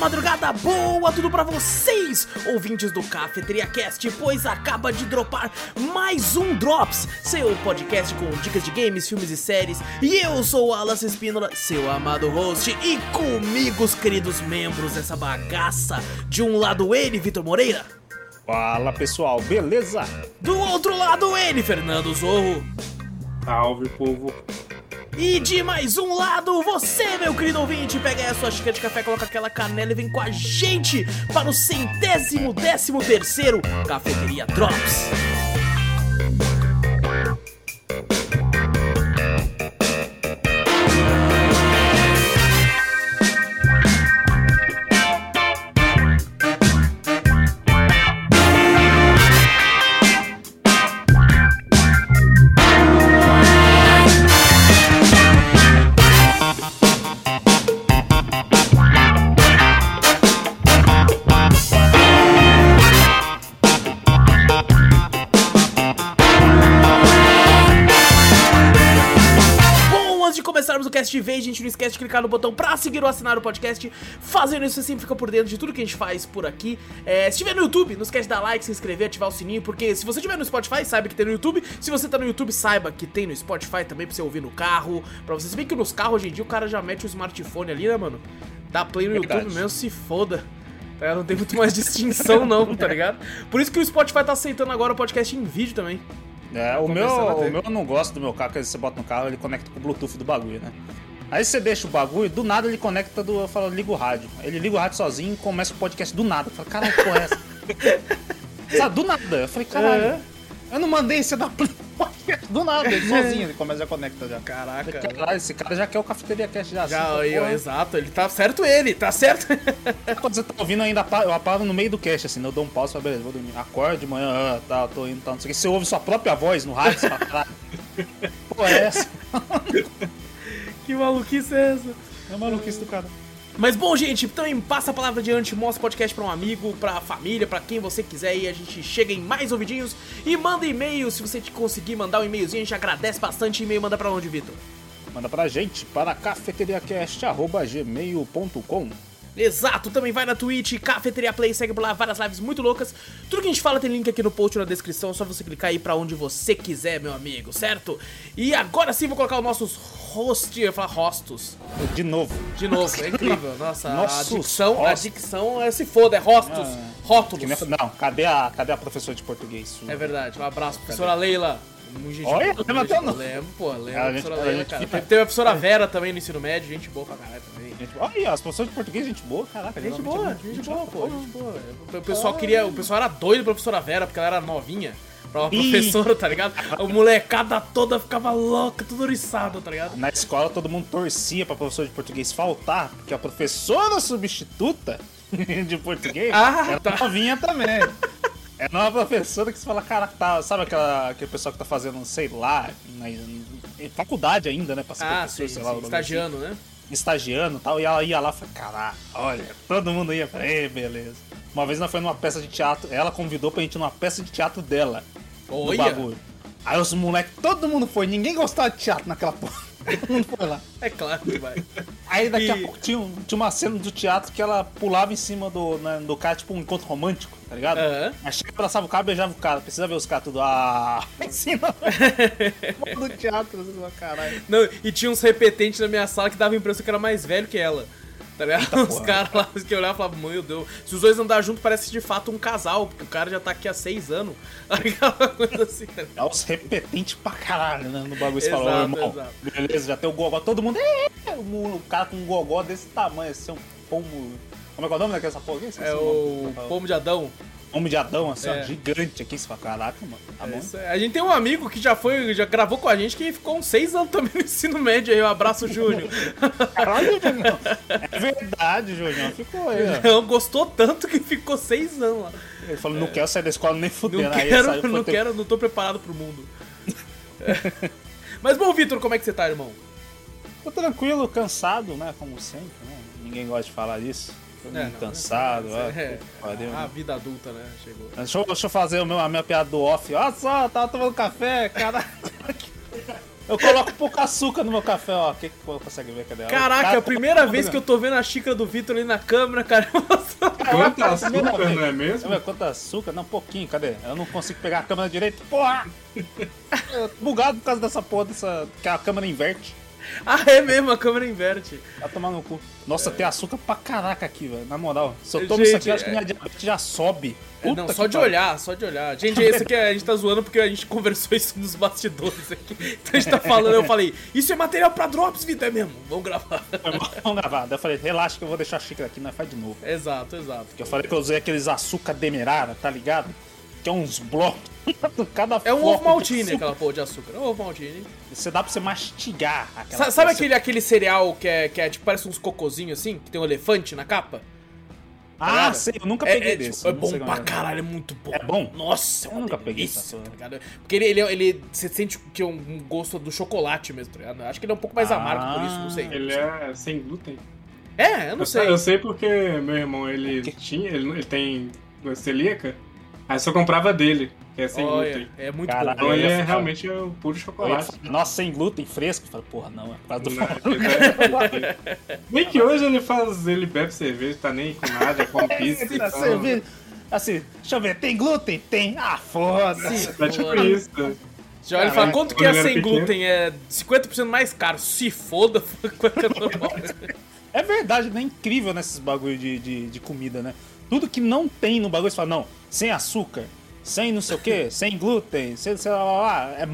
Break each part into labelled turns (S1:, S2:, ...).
S1: madrugada boa, tudo pra vocês, ouvintes do Cafeteria Cast, pois acaba de dropar mais um Drops, seu podcast com dicas de games, filmes e séries. E eu sou o Alas Espínola, seu amado host, e comigo os queridos membros dessa bagaça. De um lado ele, Vitor Moreira.
S2: Fala pessoal, beleza?
S1: Do outro lado ele, Fernando Zorro.
S3: Salve, povo.
S1: E de mais um lado, você, meu querido ouvinte, pega aí a sua xícara de café, coloca aquela canela e vem com a gente para o centésimo décimo terceiro Cafeteria Drops. Gente, não esquece de clicar no botão pra seguir ou assinar o podcast. Fazendo isso, você sempre fica por dentro de tudo que a gente faz por aqui. É, se estiver no YouTube, não esquece de dar like, se inscrever, ativar o sininho, porque se você estiver no Spotify, saiba que tem no YouTube. Se você tá no YouTube, saiba que tem no Spotify também pra você ouvir no carro. Pra você saber que nos carros hoje em dia o cara já mete o smartphone ali, né, mano? Dá play no
S2: Verdade.
S1: YouTube mesmo, se foda. É, não tem muito mais distinção, não, tá ligado? Por isso que o Spotify tá aceitando agora o podcast em vídeo também.
S2: É, o meu, o meu eu não gosto do meu carro, que você bota no carro, ele conecta com o Bluetooth do bagulho, né? Aí você deixa o bagulho, do nada ele conecta do. Eu falo, liga o rádio. Ele liga o rádio sozinho e começa o podcast do nada. Eu falo, caralho, que porra é essa? Sabe, do nada. Eu falei, caralho,
S1: É.
S2: eu não mandei você dar podcast do nada. Ele sozinho, ele começa a conecta já.
S1: Caraca.
S2: Caralho, esse cara já quer o Cafeteria Cast já.
S1: Já,
S2: assim,
S1: ó,
S2: porra.
S1: exato, ele tá certo ele, tá certo.
S2: Quando você tá ouvindo ainda, eu aparo no meio do cast, assim, eu dou um pause e falo, beleza, vou dormir. Acordo de manhã, ah, tá, tô indo, tá, não sei o que. Você ouve sua própria voz no rádio, você fala, caralho. Pô, é essa?
S1: que maluquice é essa?
S2: É maluquice do cara.
S1: Mas bom, gente, também passa a palavra adiante, mostra o podcast pra um amigo, pra família, pra quem você quiser e a gente chega em mais ouvidinhos e manda e-mail, se você conseguir mandar um e-mailzinho, a gente agradece bastante. E-mail manda pra onde, Vitor?
S2: Manda pra gente para cafeteriacast.gmail.com
S1: Exato, também vai na Twitch, Cafeteria Play, segue por lá, várias lives muito loucas. Tudo que a gente fala tem link aqui no post na descrição, é só você clicar aí pra onde você quiser, meu amigo, certo? E agora sim vou colocar os nossos hosts, eu ia falar rostos.
S2: De novo.
S1: De novo, é incrível. Nossa, a
S2: Nossos
S1: dicção, a
S2: rostos.
S1: dicção é se foda, é rostos,
S2: Ah.
S1: rótulos.
S2: Nem- Não, cadê a, cadê a professora de português?
S1: É verdade, um abraço, professora Leila. Muito gente
S2: Olha,
S1: boa,
S2: lembra
S1: gente
S2: até o
S1: boa.
S2: nome.
S1: Lembro, pô, lembro
S2: A
S1: a
S2: gente-
S1: professora
S2: a
S1: Leila,
S2: gente
S1: cara. Teve, teve a professora Vera também no ensino médio, gente boa pra caralho também.
S2: Gente, olha, as professoras de português, gente boa, caraca.
S1: Gente
S2: geralmente
S1: boa,
S2: é muito-
S1: gente boa, pô, gente boa. O pessoal queria, o pessoal era doido pra professora Vera, porque ela era novinha. Pra uma
S2: Ih.
S1: professora, tá ligado? A molecada toda ficava louca, tudo oriçada, tá ligado?
S2: Na escola todo mundo torcia pra professora de português faltar, porque a professora substituta de português
S1: Ah,
S2: era
S1: tá.
S2: novinha também. É uma professora que você fala, cara, tá, sabe aquela, aquele pessoal que tá fazendo, sei lá, na, em faculdade ainda, né? Pra ser
S1: Ah,
S2: professor,
S1: sim,
S2: sei lá,
S1: sim, estagiando, né?
S2: estagiando e tal, e ela ia lá e falava, caralho, olha, todo mundo ia, falei, "Ê, beleza. Uma vez nós foi numa peça de teatro, ela convidou pra gente ir numa peça de teatro dela.
S1: Olha.
S2: bagulho. Aí os moleques, todo mundo foi, ninguém gostava de teatro naquela porra. Todo mundo foi lá.
S1: É claro que vai.
S2: Aí daqui
S1: E-
S2: a pouco tinha, tinha uma cena do teatro que ela pulava em cima do, né, do cara, tipo um encontro romântico, tá ligado?
S1: Aham.
S2: Aí chega, abraçava o cara, beijava o cara. Precisa ver os caras tudo. Ah, não. do teatro, caralho.
S1: Não, e tinha uns repetentes na minha sala que dava a impressão que era mais velho que ela. Tá ligado? Os caras lá que olhavam e falavam, meu Deus, se os dois andarem juntos parece de fato um casal, porque o cara já tá aqui há seis anos. Coisa assim, tá ligado?
S2: É os repetentes pra caralho, né? No bagulho você falou, irmão.
S1: exato.
S2: Beleza, já tem o gogó, todo mundo. "É, O, cara com um gogó desse tamanho, assim, um pomo. Como é que é o nome daquela porra?
S1: É o pomo de Adão.
S2: Homem de Adão, assim,
S1: É.
S2: ó, gigante aqui. Você fala, caraca, mano. Tá
S1: É
S2: bom.
S1: A gente tem um amigo que já foi, já gravou com a gente que ficou uns seis anos também no ensino médio aí. Um abraço, Júnior.
S2: Caralho, Junião. É verdade, Junião. Ficou aí, ó.
S1: Não, gostou tanto que ficou seis anos lá.
S2: Ele falou, não quero sair da escola nem
S1: Não
S2: fudendo. Aí
S1: quero,
S2: saiu,
S1: não
S2: ter-
S1: quero, não tô preparado pro mundo. É. Mas bom, Vitor, como é que você tá, irmão?
S2: Tô tranquilo, cansado, né? Como sempre, né? Ninguém gosta de falar isso. Tô
S1: É, não,
S2: cansado,
S1: é,
S2: ó.
S1: é,
S2: pariu,
S1: a
S2: né?
S1: vida adulta, né? Chegou.
S2: Deixa eu, deixa eu fazer o meu, a minha piada do off. Olha só, tava tomando café, caralho. Eu coloco pouco açúcar no meu café, ó. O que que consegue ver? Cadê?
S1: Caraca,
S2: Cara,
S1: é a primeira vez que eu tô vendo a xícara do Vitor ali na câmera, cara.
S3: Quanto açúcar, não é mesmo?
S2: Quanto açúcar? Não, pouquinho, cadê? Eu não consigo pegar a câmera direito. Porra! Eu tô bugado por causa dessa porra, dessa. que a câmera inverte.
S1: ah, é mesmo, a câmera inverte.
S2: Vai tomar no cu. Nossa, tem açúcar pra caraca aqui, velho. Na moral. Se eu tomo
S1: Gente,
S2: isso aqui, eu acho que
S1: é-
S2: minha diabetes já sobe.
S1: É,
S2: Puta
S1: não, só de
S2: pariu.
S1: olhar, só de olhar. Gente, isso aqui a gente tá zoando porque a gente conversou isso nos bastidores aqui. Então a gente tá falando, eu falei, isso é material pra drops, Vitor, é mesmo, vamos gravar.
S2: Vamos gravar. Daí eu falei, relaxa que eu vou deixar a xícara aqui, nós faz de novo.
S1: exato, exato.
S2: Porque eu falei que eu usei aqueles açúcar demerara, tá ligado? Que é uns blocos. Cada
S1: É um ovo maltine, aquela porra de açúcar. É um ovo maltine.
S2: Você dá pra você mastigar aquela
S1: Sa- sabe aquele, aquele cereal que é, que é tipo, parece uns cocôzinhos assim, que tem um elefante na capa?
S2: Ah,
S1: ligado?
S2: sei, eu nunca
S1: É,
S2: peguei
S1: é,
S2: desse.
S1: tipo, é
S2: eu não
S1: bom
S2: sei
S1: pra
S2: é.
S1: caralho, é muito bom.
S2: É bom?
S1: Nossa, é
S2: Eu nunca peguei
S1: delícia, tá ligado? Porque ele, ele, ele, você sente que é um, gosto do chocolate mesmo, tá ligado? Acho que ele é um pouco mais
S2: Ah.
S1: amargo por isso, não sei.
S3: Ele é sem glúten.
S1: É, eu não sei.
S3: Eu sei porque meu irmão, ele tinha, ele, ele tem celíaca, aí eu só comprava dele, que é sem
S1: Olha,
S3: glúten.
S1: é muito
S2: Caralho.
S3: Então
S1: bom.
S3: ele
S2: eu ia
S3: é realmente o puro
S2: ia
S3: chocolate.
S2: Nossa, sem glúten, fresco. Eu falei, porra, não, é por causa do
S3: Bem que hoje ele faz, ele bebe cerveja, tá nem com nada, come pizza.
S2: Assim,
S3: então,
S2: cerveja- Assim, deixa eu ver, tem glúten? Tem. Ah, foda-se.
S3: É tipo isso.
S1: Já ele fala, quanto que é
S3: ele
S1: sem
S3: pequeno.
S1: glúten? É 50% mais caro. Se foda, quanto é normal.
S2: É verdade, né? Incrível nesses bagulho de, de, de comida, né? Tudo que não tem no bagulho, você fala, não, sem açúcar, sem não sei o que, sem glúten, sem sei lá, lá, lá, é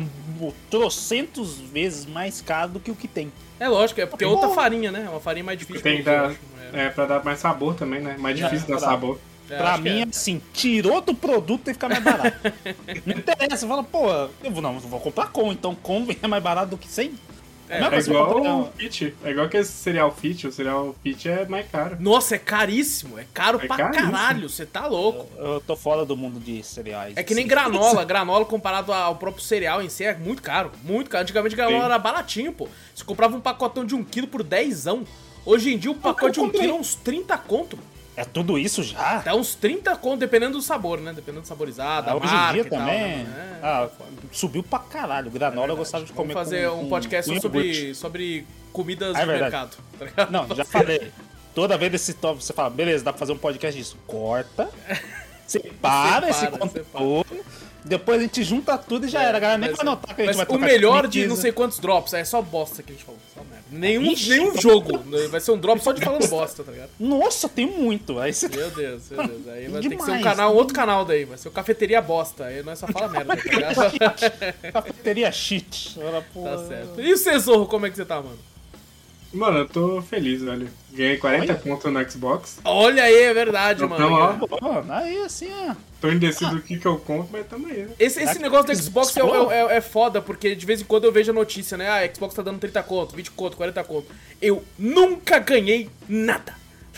S2: trocentos vezes mais caro do que o que tem.
S1: É lógico, é porque é outra farinha, né? É uma farinha mais difícil.
S3: Tem que dar,
S1: acho. É.
S3: é, pra dar mais sabor também, né? Mais difícil dar
S2: pra-
S3: sabor.
S1: É,
S2: pra mim,
S1: é.
S2: é assim, tirou do produto e fica mais barato. não interessa, fala, pô, eu vou, não, eu vou comprar com, então com é mais barato do que sem.
S1: É,
S2: Não,
S3: É igual
S2: eu-
S3: o Fit. É igual que esse cereal Fit. O cereal Fit é mais caro.
S1: Nossa, é caríssimo. É caro
S3: É
S1: pra
S3: caríssimo.
S1: caralho. Você tá louco.
S2: Eu tô fora do mundo de cereais.
S1: É que nem granola. Granola comparado ao próprio cereal em si é muito caro. Muito caro. Antigamente granola
S3: Sim.
S1: era baratinho, pô. Você comprava um pacotão de um quilo por 10. Hoje em dia o pacote de um
S2: comprei.
S1: quilo é uns 30 conto.
S2: É tudo isso já?
S1: Até uns 30 conto, dependendo do sabor, né? Dependendo do saborizado,
S2: Ah, hoje em dia
S1: e tal,
S2: também.
S1: né? É.
S2: ah, subiu pra caralho. Granola eu gostava de comer
S1: Vamos fazer
S2: com-
S1: um podcast
S2: com iogurte.
S1: sobre, sobre comidas
S2: Ah, é
S1: de
S2: verdade.
S1: mercado. tá?
S2: Não, já falei. Toda vez desse top você fala, beleza, dá pra fazer um podcast disso. Corta, separa esse
S1: Separa,
S2: conteúdo, depois a gente junta tudo e já era. A galera nem vai notar que a gente
S1: mas
S2: vai
S1: O melhor
S2: de
S1: não sei quantos drops, é só bosta que a gente falou. Só merda. Nenhum,
S2: Ixi.
S1: nenhum jogo. né? Vai ser um drop só de falando bosta, tá ligado?
S2: Nossa, tem muito. Aí você
S1: Meu Deus, meu Deus. Aí vai ter que ser um
S2: Demais.
S1: canal, outro canal daí. Vai ser o Cafeteria Bosta. Aí nós só fala merda, tá ligado?
S2: cafeteria shit. Ora, pô,
S1: tá certo. E o Cezorro, como é que você tá, mano?
S3: Mano, eu tô feliz, velho. Ganhei 40
S2: Olha.
S3: conto no Xbox.
S1: Olha aí, é verdade,
S3: Então,
S1: mano.
S3: ó.
S2: Pô, aí assim, ó.
S3: Tô indeciso do que que eu compro, mas tamo aí, né?
S1: Esse, esse negócio do Xbox é, é, é foda, porque de vez em quando eu vejo a notícia, né? Ah, Xbox tá dando 30 conto, 20 conto, 40 conto. Eu nunca ganhei nada.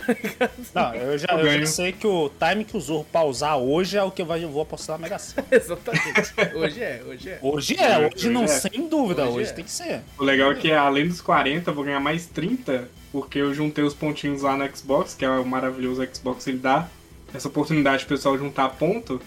S2: Não, eu já,
S3: Eu
S2: eu já sei que o time que o Zorro pausar hoje é o que eu vou apostar na Mega Sena.
S1: Exatamente. Hoje é, hoje é.
S2: Hoje é, hoje
S3: Hoje
S2: não,
S3: é.
S2: sem dúvida,
S1: Hoje
S2: hoje,
S1: é.
S2: tem que ser.
S3: O legal é que além dos 40, eu vou ganhar mais 30, porque eu juntei os pontinhos lá no Xbox, que é o maravilhoso Xbox, ele dá essa oportunidade pro pessoal juntar ponto.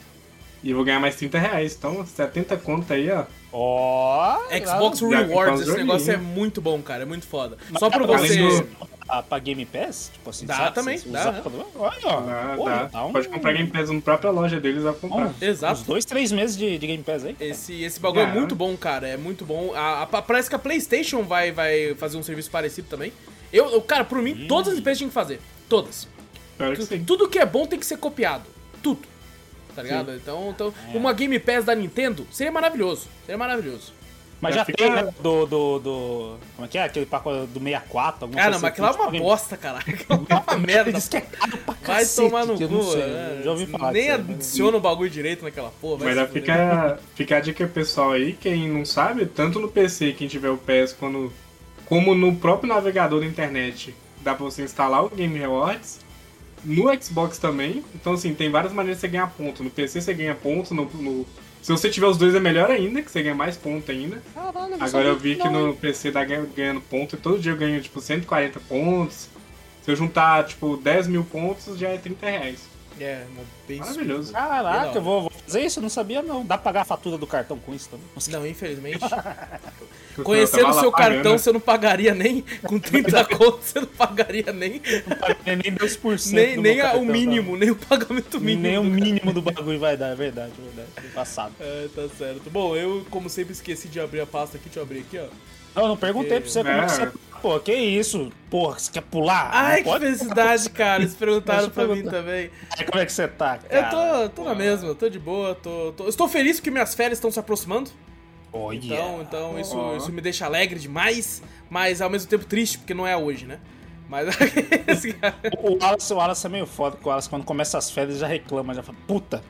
S3: E eu vou ganhar mais 30 reais. Então, 70 conto aí, ó.
S2: Ó,
S1: Xbox
S3: que tá
S1: Rewards, esse negócio é muito bom, cara. É muito foda.
S2: Mas
S1: Só pra você.
S3: além
S2: Ah, pra Game Pass? Tipo assim,
S1: Dá
S2: sabe?
S1: também, dá.
S2: usa- Olha, ó.
S3: Dá,
S2: Pô,
S3: dá.
S2: dá um-
S3: Pode comprar Game Pass na própria loja deles, vai comprar.
S2: uns-
S1: Exato.
S2: Uns dois, três meses de, de Game Pass aí.
S1: Esse, esse bagulho é
S3: Dá.
S1: muito bom, cara. É muito bom. A, a- parece que a PlayStation vai, vai fazer um serviço parecido também. Eu, eu- cara, por mim, todas as empresas tinham que fazer. Todas.
S3: Espero que sim.
S1: Tudo que é bom tem que ser copiado. Tudo. Tá ligado? Então, então
S2: É.
S1: uma Game Pass da Nintendo seria maravilhoso. Seria maravilhoso.
S2: Mas
S3: Já
S2: já
S3: fica-
S2: tem, né? Do, do, do. Como é que é? Aquele pacote do 64. alguma
S1: Ah,
S2: coisa
S1: não, mas
S2: assim,
S1: aquilo é uma bosta. Aquilo é uma merda.
S2: Diz que é caro pra
S1: Vai
S2: cacete,
S1: tomar no cu.
S2: sei,
S1: é.
S2: Já ouvi falar
S1: Nem adiciona o bagulho direito naquela porra.
S3: Mas fica, fica a dica pessoal aí, quem não sabe, tanto no PC, quem tiver o PS, quando, como no próprio navegador da internet, dá pra você instalar o Game Rewards. No Xbox também. Então, assim, tem várias maneiras de você ganhar ponto. No PC você ganha ponto, no, no- se você tiver os dois é melhor ainda, que você ganha mais ponto ainda.
S2: Caralho, não
S3: Agora eu vi que
S2: não,
S3: no? PC dá ganha- ganhando ponto e todo dia eu ganho, tipo, 140 pontos. Se eu juntar, tipo, 10 mil pontos, já é 30 reais.
S1: É, uma bem
S3: Maravilhoso.
S2: Caraca, eu vou, vou fazer isso? Eu não sabia, não. Dá pra pagar a fatura do cartão com isso também?
S1: Não, infelizmente. Conhecendo o seu
S3: pagando.
S1: cartão, você não pagaria nem. Com 30 contos, você não pagaria nem.
S2: Nem, nem 2%
S1: Nem, nem o
S2: cartão,
S1: mínimo, nem o pagamento
S2: tá?
S1: mínimo.
S2: Nem o mínimo do bagulho vai dar, é verdade, é verdade. Passado.
S1: É, tá certo. Bom, eu, como sempre, esqueci de abrir a pasta aqui. Deixa eu abrir aqui, ó.
S2: Não, eu não perguntei pra você como é que você.
S3: É.
S2: Pô, que isso? Porra, você quer pular?
S1: Ai,
S2: Não
S1: que
S2: pode?
S1: felicidade, cara. Eles perguntaram
S2: eu
S1: pra mim também.
S2: Ai, Como é que você tá,
S1: Eu
S2: cara?
S1: tô, tô na mesma, tô de boa, tô, tô- Estou feliz que minhas férias estão se aproximando.
S2: Olha.
S1: Então, então isso,
S3: Ó.
S1: isso me deixa alegre demais, mas ao mesmo tempo triste, porque não é hoje, né? Mas esse cara-
S2: O Wallace, o Wallace é meio foda, porque o Wallace, quando começa as férias, já reclama, já fala, puta,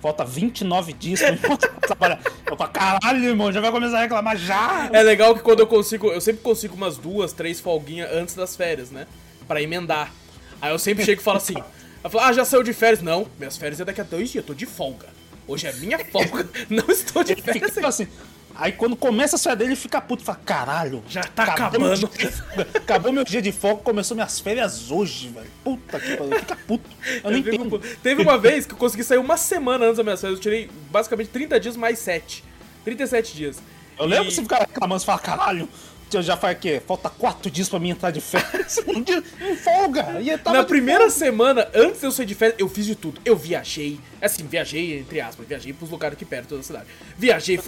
S2: falta 29 dias pra trabalhar. Eu falo, caralho, irmão, já vai começar a reclamar já?
S1: É legal que quando eu consigo, eu sempre consigo umas duas, três folguinhas antes das férias, né? Pra emendar. Aí eu sempre chego e falo assim: eu falo, ah, já saiu de férias? Não, minhas férias é daqui a dois dias, eu tô de folga. Hoje é minha folga, não estou de férias.
S2: tipo assim. Aí quando começa a férias dele, ele fica puto, fala, caralho.
S1: Já tá
S2: acabou meu
S1: acabando."
S2: folga, Acabou meu dia de folga, começou minhas férias hoje, velho. Puta que pariu, fica puto. Eu não
S1: Eu fico
S2: entendo.
S1: puto. Teve uma vez que eu consegui sair uma semana antes das minhas férias, eu tirei basicamente 30 dias mais 7. 37 dias.
S2: Eu lembro
S1: E-
S2: que você ficava reclamando, você fala, caralho, eu já faz o quê? Falta quatro dias pra mim entrar de férias. Um dia em folga. E
S1: Na primeira
S2: folga.
S1: semana, antes de eu sair de férias, eu fiz de tudo. Eu viajei, assim, viajei, entre aspas, viajei pros lugares aqui perto da cidade. Viajei,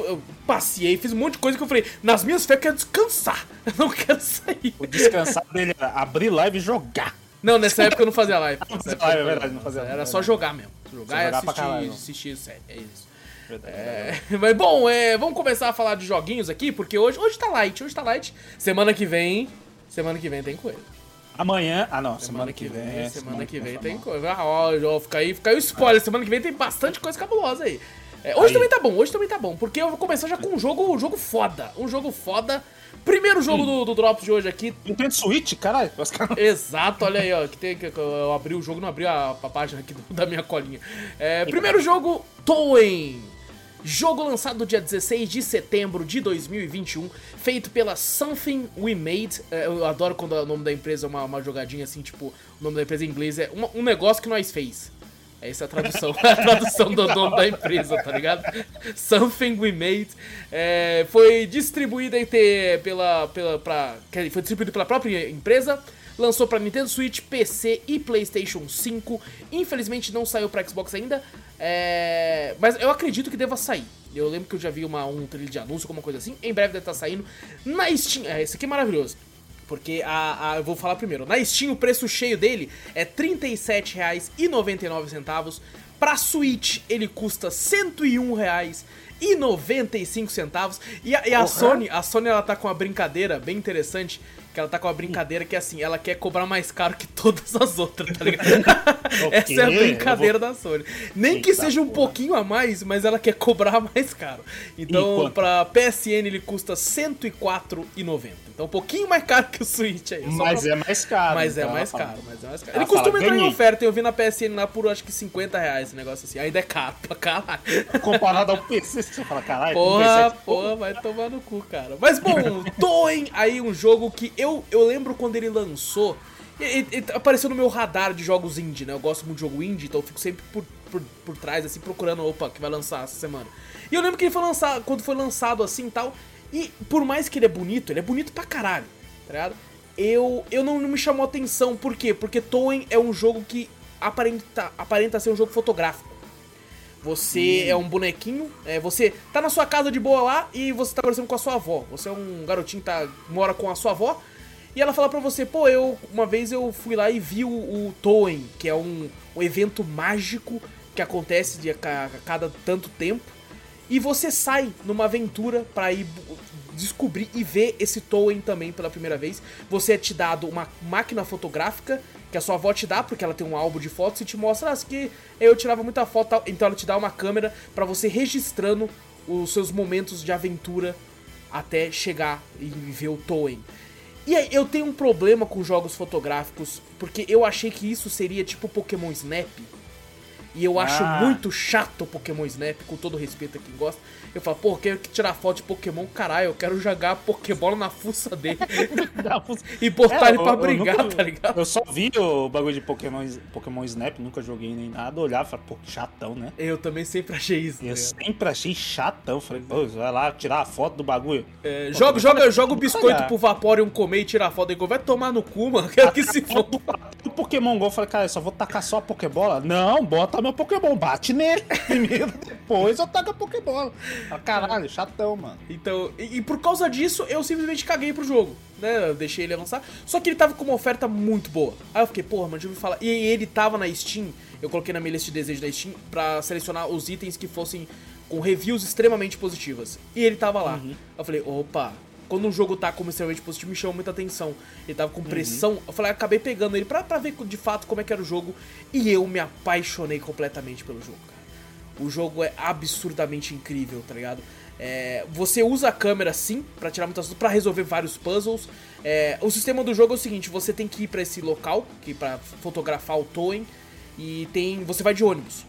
S1: passei, fiz um monte de coisa que eu falei, nas minhas férias eu quero descansar, eu não quero sair.
S2: O descansar dele era abrir live e jogar.
S1: Não, nessa época eu não fazia live. Nessa época
S2: live, é verdade, não fazia live,
S1: Era
S2: é
S1: só jogar mesmo. Jogar
S2: Só
S1: e
S2: jogar pra
S1: assistir, assistir série, é isso.
S2: Verdade.
S1: É, mas bom, é, vamos começar a falar de joguinhos aqui, porque hoje, hoje tá light, hoje tá light. Semana que vem, semana que vem tem coisa.
S2: Amanhã. Ah, não. Semana, que vem.
S1: Semana que vem tem coisa. Ah, ó, ó, fica aí, fica aí o spoiler. Semana que vem tem bastante coisa cabulosa aí. É, hoje
S2: Aí.
S1: também tá bom, hoje também tá bom, porque eu vou começar já com um jogo, um jogo foda. Um jogo foda. Primeiro jogo do, do Drops de hoje aqui.
S2: Nintendo Switch, caralho.
S1: Exato, olha aí, ó. Que tem, que eu abri o jogo, não abri a, a página aqui do- da minha colinha. É, primeiro jogo, Toen. Jogo lançado dia 16 de setembro de 2021, feito pela Something We Made. É, eu adoro quando o nome da empresa é uma, uma jogadinha assim, tipo, o nome da empresa em inglês é uma- um negócio que nós fez. Essa é a tradução, a tradução do nome da empresa, tá ligado? Something We Made. É, foi distribuída aí ter- pela, pela, pra, foi distribuído pela própria empresa. Lançou pra Nintendo Switch, PC e PlayStation 5. Infelizmente não saiu pra Xbox ainda. é, mas eu acredito que deva sair. Eu lembro que eu já vi uma, um trailer de anúncio, alguma coisa assim. Em breve deve estar saindo. Na Steam. É, esse aqui é maravilhoso. Porque a, a- eu vou falar primeiro. Na Steam, o preço cheio dele é R$ 37,99. Pra Switch, ele custa R$ 101,95. E a, e a Sony, a Sony ela tá com uma brincadeira bem interessante. Que ela tá com uma brincadeira que é assim, ela quer cobrar mais caro que todas as outras, tá ligado? Essa é a brincadeira
S2: eu
S1: da Sony. Nem que
S2: Eita
S1: seja um
S2: porra.
S1: pouquinho a mais, mas ela quer cobrar mais caro. Então, pra PSN ele custa R$ 104,90. Então, um pouquinho mais caro que o Switch aí.
S2: Mas
S1: pra-
S2: é mais caro.
S1: mas é
S2: então,
S1: mais
S2: ela
S1: caro,
S2: fala.
S1: mas é mais caro. Ele costuma entrar em
S2: ganhei.
S1: oferta, eu vi na PSN lá por acho que 50 reais esse negócio assim. Ainda é caro pra caralho.
S2: Comparado ao PC, você fala, caralho,
S1: Porra,
S2: PC,
S1: porra, vai tomar no cu, cara. Mas bom, Toen, aí um jogo que eu, eu lembro quando ele lançou. apareceu no meu radar de jogos indie, né? Eu gosto muito de jogo indie, então eu fico sempre por, por, por trás, assim, procurando, opa, que vai lançar essa semana. E eu lembro que ele foi lançado, quando foi lançado assim e tal. E por mais que ele é bonito, ele é bonito pra caralho, tá ligado? Eu, eu não, não me chamou atenção, por quê? Porque Toen é um jogo que aparenta, aparenta ser um jogo fotográfico. Você é um bonequinho, é, você tá na sua casa de boa lá e você tá conversando com a sua avó. Você é um garotinho que tá, mora com a sua avó e ela fala pra você, pô, eu uma vez eu fui lá e vi o, o Toen, que é um, um evento mágico que acontece de, a, a cada tanto tempo. E você sai numa aventura pra ir descobrir e ver esse Toen também pela primeira vez. Você é te dado uma máquina fotográfica que a sua avó te dá, porque ela tem um álbum de fotos e te mostra, ah, aqui eu tirava muita foto, tal." então ela te dá uma câmera pra você registrando os seus momentos de aventura até chegar e ver o Toen. E aí, eu tenho um problema com jogos fotográficos, porque eu achei que isso seria tipo Pokémon Snap, E eu acho
S2: Ah.
S1: muito chato o Pokémon Snap, com todo respeito a quem gosta. Eu falo, pô, eu quero tirar foto de Pokémon, caralho, eu quero jogar Pokébola na fuça dele e botar
S2: É,
S1: ele pra
S2: eu- eu
S1: brigar,
S2: nunca-
S1: tá ligado?
S2: Eu só vi o bagulho de Pokémon, Pokémon Snap, nunca joguei nem nada. Olhava e falei, pô, que chatão, né?
S1: Eu também sempre achei isso.
S2: E eu
S1: tá ligado?
S2: sempre achei chatão. Falei, pô, vai lá tirar a foto do bagulho.
S1: É,
S2: Pô,
S1: joga, joga, joga o biscoito pro Vaporeon comer e tirar foto. Ele vai tomar no cu, mano. Quero que se for.
S2: Do Pokémon GO, eu falei, cara, eu só vou tacar só a Pokébola? Não, bota meu Pokémon, bate nele primeiro, depois eu taco a Pokébola. Ah, Caralho, chatão, mano.
S1: Então, e, e por causa disso, eu simplesmente caguei pro jogo, né? Eu deixei ele avançar. Só que ele tava com uma oferta muito boa. Aí eu fiquei, porra, mano, deixa eu me falar. E ele tava na Steam, eu coloquei na minha lista de desejos da Steam pra selecionar os itens que fossem com reviews extremamente positivas. E ele tava lá. Eu falei, opa. Quando um jogo tá como extremamente positivo, me chama muita atenção. Ele tava com pressão. Eu falei, acabei pegando ele pra, pra ver de fato como é que era o jogo. E eu me apaixonei completamente pelo jogo, cara. O jogo é absurdamente incrível, tá ligado? É, você usa a câmera sim pra tirar muitas para resolver vários puzzles. É, o sistema do jogo é o seguinte: você tem que ir pra esse local, que para fotografar o Toen, e tem, você vai de ônibus.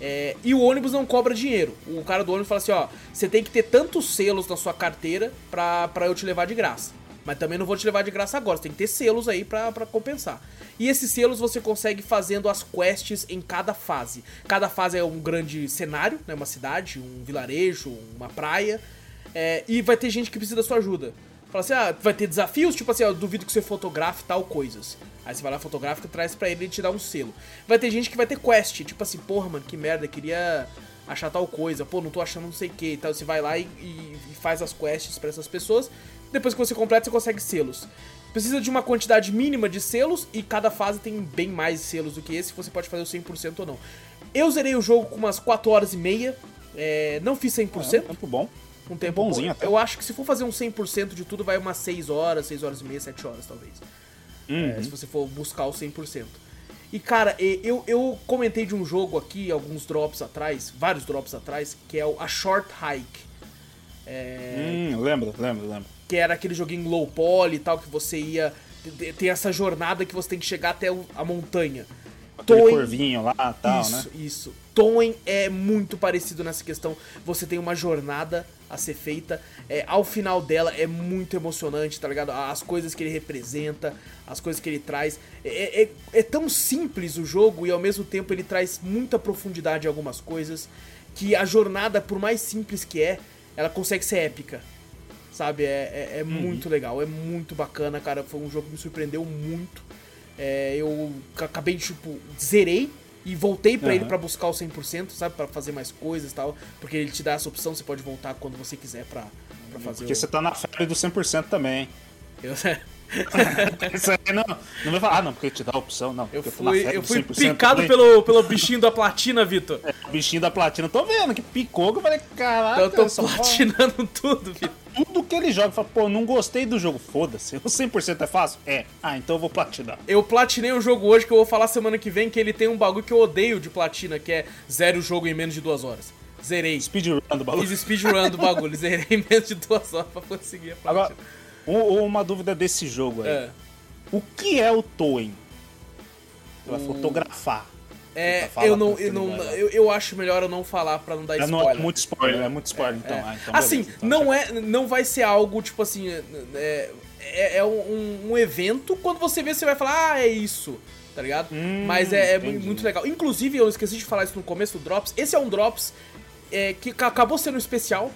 S1: É, e o ônibus não cobra dinheiro. O cara do ônibus fala assim: ó, você tem que ter tantos selos na sua carteira pra, pra eu te levar de graça. Mas também não vou te levar de graça agora, você tem que ter selos aí pra, pra compensar. E esses selos você consegue fazendo as quests em cada fase. Cada fase é um grande cenário, né, uma cidade, um vilarejo, uma praia. É, e vai ter gente que precisa da sua ajuda. Fala assim, ah, vai ter desafios, tipo assim, ó, duvido que você fotografe tal coisas. Aí você vai lá, fotografa e traz pra ele e te dá um selo. Vai ter gente que vai ter quest, tipo assim, porra, mano, que merda, queria achar tal coisa, pô, não tô achando não sei o que e tal. Você vai lá e, e- e faz as quests pra essas pessoas. Depois que você completa, você consegue selos. Precisa de uma quantidade mínima de selos e cada fase tem bem mais selos do que esse, você pode fazer o 100% ou não. Eu zerei o jogo com umas 4 horas e meia, é, não fiz 100%,
S2: É um tempo bom.
S1: um tempo
S2: bonzinho
S1: bom.
S2: até.
S1: Eu acho que se for fazer um 100% de tudo, vai umas 6 horas, 6 horas e meia, 7 horas talvez.
S2: Uhum.
S1: É, se você for buscar o 100%. E cara, eu, eu comentei de um jogo aqui, alguns drops atrás, vários drops atrás, que é o A Short Hike.
S2: Hum, lembro, lembro, lembro.
S1: Que era aquele joguinho low poly e tal, que você ia. te- Tem essa jornada que você tem que chegar até a montanha.
S2: Aquele
S1: Toen-
S2: corvinho lá e tal,
S1: isso,
S2: né?
S1: isso. Toen é muito parecido nessa questão. Você tem uma jornada a ser feita. É, ao final dela é muito emocionante, tá ligado? As coisas que ele representa, as coisas que ele traz. É, é- é tão simples o jogo e ao mesmo tempo ele traz muita profundidade em algumas coisas. Que a jornada, por mais simples que é, ela consegue ser épica. Sabe? É, é- é muito legal, é muito bacana, cara. Foi um jogo que me surpreendeu muito. É, eu ca- acabei, tipo, zerei e voltei pra ele
S2: Aham.
S1: pra buscar o 100%, sabe? Pra fazer mais coisas e tal. Porque ele te dá essa opção, você pode voltar quando você quiser pra, pra fazer
S2: Porque
S1: o...
S2: você tá na febre do 100% também.
S1: Eu,
S2: aí não, não vai falar, ah, não, porque te dá a opção, não.
S1: eu fui, eu
S2: do
S1: fui
S2: 100%
S1: picado
S2: também.
S1: pelo, pelo bichinho da platina, Vitor.
S2: O bichinho da platina. Tô vendo que picou, que eu falei,
S1: Então eu tô platinando tudo, Vitor.
S2: tudo que ele joga. Fala, pô, não gostei do jogo, foda-se. O 100% é fácil? É. Ah, então eu vou platinar.
S1: Eu platinei o jogo hoje, que eu vou falar semana que vem, que ele tem um bagulho que eu odeio de platina, que é zero o jogo em menos de duas horas. Zerei.
S2: Speedrun do bagulho.
S1: Fiz speedrun do bagulho, zerei em menos de duas horas pra conseguir a platina.
S2: Agora, um- uma dúvida desse jogo aí.
S1: É.
S2: O que é o Toen? Você vai
S1: O-
S2: fotografar.
S1: É,
S2: Fala
S1: eu não, eu não, eu, eu acho melhor eu não falar pra não dar
S2: É,
S1: spoiler.
S2: é muito spoiler, é muito spoiler, então.
S1: É.
S2: Ah, então
S1: assim,
S2: beleza, então
S1: não é, não vai ser algo tipo assim, é, é, é um, um evento. Quando você vê, você vai falar, ah, é isso, tá ligado?
S2: Hum,
S1: Mas é, é muito legal. Inclusive, eu esqueci de falar isso no começo do Drops. Esse é um Drops é, que ca- acabou sendo especial,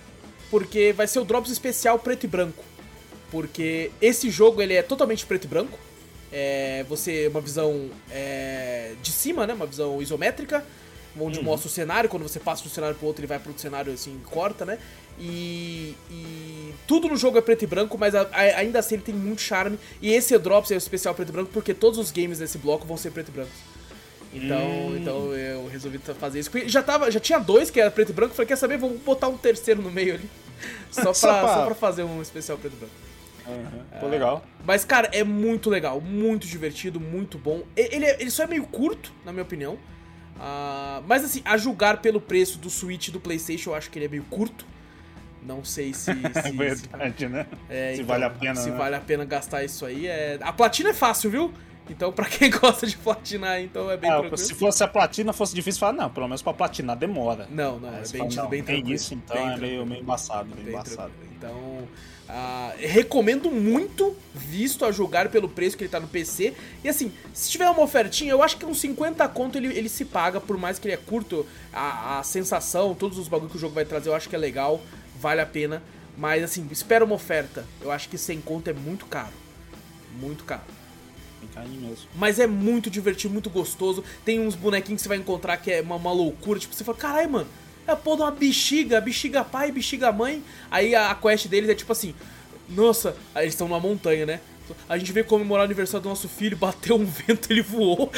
S1: porque vai ser o Drops especial preto e branco. Porque esse jogo ele é totalmente preto e branco. É, você uma visão é, de cima, né? Uma visão isométrica, onde mostra o cenário. Quando você passa de um cenário pro outro, ele vai pro outro cenário assim, corta, né? E, e tudo no jogo é preto e branco, mas a- a- ainda assim ele tem muito charme. E esse Drops é o especial preto e branco porque todos os games desse bloco vão ser preto e branco. Então, então eu resolvi fazer isso. Já, tava, já tinha dois que era preto e branco, falei, quer saber? Vou botar um terceiro no meio ali. Só pra,
S2: Só pra-
S1: só pra fazer um especial preto e branco.
S2: Uhum. Pô, legal.
S1: Mas, cara, é muito legal, muito divertido, muito bom. Ele, é- ele só é meio curto, na minha opinião. Ah, mas, assim, a julgar pelo preço do Switch do PlayStation, eu acho que ele é meio curto. Não sei se.
S2: É
S1: se- se-
S2: verdade, né?
S1: é,
S2: se
S1: então,
S2: vale a pena.
S1: Se
S2: né?
S1: vale a pena gastar isso aí. É... A platina é fácil, viu? Então, pra quem gosta de platinar, então é bem
S2: Ah,
S1: tranquilo.
S2: se fosse a platina, fosse difícil falar, não, pelo menos pra platinar demora.
S1: Não, não, é
S2: você
S1: bem,
S2: fala, não,
S1: bem
S2: tem
S1: tranquilo.
S2: isso, então
S1: bem
S2: é meio, meio embaçado, meio
S1: Bem
S2: embaçado.
S1: Então, ah, recomendo muito, visto a jogar pelo preço que ele tá no PC. E assim, se tiver uma ofertinha, eu acho que uns 50 conto ele, ele se paga, por mais que ele é curto, a, a sensação, todos os bagulhos que o jogo vai trazer, eu acho que é legal, vale a pena. Mas assim, espera uma oferta. Eu acho que 100 conto é muito caro. Muito caro.
S2: Mesmo.
S1: Mas é muito divertido, muito gostoso. Tem uns bonequinhos que você vai encontrar que é uma, uma loucura. Tipo, você fala, caralho, mano, é a porra de uma bexiga, bexiga pai, bexiga mãe. Aí a, a quest deles é tipo assim, nossa, aí eles estão numa montanha, né? A gente veio comemorar o aniversário do nosso filho, bateu um vento, ele voou.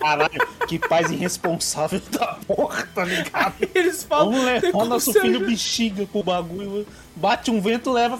S2: Caralho, que pais irresponsável da porra, tá ligado?
S1: Eles falam.
S2: Vamos
S1: "Tem
S2: levar nosso filho
S1: ajudar?"
S2: bexiga com o bagulho, bate um vento, leva,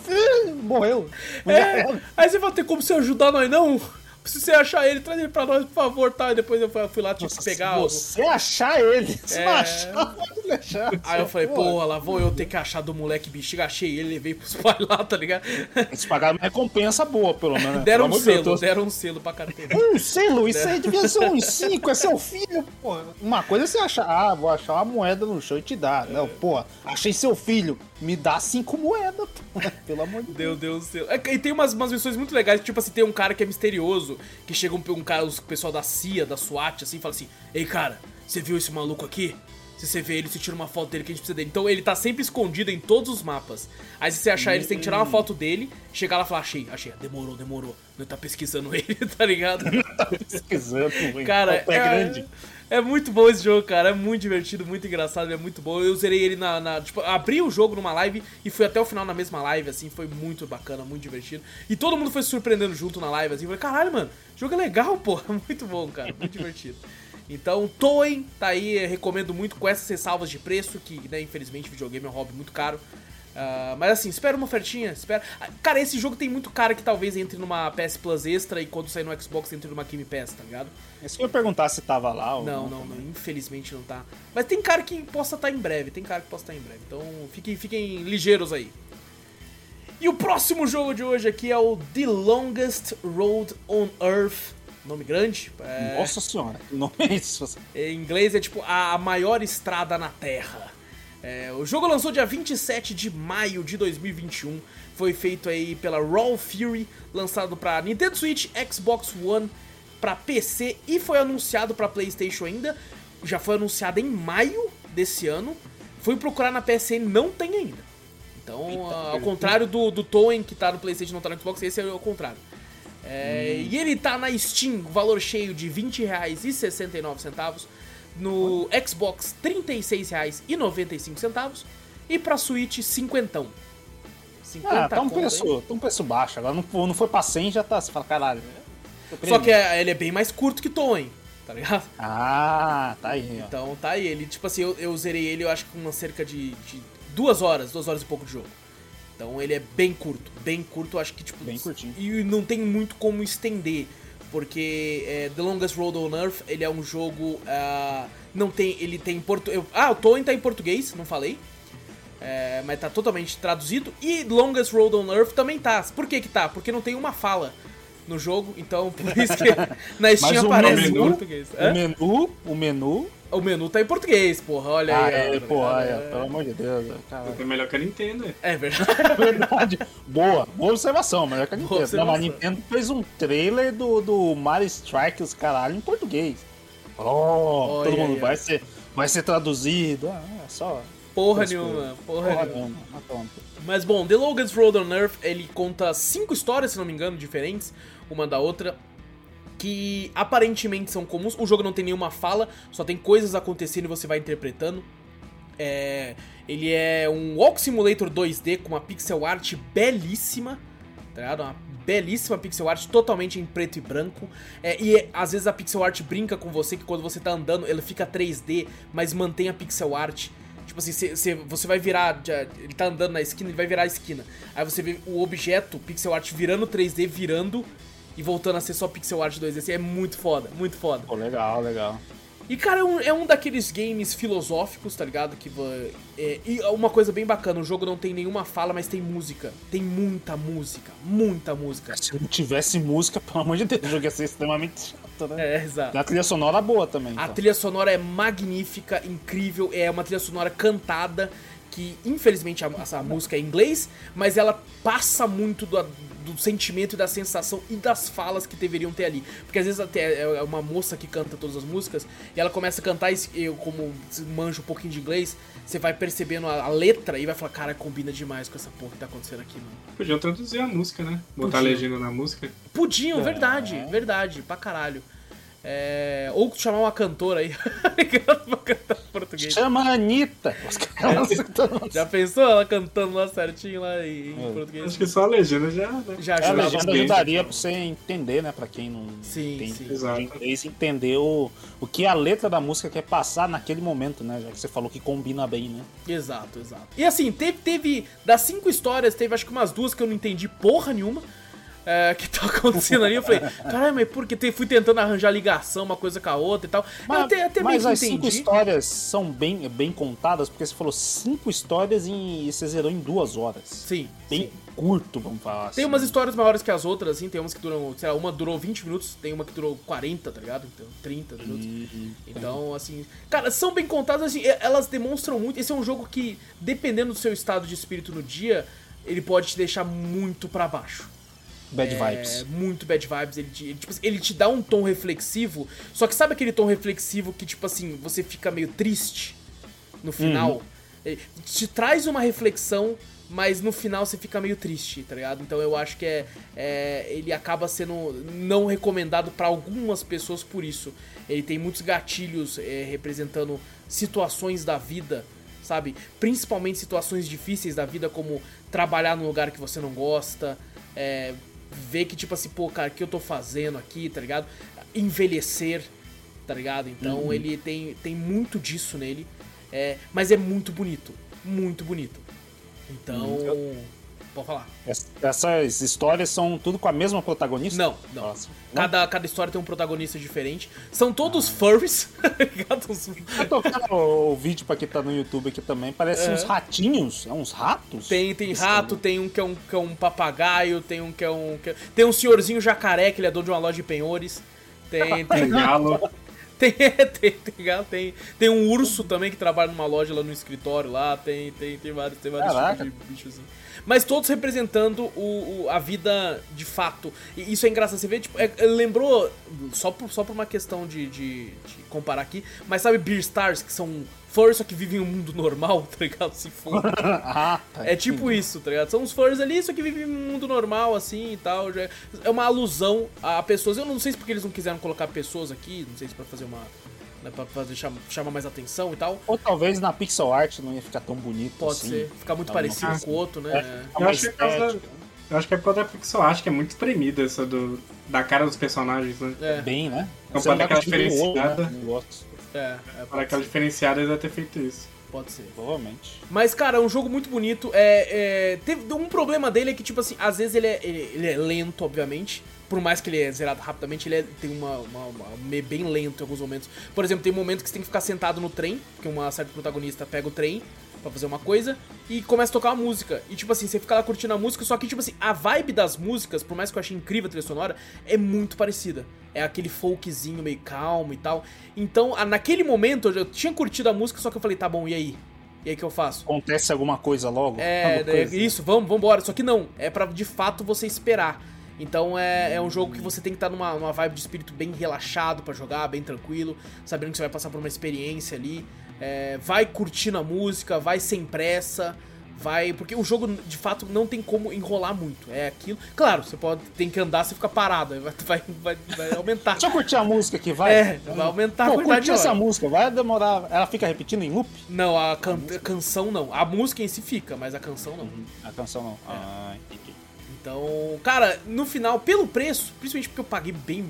S2: morreu.
S1: É, aí você vai ter como você ajudar nós, não? Se você achar ele, traz ele pra nós, por favor, tá? E depois eu fui- lá, tipo,
S2: Nossa,
S1: pegar
S2: se
S1: o-
S2: você achar ele, se
S1: É.
S2: não achar, pode deixar.
S1: Aí eu falei, porra, lá vou eu ter que achar do moleque bexiga, achei ele, levei pros pais lá, tá ligado?
S2: Eles pagaram uma recompensa boa, pelo menos. né?
S1: Deram um
S2: Pelo de
S1: selo,
S2: Deus.
S1: deram um selo pra carteira.
S2: Um selo, isso aí devia ser uns 5, é seu filho, pô. Uma coisa é você achar, ah, vou achar uma moeda no chão e te dar. Não, pô, achei seu filho, me dá cinco moedas, pô. Pelo amor de Deus.
S1: Deu, deu um selo. É, e tem umas, umas missões muito legais, tipo assim, tem um cara que é misterioso, que chega um, um cara, os pessoal da CIA, da SWAT, assim, e fala assim, ei cara, você viu esse maluco aqui? Se você vê ele, você tira uma foto dele que a gente precisa dele. Então ele tá sempre escondido em todos os mapas. Aí se você achar ele, você tem que tirar uma foto dele, chegar lá e falar, achei, achei, demorou, demorou. Não tá pesquisando ele, tá ligado?
S2: Tá pesquisando?
S1: Cara,
S2: O pé
S1: é,
S2: grande.
S1: É muito bom esse jogo, cara. É muito divertido, muito engraçado, é muito bom. Eu zerei ele na. na- tipo, abri o jogo numa live e fui até o final na mesma live, assim. Foi muito bacana, muito divertido. E todo mundo foi se surpreendendo junto na live, assim. Eu falei, caralho, mano, jogo é legal, pô. Muito bom, cara. Muito divertido. Então, Toem, tá aí, recomendo muito com essas ressalvas de preço, que, né, infelizmente, videogame é um hobby muito caro. Ah, mas assim, espera uma ofertinha, espera. Ah, Cara, esse jogo tem muito cara que talvez entre numa PS Plus extra e quando sair no Xbox entre numa Game Pass, tá ligado?
S2: É que eu perguntar se tava lá ou
S1: Não, não, não, infelizmente não tá. Mas tem cara que possa estar em breve, tem cara que possa estar em breve. Então fiquem, fiquem ligeiros aí. E o próximo jogo de hoje aqui é o The Longest Road on Earth. Nome grande. É,
S2: Nossa senhora, que nome é isso?
S1: em inglês é tipo a maior estrada na Terra. É, o jogo lançou dia 27 de maio de 2021. Foi feito aí pela Raw Fury, lançado para Nintendo Switch, Xbox One, para PC e foi anunciado para PlayStation ainda. Já foi anunciado em maio desse ano. Fui procurar na PSN, não tem ainda. Então, ah, ao contrário do, do Toen que tá no PlayStation não tá no Xbox, esse é o contrário. É, E ele tá na Steam, valor cheio de R$ 20,69. No Xbox, R$ 36,95. E pra Switch, 50. 50
S2: Ah, tá um preço, tá um preço baixo. Agora não, não foi pra 100 já tá. Você fala, caralho. tô
S1: Só que é- ele é bem mais curto que Toen, tá ligado?
S2: Ah, tá aí, ó.
S1: Então tá aí, ele, tipo assim, eu, eu zerei ele, eu acho que com uma cerca de, de duas horas, duas horas e pouco de jogo. Então ele é bem curto, bem curto, eu acho que tipo.
S2: Bem curtinho.
S1: E não tem muito como estender. Porque é, The Longest Road on Earth, ele é um jogo. ah, não tem. Ele tem em português. Ah, o Toen tá em português, não falei. É, mas tá totalmente traduzido. E Longest Road on Earth também tá. Por que que tá? Porque não tem uma fala no jogo, então por isso que na Steam aparece em
S2: menu-
S1: português. Hã?
S2: O menu, o menu.
S1: O menu tá em português, porra, olha
S2: Ah,
S1: aí.
S2: é,
S1: tá
S2: olha,
S1: É-
S2: pelo amor de Deus. Cara.
S3: É melhor que a Nintendo, né?
S1: É verdade.
S2: É verdade. Boa, boa observação, é que a Nintendo. Não, mas a. Nintendo fez um trailer do, do Mario Strike, os caralho, em português. Oh,
S1: Olha
S2: todo mundo
S1: aí,
S2: vai ser, vai ser traduzido. Ah, é só.
S1: Porra nenhuma, porra,
S2: Porra
S1: nenhuma.
S2: nenhuma. Pronto.
S1: Mas bom, The Longest Road on Earth, ele conta cinco histórias, se não me engano, diferentes, uma da outra, que aparentemente são comuns. O jogo não tem nenhuma fala, só tem coisas acontecendo e você vai interpretando. É, ele é um Walk Simulator 2D com uma pixel art belíssima, tá ligado? Uma belíssima pixel art totalmente em preto e branco. É, e às vezes a pixel art brinca com você que quando você tá andando, ele fica 3D, mas mantém a pixel art. Tipo assim, cê- cê- você vai virar. Ele tá andando na esquina, ele vai virar a esquina. Aí você vê o objeto, pixel art, virando 3D, virando e voltando a ser só pixel art 2D. Assim, é muito foda, muito foda.
S2: Pô, legal, legal.
S1: E, cara, é um, é um daqueles games filosóficos, tá ligado? Que é, e uma coisa bem bacana, o jogo não tem nenhuma fala, mas tem música. Tem muita música, muita música.
S2: Se não tivesse música, pelo amor de Deus, o jogo ia ser extremamente chato, né?
S1: É, exato.
S2: A trilha sonora boa também.
S1: A
S2: então.
S1: trilha sonora é magnífica, incrível, é uma trilha sonora cantada, que infelizmente a, essa música é em inglês, mas ela passa muito do, do sentimento e da sensação e das falas que deveriam ter ali. Porque às vezes até é uma moça que canta todas as músicas e ela começa a cantar e eu, como manjo um pouquinho de inglês, você vai percebendo a, a, letra e vai falar, cara, combina demais com essa porra que tá acontecendo aqui, mano.
S3: Podiam traduzir a música, né? Botar Podiam. a legenda na música.
S1: Podiam, é. verdade, verdade, pra caralho. É... Ou chamar uma cantora aí pra cantar português.
S2: Chama a Anitta.
S1: já pensou ela cantando lá certinho lá em,
S3: é.
S1: português?
S3: Acho que só a legenda já. Né?
S1: Já
S2: ajuda. A legenda ajudaria pra você entender, né? Pra quem não
S1: sim,
S2: tem
S1: sim.
S2: inglês, entender o, o que a letra da música quer passar naquele momento, né? Já que você falou que combina bem, né?
S1: Exato, exato. E assim, teve, teve das cinco histórias, teve acho que umas duas que eu não entendi porra nenhuma é, que tá acontecendo ali. Eu falei, caralho, mas por que fui tentando arranjar ligação uma coisa com a outra e tal.
S2: Mas, até, até mas as entendi. cinco histórias são bem, bem contadas, porque você falou cinco histórias e você zerou em duas horas.
S1: Sim.
S2: Bem
S1: sim.
S2: curto, vamos falar
S1: assim. Tem umas histórias maiores que as outras, assim, tem umas que duram, sei lá, uma durou 20 minutos, tem uma que durou 40, tá ligado? Então, 30 minutos. Uhum. Então, assim, cara, são bem contadas, assim, elas demonstram muito. Esse é um jogo que, dependendo do seu estado de espírito no dia, ele pode te deixar muito para baixo.
S2: Bad é, vibes.
S1: Muito bad vibes. Ele te, ele, tipo, ele te dá um tom reflexivo. Só que sabe aquele tom reflexivo que, tipo assim, você fica meio triste no final? Uhum. Ele te traz uma reflexão, mas no final você fica meio triste, tá ligado? Então eu acho que é, é ele acaba sendo não recomendado para algumas pessoas por isso. Ele tem muitos gatilhos é, representando situações da vida, sabe? Principalmente situações difíceis da vida, como trabalhar num lugar que você não gosta, é, ver que, tipo assim, pô, cara, o que eu tô fazendo aqui, tá ligado? Envelhecer, tá ligado? Então uhum. ele tem, tem muito disso nele. É, mas é muito bonito. Muito bonito. Então. Uhum. Pode falar.
S2: Essas histórias são tudo com a mesma protagonista?
S1: Não, não. Nossa. Cada, cada história tem um protagonista diferente. São todos ah. furries.
S2: Eu tô vendo o vídeo pra quem tá no YouTube aqui também. Parece é. uns ratinhos. É uns ratos?
S1: Tem, tem rato, tem um que é um, que é um papagaio, tem um que é um. Que é... Tem um senhorzinho jacaré, que ele é dono de uma loja de penhores. Tem. tem galo. Tem, tem, tem, tem, tem um urso também que trabalha numa loja lá no escritório lá, tem, tem, tem vários, tem vários tipos de bichos assim mas todos representando o, o, a vida de fato. E isso é engraçado, você vê, tipo, é, lembrou, só por, só por uma questão de, de, de comparar aqui, mas sabe Beer Stars, que são furries só que vivem um mundo normal, tá ligado? Se for. ah, tá é tipo isso, tá ligado? São os furries ali, só que vivem um mundo normal, assim e tal. É uma alusão a pessoas. Eu não sei se porque eles não quiseram colocar pessoas aqui, não sei se pra fazer uma né, pra fazer, chamar, chamar mais atenção e tal.
S2: Ou talvez na pixel art não ia ficar tão bonito
S1: Pode
S2: assim.
S1: ser, ficar muito parecido com o outro, né?
S3: É, eu, acho que é da, eu acho que é por causa da pixel art, que é muito espremida essa do, da cara dos personagens, né?
S2: É. Bem, né?
S3: Então, para aquela diferenciada. Né?
S1: É, é
S3: para aquela diferenciada, eles ter feito isso.
S1: Pode ser.
S2: Provavelmente.
S1: Mas, cara, é um jogo muito bonito. É, é, teve um problema dele é que, tipo assim, às vezes ele é, ele, ele é lento, obviamente por mais que ele é zerado rapidamente, ele é, tem uma, uma, uma, bem lento em alguns momentos. Por exemplo, tem um momento que você tem que ficar sentado no trem, porque uma certa protagonista pega o trem para fazer uma coisa e começa a tocar uma música. E tipo assim, você fica lá curtindo a música, só que tipo assim, a vibe das músicas, por mais que eu achei incrível a trilha sonora, é muito parecida. É aquele folkzinho meio calmo e tal. Então, naquele momento eu tinha curtido a música, só que eu falei, tá bom, e aí? E aí que eu faço?
S2: Acontece alguma coisa logo?
S1: É, é isso, vamos, vamos embora. Só que não, é para de fato você esperar. Então é, é um jogo que você tem que estar numa, numa vibe de espírito bem relaxado para jogar, bem tranquilo, sabendo que você vai passar por uma experiência ali. É, vai curtindo a música, vai sem pressa, vai. Porque o jogo de fato não tem como enrolar muito. É aquilo. Claro, você pode tem que andar, você fica parado, vai, vai, vai, vai aumentar.
S2: Deixa eu curtir a música aqui, vai.
S1: É, vai aumentar
S2: Pô, a quantidade de essa música, vai demorar. Ela fica repetindo em loop?
S1: Não, a, can a canção não. A música em si fica, mas a canção não. Uhum.
S2: A canção não. É. Ah, entendi.
S1: Então, cara, no final, pelo preço, principalmente porque eu paguei bem.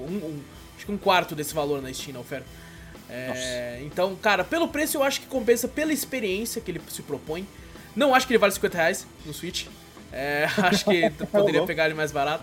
S1: Um, um, acho que um quarto desse valor na Steam, na oferta. É, então, cara, pelo preço eu acho que compensa pela experiência que ele se propõe. Não acho que ele vale 50 reais no Switch. É, acho que poderia pegar ele mais barato.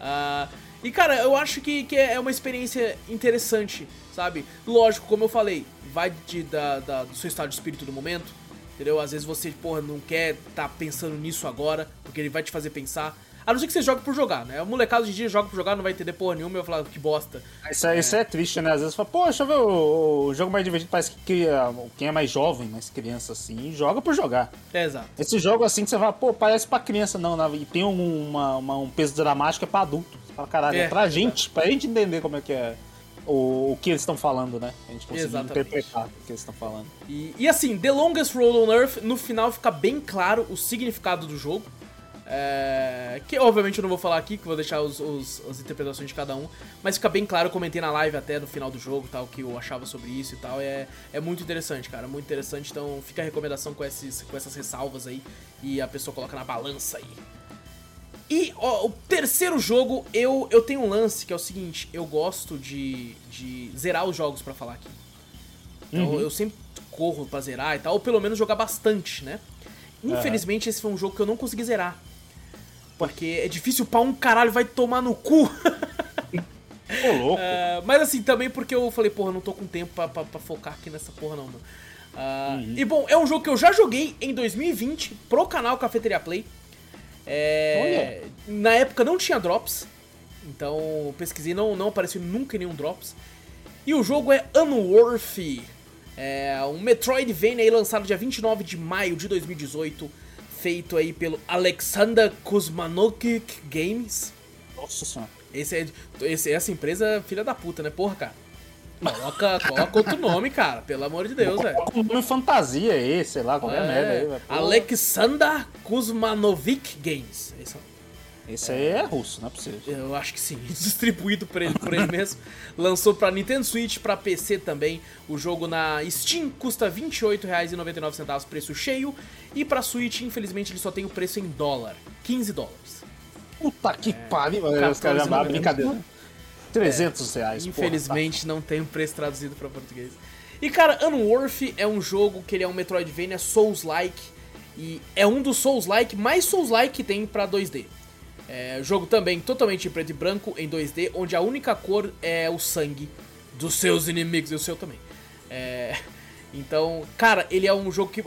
S1: Uh, E, cara, eu acho que, que é uma experiência interessante, sabe? Lógico, como eu falei, vai de, da, da- do seu estado de espírito do momento, entendeu? Às vezes você, porra, não quer tá pensando nisso agora, porque ele vai te fazer pensar. A não ser que você jogue por jogar, né? O molecado hoje em dia joga por jogar, não vai entender porra nenhuma e vai falar que bosta.
S2: Isso é, isso é triste, né? Às vezes fala, pô, deixa eu ver o, jogo mais divertido. Parece que cria- quem é mais jovem, mais criança assim, joga por jogar.
S1: É, exato.
S2: Esse jogo assim que você fala, pô, parece pra criança, não, né? e tem um, uma- uma- um peso dramático é pra adulto. Você fala, caralho, é,
S1: É,
S2: pra gente, pra gente entender como é que é o, o que eles estão falando, né? A gente conseguir interpretar o que eles estão falando.
S1: E, e assim, The Longest Road on Earth, no final fica bem claro o significado do jogo. É, que obviamente eu não vou falar aqui, que vou deixar os, os- as interpretações de cada um. Mas fica bem claro, eu comentei na live até no final do jogo tal, que eu achava sobre isso e tal. É, é muito interessante, cara, muito interessante. Então fica a recomendação com, esses, com essas ressalvas aí. E a pessoa coloca na balança aí. E ó, o terceiro jogo, eu, eu tenho um lance que é o seguinte: eu gosto de, de zerar os jogos pra falar aqui. Então eu sempre corro pra zerar e tal, ou pelo menos jogar bastante, né? Infelizmente esse foi um jogo que eu não consegui zerar. Porque é difícil pra um caralho, vai tomar no cu.
S2: Ô, louco.
S1: É, mas assim, também porque eu falei, porra, não tô com tempo pra, pra- pra focar aqui nessa porra não, mano. Ah, E bom, é um jogo que eu já joguei em 2020 pro canal Cafeteria Play. É, na época não tinha drops, então pesquisei, não, não apareceu nunca nenhum drops. E o jogo é Unworthy, é um Metroidvania aí lançado dia 29 de maio de 2018, feito aí pelo Alexander Kuzmanokik Games.
S2: Nossa senhora.
S1: Esse é, esse, essa empresa é filha da puta, né? Porra, cara. Coloca, coloca outro nome, cara. Pelo amor de Deus, velho.
S2: Coloca um nome fantasia aí, sei lá, qualquer merda aí, velho.
S1: Alexander Kuzmanovic Games. Esse,
S2: Esse aí é russo, não é possível.
S1: eu acho que sim. Distribuído por ele, por ele mesmo. Lançou pra Nintendo Switch, pra PC também. O jogo na Steam custa R$ 28,99, preço cheio. E pra Switch, infelizmente, ele só tem o preço em dólar. 15 dólares.
S2: Puta que pariu, mano. Os
S1: 14,90.
S2: caras já brincadeira. 300 reais.
S1: Infelizmente não tem um preço traduzido pra português. E cara, Unworthy é um jogo que ele é um Metroidvania Souls-like e é um dos Souls-like mais Souls-like que tem pra 2D. É, jogo também totalmente em preto e branco em 2D, onde a única cor é o sangue dos seus inimigos e o seu também. É, então, cara, ele é um jogo que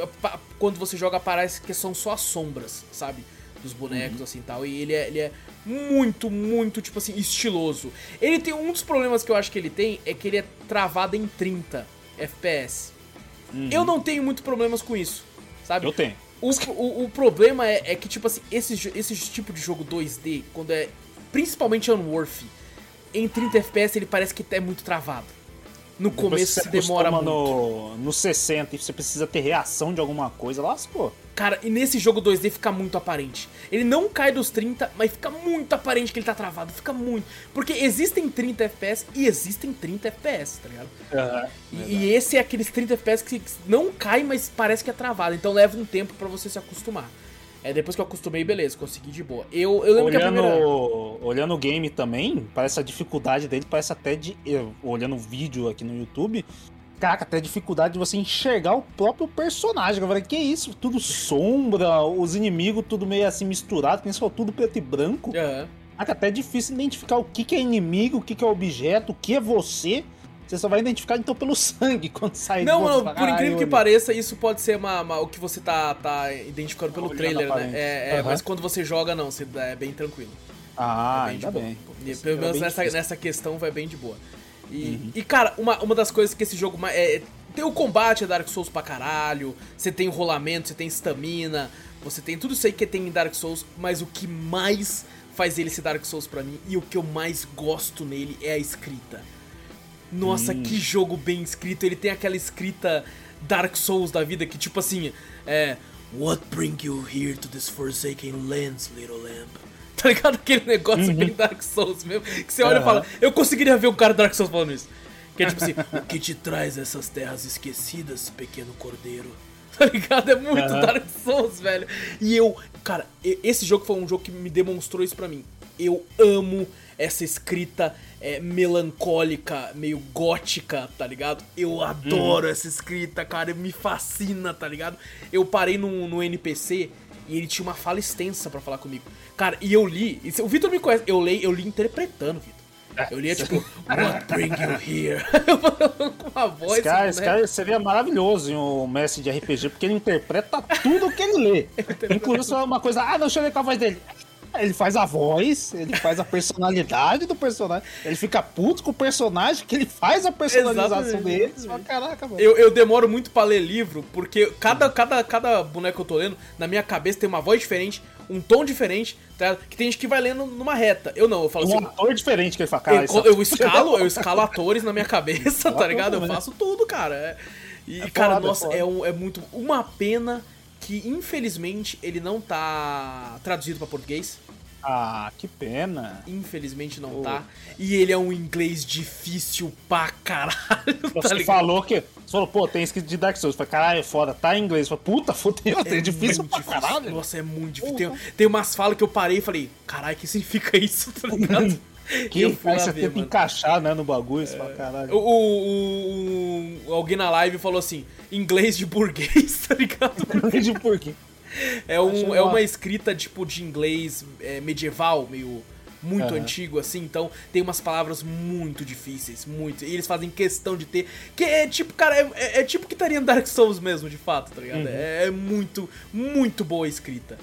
S1: quando você joga parece que são só as sombras, sabe? Dos bonecos assim tal. E ele é, ele é muito, muito, tipo assim, estiloso. Ele tem um dos problemas que eu acho que ele tem é que ele é travado em 30 FPS. Eu não tenho muito problemas com isso, sabe?
S2: Eu tenho.
S1: O, o, o problema é, é que, tipo assim, esse, esse tipo de jogo 2D, quando é principalmente Unworthy, em 30 FPS ele parece que é muito travado. No
S2: Depois
S1: começo se demora muito.
S2: no, no 60 e você precisa ter reação de alguma coisa, lascou.
S1: Cara, e nesse jogo 2D fica muito aparente. Ele não cai dos 30, mas fica muito aparente que ele tá travado. Fica muito. Porque existem 30 FPS e existem 30 FPS, tá ligado? E, e esse é aqueles 30 FPS que não cai, mas parece que é travado. Então leva um tempo pra você se acostumar. É, depois que eu acostumei, beleza, consegui de boa. Eu, eu lembro que a
S2: Olhando,
S1: primeira...
S2: olhando o game também, parece a dificuldade dele, parece até de. eu, olhando o vídeo aqui no YouTube, caraca, até a dificuldade de você enxergar o próprio personagem. Eu falei, que isso? Tudo sombra, os inimigos tudo meio assim misturado, que nem for tudo preto e branco.
S1: Aham.
S2: Caraca, até é difícil identificar o que, que é inimigo, o que, que é objeto, o que é você. Você só vai identificar então pelo sangue quando sai
S1: Não,
S2: você.
S1: não, por incrível
S2: "Caralho,
S1: que
S2: olha."
S1: pareça, isso pode ser uma, uma- o que você tá, tá identificando pelo
S2: Olhando
S1: trailer,
S2: a
S1: né? É, é,
S2: Aham.
S1: mas quando você joga, não, você é bem tranquilo.
S2: Ah,
S1: É bem
S2: ainda bem.
S1: E, pelo
S2: era
S1: menos
S2: bem
S1: nessa,
S2: difícil.
S1: nessa questão vai bem de boa. E, e, cara, uma, uma das coisas que esse jogo. É, tem o combate é Dark Souls pra caralho, você tem o rolamento, você tem estamina, você tem tudo isso aí que tem em Dark Souls, mas o que mais faz ele ser Dark Souls pra mim e o que eu mais gosto nele é a escrita. Nossa, que jogo bem escrito. Ele tem aquela escrita Dark Souls da vida que, tipo assim, é. What bring you here to this forsaken lands, little lamb? Tá ligado? Aquele negócio bem Dark Souls mesmo. Que você olha e
S2: Aham.
S1: fala, eu conseguiria ver um cara Dark Souls falando isso. Que é tipo assim, o que te traz essas terras esquecidas, pequeno cordeiro? Tá ligado? É muito
S2: Aham.
S1: Dark Souls, velho. E eu, cara, e- esse jogo foi um jogo que me demonstrou isso pra mim. Eu amo essa escrita é, melancólica, meio gótica, tá ligado? Eu adoro essa escrita, cara, me fascina, tá ligado? Eu parei no, no NPC E ele tinha uma fala extensa pra falar comigo. Cara, e eu li. e O Vitor me conhece. Eu li, eu li interpretando, Vitor. Eu lia tipo, What bring you here? Com uma voz.
S2: Esse cara, esse
S1: né?
S2: cara seria maravilhoso em um mestre de RPG, porque ele interpreta tudo que ele lê. Inclusive, se falar uma coisa, ah, não, deixa eu ler com a voz dele. Ele faz a voz, ele faz a personalidade do personagem, ele fica puto com o personagem, que ele faz a personalização
S1: Exatamente,
S2: dele. Você fala, Caraca, velho.
S1: Eu, eu demoro muito pra ler livro, porque cada, cada, cada boneco que eu tô lendo, na minha cabeça tem uma voz diferente, um tom diferente, tá? ligado? Que tem gente que vai lendo numa reta. Eu não, eu falo
S2: Um
S1: assim.
S2: ator diferente que ele fala, cara,
S1: Eu, eu escalo, eu escalo atores na minha cabeça, tá ligado? Eu
S2: também.
S1: faço tudo, cara. É- E,
S2: É
S1: cara,
S2: foda, é
S1: nossa, é, um- é muito. Uma pena que, infelizmente, ele não tá traduzido pra português.
S2: Ah, que pena.
S1: Infelizmente não
S2: Oh.
S1: tá. E ele é um inglês difícil pra caralho, tá
S2: Você
S1: ligado?
S2: falou que. Você falou, pô, tem escrito de Dark Souls. Falei, caralho, é foda, tá em inglês. Falei, puta, fudeu, é, difícil
S1: muito
S2: pra caralho.
S1: Nossa, é muito difícil. Tem, tem umas falas que eu parei e falei, caralho, que significa isso, tá ligado?
S2: Que
S1: eu fui
S2: faz você
S1: ver, mano.
S2: encaixar, né, no bagulho, você fala, caralho.
S1: O, o- o- alguém na live falou assim, inglês de burguês, tá ligado?
S2: Entendi por quê.
S1: É, um, é
S2: uma-
S1: escrita tipo de inglês é, medieval, meio muito
S2: Aham.
S1: antigo assim, então tem umas palavras muito difíceis, muito. E eles fazem questão de ter. Que é tipo, cara, é, é- é tipo que estaria em Dark Souls mesmo, de fato, tá ligado? É, é muito, muito boa a escrita.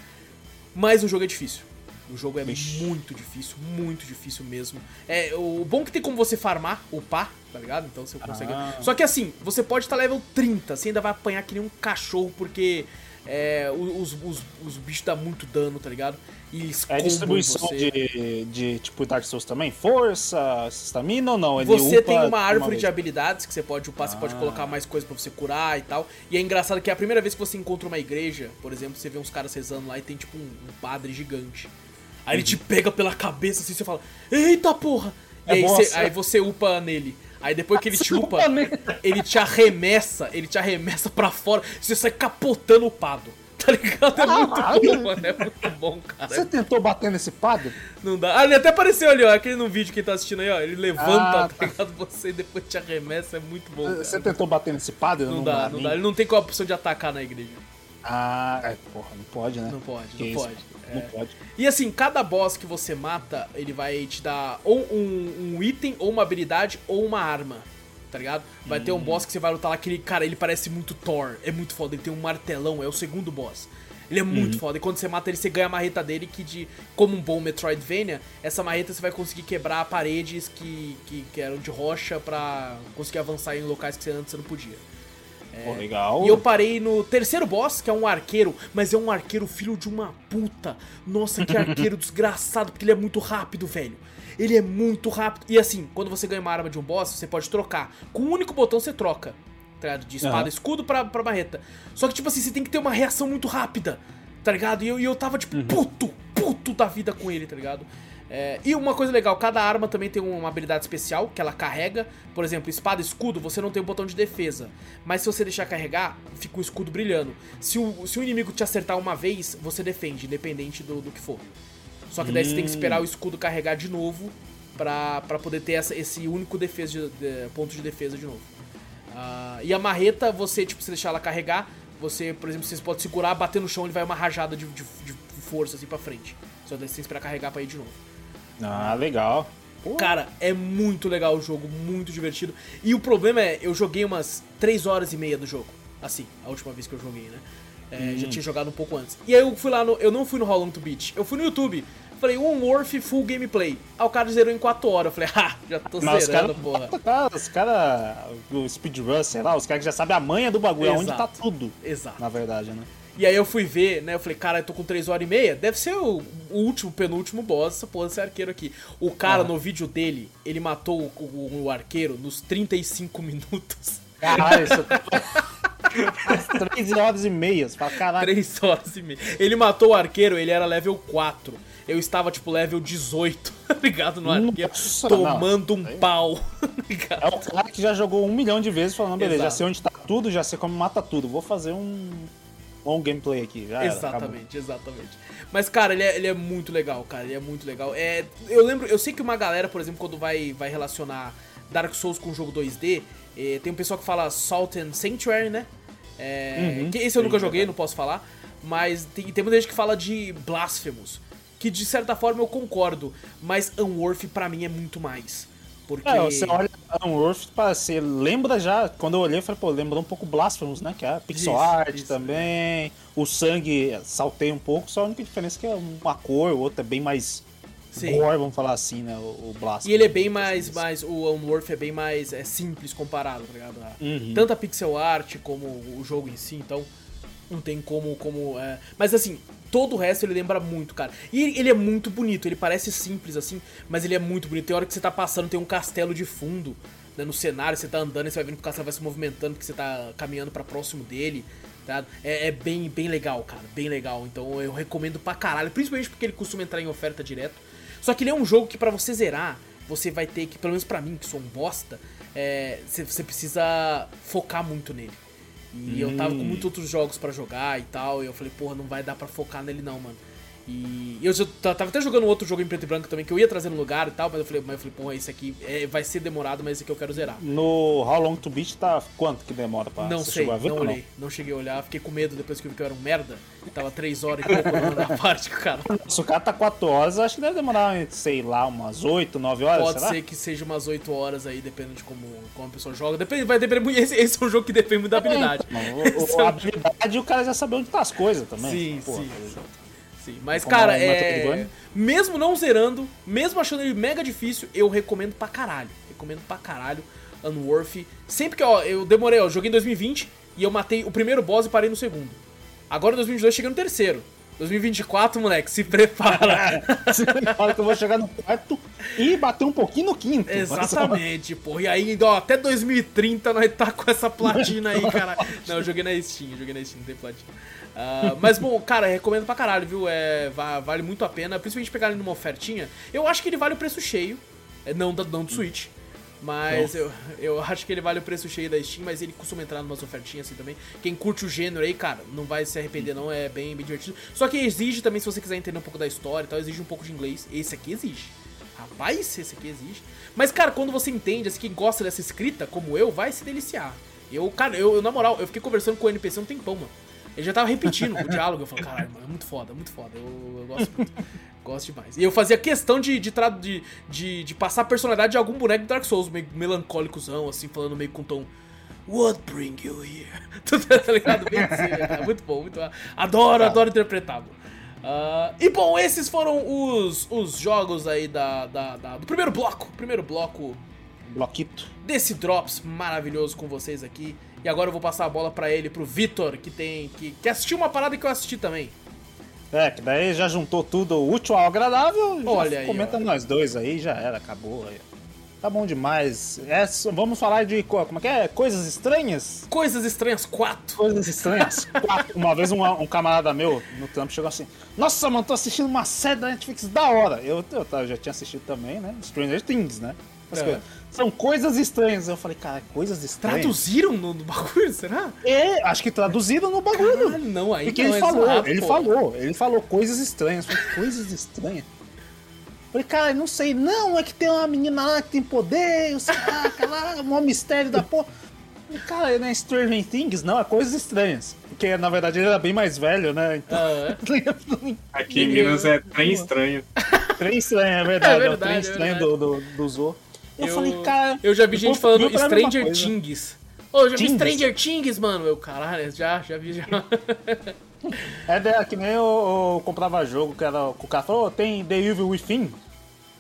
S1: Mas o jogo é difícil. O jogo é
S2: Vixe.
S1: muito difícil, muito difícil mesmo. É, o bom que tem como você farmar, upar, tá ligado? Então você consegue.
S2: Ah.
S1: Só que assim, você pode estar level 30, você ainda vai apanhar que nem um cachorro, porque é, os, os, os bichos dão muito dano, tá ligado? E
S2: É distribuição
S1: você.
S2: de, de, tipo, Dark Souls também? Força, estamina ou não? Ele
S1: Você tem uma árvore
S2: vez?
S1: de habilidades que você pode upar, você pode
S2: Ah.
S1: colocar mais coisas pra você curar e tal. E é engraçado que é a primeira vez que você encontra uma igreja, por exemplo, você vê uns caras rezando lá e tem tipo um, um padre gigante. Aí ele te pega pela cabeça assim, você fala, eita porra! E
S2: É
S1: aí, você,
S2: é.
S1: aí você upa nele. Aí depois que ele te upa, ele te arremessa, ele te arremessa pra fora, você sai capotando o pado. Tá ligado? É muito
S2: Caralho.
S1: bom, mano. É muito bom, cara.
S2: Você tentou bater nesse padre?
S1: Não dá. Ah, ele até apareceu ali, ó. Aquele no vídeo que tá assistindo aí, ó. Ele levanta,
S2: Ah,
S1: tá ligado? Você e depois te arremessa. É muito bom. cara.
S2: Você tentou bater nesse padre?
S1: Não, dá, não dá. Ele não tem qual opção de atacar na igreja.
S2: Ah, é, porra, não pode, né?
S1: Não pode,
S2: Que
S1: não
S2: isso,
S1: pode.
S2: Não
S1: É.
S2: pode.
S1: E assim, cada boss que você mata, ele vai te dar ou um, um item, ou uma habilidade, ou uma arma. Tá ligado? Vai ter um
S2: Hum.
S1: boss que você vai lutar lá, aquele cara, ele parece muito Thor. É muito foda. Ele tem um martelão, é o segundo boss. Ele é muito foda. E quando você mata ele, você ganha a marreta dele, que de. Como um bom Metroidvania, essa marreta você vai conseguir quebrar paredes que, que, que eram de rocha pra conseguir avançar em locais que você antes você não podia.
S2: Pô, legal.
S1: É. E eu parei no terceiro boss, que é um arqueiro, mas é um arqueiro filho de uma puta. Nossa, que arqueiro desgraçado, porque ele é muito rápido, velho. Ele é muito rápido. E assim, quando você ganha uma arma de um boss, você pode trocar. Com um único botão você troca. Tá ligado? De espada,
S2: Aham.
S1: escudo pra, pra marreta. Só que, tipo assim, você tem que ter uma reação muito rápida. Tá ligado? E eu, e eu tava, tipo,
S2: Uhum.
S1: puto, puto da vida com ele, tá ligado? É, e uma coisa legal, cada arma também tem uma habilidade especial que ela carrega. Por exemplo, espada e escudo, você não tem o botão de defesa. Mas se você deixar carregar, fica o escudo brilhando. Se o, se o inimigo te acertar uma vez, você defende, independente do, do que for. Só que daí você tem que esperar o escudo carregar de novo pra, pra poder ter essa- esse único defesa de- de- ponto de defesa de novo. Ah, e a marreta, você, tipo, se deixar ela carregar, você, por exemplo, você pode segurar, bater no chão, ele vai uma rajada de, de, de força assim pra frente. Só daí você tem que esperar carregar pra ir de novo.
S2: Ah, legal. Pô,
S1: Cara, é muito legal o jogo, muito divertido. E o problema é, eu joguei umas 3 horas e meia do jogo. Assim, a última vez que eu joguei, né? É, Já tinha jogado um pouco antes. E aí eu fui lá no. Eu não fui no How Long to Beat, eu fui no YouTube. Falei, um Worth Full Gameplay. Aí o cara zerou em 4 horas. Eu falei, ah, já tô
S2: Mas
S1: zerando,
S2: caras,
S1: porra.
S2: os caras, o speedrun, sei lá, os caras que já sabem a manha do bagulho, tá
S1: Exato.
S2: tudo,
S1: Exato.
S2: na verdade, né?
S1: E aí eu fui ver, né? Eu falei, cara, eu tô com 3 horas e meia. Deve ser o, o último, penúltimo boss, essa porra desse arqueiro aqui. O cara,
S2: Aham.
S1: no vídeo dele, ele matou o, o- o arqueiro nos 35 minutos.
S2: Caralho, isso... 3 horas e meia, fala, caralho.
S1: 3 horas e meia. Ele matou o arqueiro, ele era level 4. Eu estava, tipo, level 18, tá ligado? No arqueiro,
S2: Nossa,
S1: tomando
S2: não.
S1: um pau, tá ligado?
S2: É o cara que já jogou um milhão de vezes falando, beleza, já
S1: Exato.
S2: sei onde tá tudo, já sei como mata tudo. Vou fazer um long gameplay aqui, já era, acabou.
S1: Exatamente, exatamente. Mas, cara, ele é, ele é muito legal, cara. Ele é muito legal. É, eu lembro, eu sei que uma galera, por exemplo, quando vai, vai relacionar Dark Souls com jogo 2D, eh, tem um pessoal que fala Salt and Sanctuary, né? É,
S2: Uhum,
S1: que esse eu nunca joguei,
S2: verdade.
S1: não posso falar. mas tem, tem muita gente que fala de Blasphemous, que de certa forma eu concordo, mas Unworthy pra mim é muito mais. Porque...
S2: É, você olha Unworthy, você lembra já, quando eu olhei, eu falei, pô, lembrou um pouco Blasphemous, né? Que é pixel
S1: Isso,
S2: art
S1: isso.
S2: também, o sangue saltei um pouco, só a única diferença é que é uma cor, o outro é bem mais
S1: Sim.
S2: gore, vamos falar assim, né? O, o Blasphemous.
S1: E ele é bem mais, mais o Unworthy é bem mais é, simples comparado, tá ligado? A-
S2: Uhum.
S1: Tanto a pixel art como o jogo em si, então não tem como. como é... Mas assim, todo o resto ele lembra muito, cara. E ele- é muito bonito, ele parece simples assim, mas ele é muito bonito. Tem hora que você tá passando, tem um castelo de fundo né, no cenário, você tá andando e você vai vendo que o castelo vai se movimentando, que você tá caminhando pra próximo dele. Tá? É, é bem, bem legal, cara, bem legal. Então eu recomendo pra caralho, principalmente porque ele costuma entrar em oferta direto. Só que ele é um jogo que pra você zerar, você vai ter que, pelo menos pra mim, que sou um bosta, é, você, você precisa focar muito nele. E eu tava com
S2: Hum.
S1: muitos outros jogos pra jogar e tal, e eu falei, porra, não vai dar pra focar nele não, mano. E eu já tava até jogando outro jogo em preto e branco também, que eu ia trazer no lugar e tal, mas eu falei, mas eu falei porra, esse aqui é, vai ser demorado, mas esse aqui eu quero zerar.
S2: No How Long to Beat tá quanto que demora pra
S1: não sei,
S2: chegou a ver
S1: não
S2: ou
S1: olhei, não cheguei a olhar, fiquei com medo depois que eu vi que eu era um merda. Tava três horas e pouco na parte que o cara.
S2: Se o cara tá 4 horas, acho que deve demorar, sei lá, umas 8, 9 horas,
S1: Pode ser que seja umas 8 horas aí, dependendo de como, como a pessoa joga. Depende, vai depender muito. Esse, esse é um jogo que depende muito da habilidade.
S2: Não, o, o, a habilidade e o cara já sabe onde tá as coisas também.
S1: Sim,
S2: Porra,
S1: sim? Sim, mas
S2: Como
S1: cara, é. Mesmo não zerando, mesmo achando ele mega difícil, eu recomendo pra caralho. Recomendo pra caralho Unworthy. Sempre que, ó, eu demorei, ó, joguei em 2020 e eu matei o primeiro boss e parei no segundo. Agora em 2022 cheguei no terceiro. 2024, moleque, se prepara.
S2: Fala que eu vou chegar no quarto e bater um pouquinho no quinto.
S1: Exatamente, porra. E aí, ó, até 2030 nós tá com essa platina aí, cara. Não, eu joguei na Steam, joguei na Steam, não tem platina. Ah, mas bom, cara, recomendo pra caralho, viu? É, va- vale muito a pena, principalmente pegar ele numa ofertinha. Eu acho que ele vale o preço cheio, é, não, não do Switch. Mas eu, eu acho que ele vale o preço cheio da Steam, mas ele costuma entrar numas ofertinhas assim também. Quem curte o gênero aí, cara, não vai se arrepender não, é bem, bem divertido. Só que exige também, se você quiser entender um pouco da história e tal, exige um pouco de inglês. Esse aqui exige. Rapaz, esse aqui exige. Mas, cara, quando você entende, assim, quem gosta dessa escrita, como eu, vai se deliciar. Eu, cara, eu, eu, na moral, eu fiquei conversando com o NPC um tempão, mano. Ele já tava repetindo o diálogo. Eu falei, caralho, mano, é muito foda, muito foda. Eu, eu gosto muito. gosto demais. E eu fazia questão de, de, de, de, de passar a personalidade de algum boneco do Dark Souls, meio melancólicozão, assim, falando meio com tom. What bring you here? tá ligado? Bem assim, né? Muito bom, muito bom. Adoro, adoro interpretar, mano. Ah, e bom, esses foram os, os jogos aí da, da- da- do primeiro bloco. Primeiro bloco
S2: Bloquito.
S1: desse Drops maravilhoso com vocês aqui. E agora eu vou passar a bola pra ele, pro Vitor, que tem. Que, que assistiu uma parada que eu assisti também.
S2: É, que daí já juntou tudo útil ao agradável. já
S1: Olha aí,
S2: Comenta
S1: ó.
S2: nós dois aí, já era, acabou. Tá bom demais. É, vamos falar de. co- Como é que é? Coisas estranhas?
S1: Coisas Estranhas 4.
S2: Coisas estranhas. Quatro. Uma vez um, um camarada meu no trampo chegou assim: Nossa, mano, tô assistindo uma série da Netflix da hora. Eu, eu, tava- já tinha assistido também, né? Stranger Things, né? As
S1: É.
S2: coisas. São coisas estranhas. Eu falei, cara, coisas estranhas.
S1: Traduziram no, no bagulho, será?
S2: É, acho que traduziram no bagulho.
S1: Caralho, não, aí
S2: Porque
S1: não,
S2: ele falou,
S1: exato,
S2: ele
S1: pô.
S2: falou, ele falou coisas estranhas. Falei, coisas estranhas? Falei, cara, não sei, não, é que tem uma menina lá que tem poder, os saca lá, um mistério da porra. Falei, cara, não é Stranger Things, não, é coisas estranhas. Porque na verdade ele era bem mais velho, né? Então.
S1: Ah,
S3: Aqui em Minas é trem estranho.
S2: trem estranho, é verdade,
S1: É
S2: é, o trem
S1: verdade, é
S2: estranho do, do, do Zorro. Eu,
S1: eu,
S2: falei, cara.
S1: eu já vi gente falando Stranger. Things. Ô, eu já vi? Stranger Things, mano. Eu, caralho, já, já vi, já.
S2: É da- que nem eu, eu comprava jogo, que era, o cara falou, "Ô, tem The Evil Within.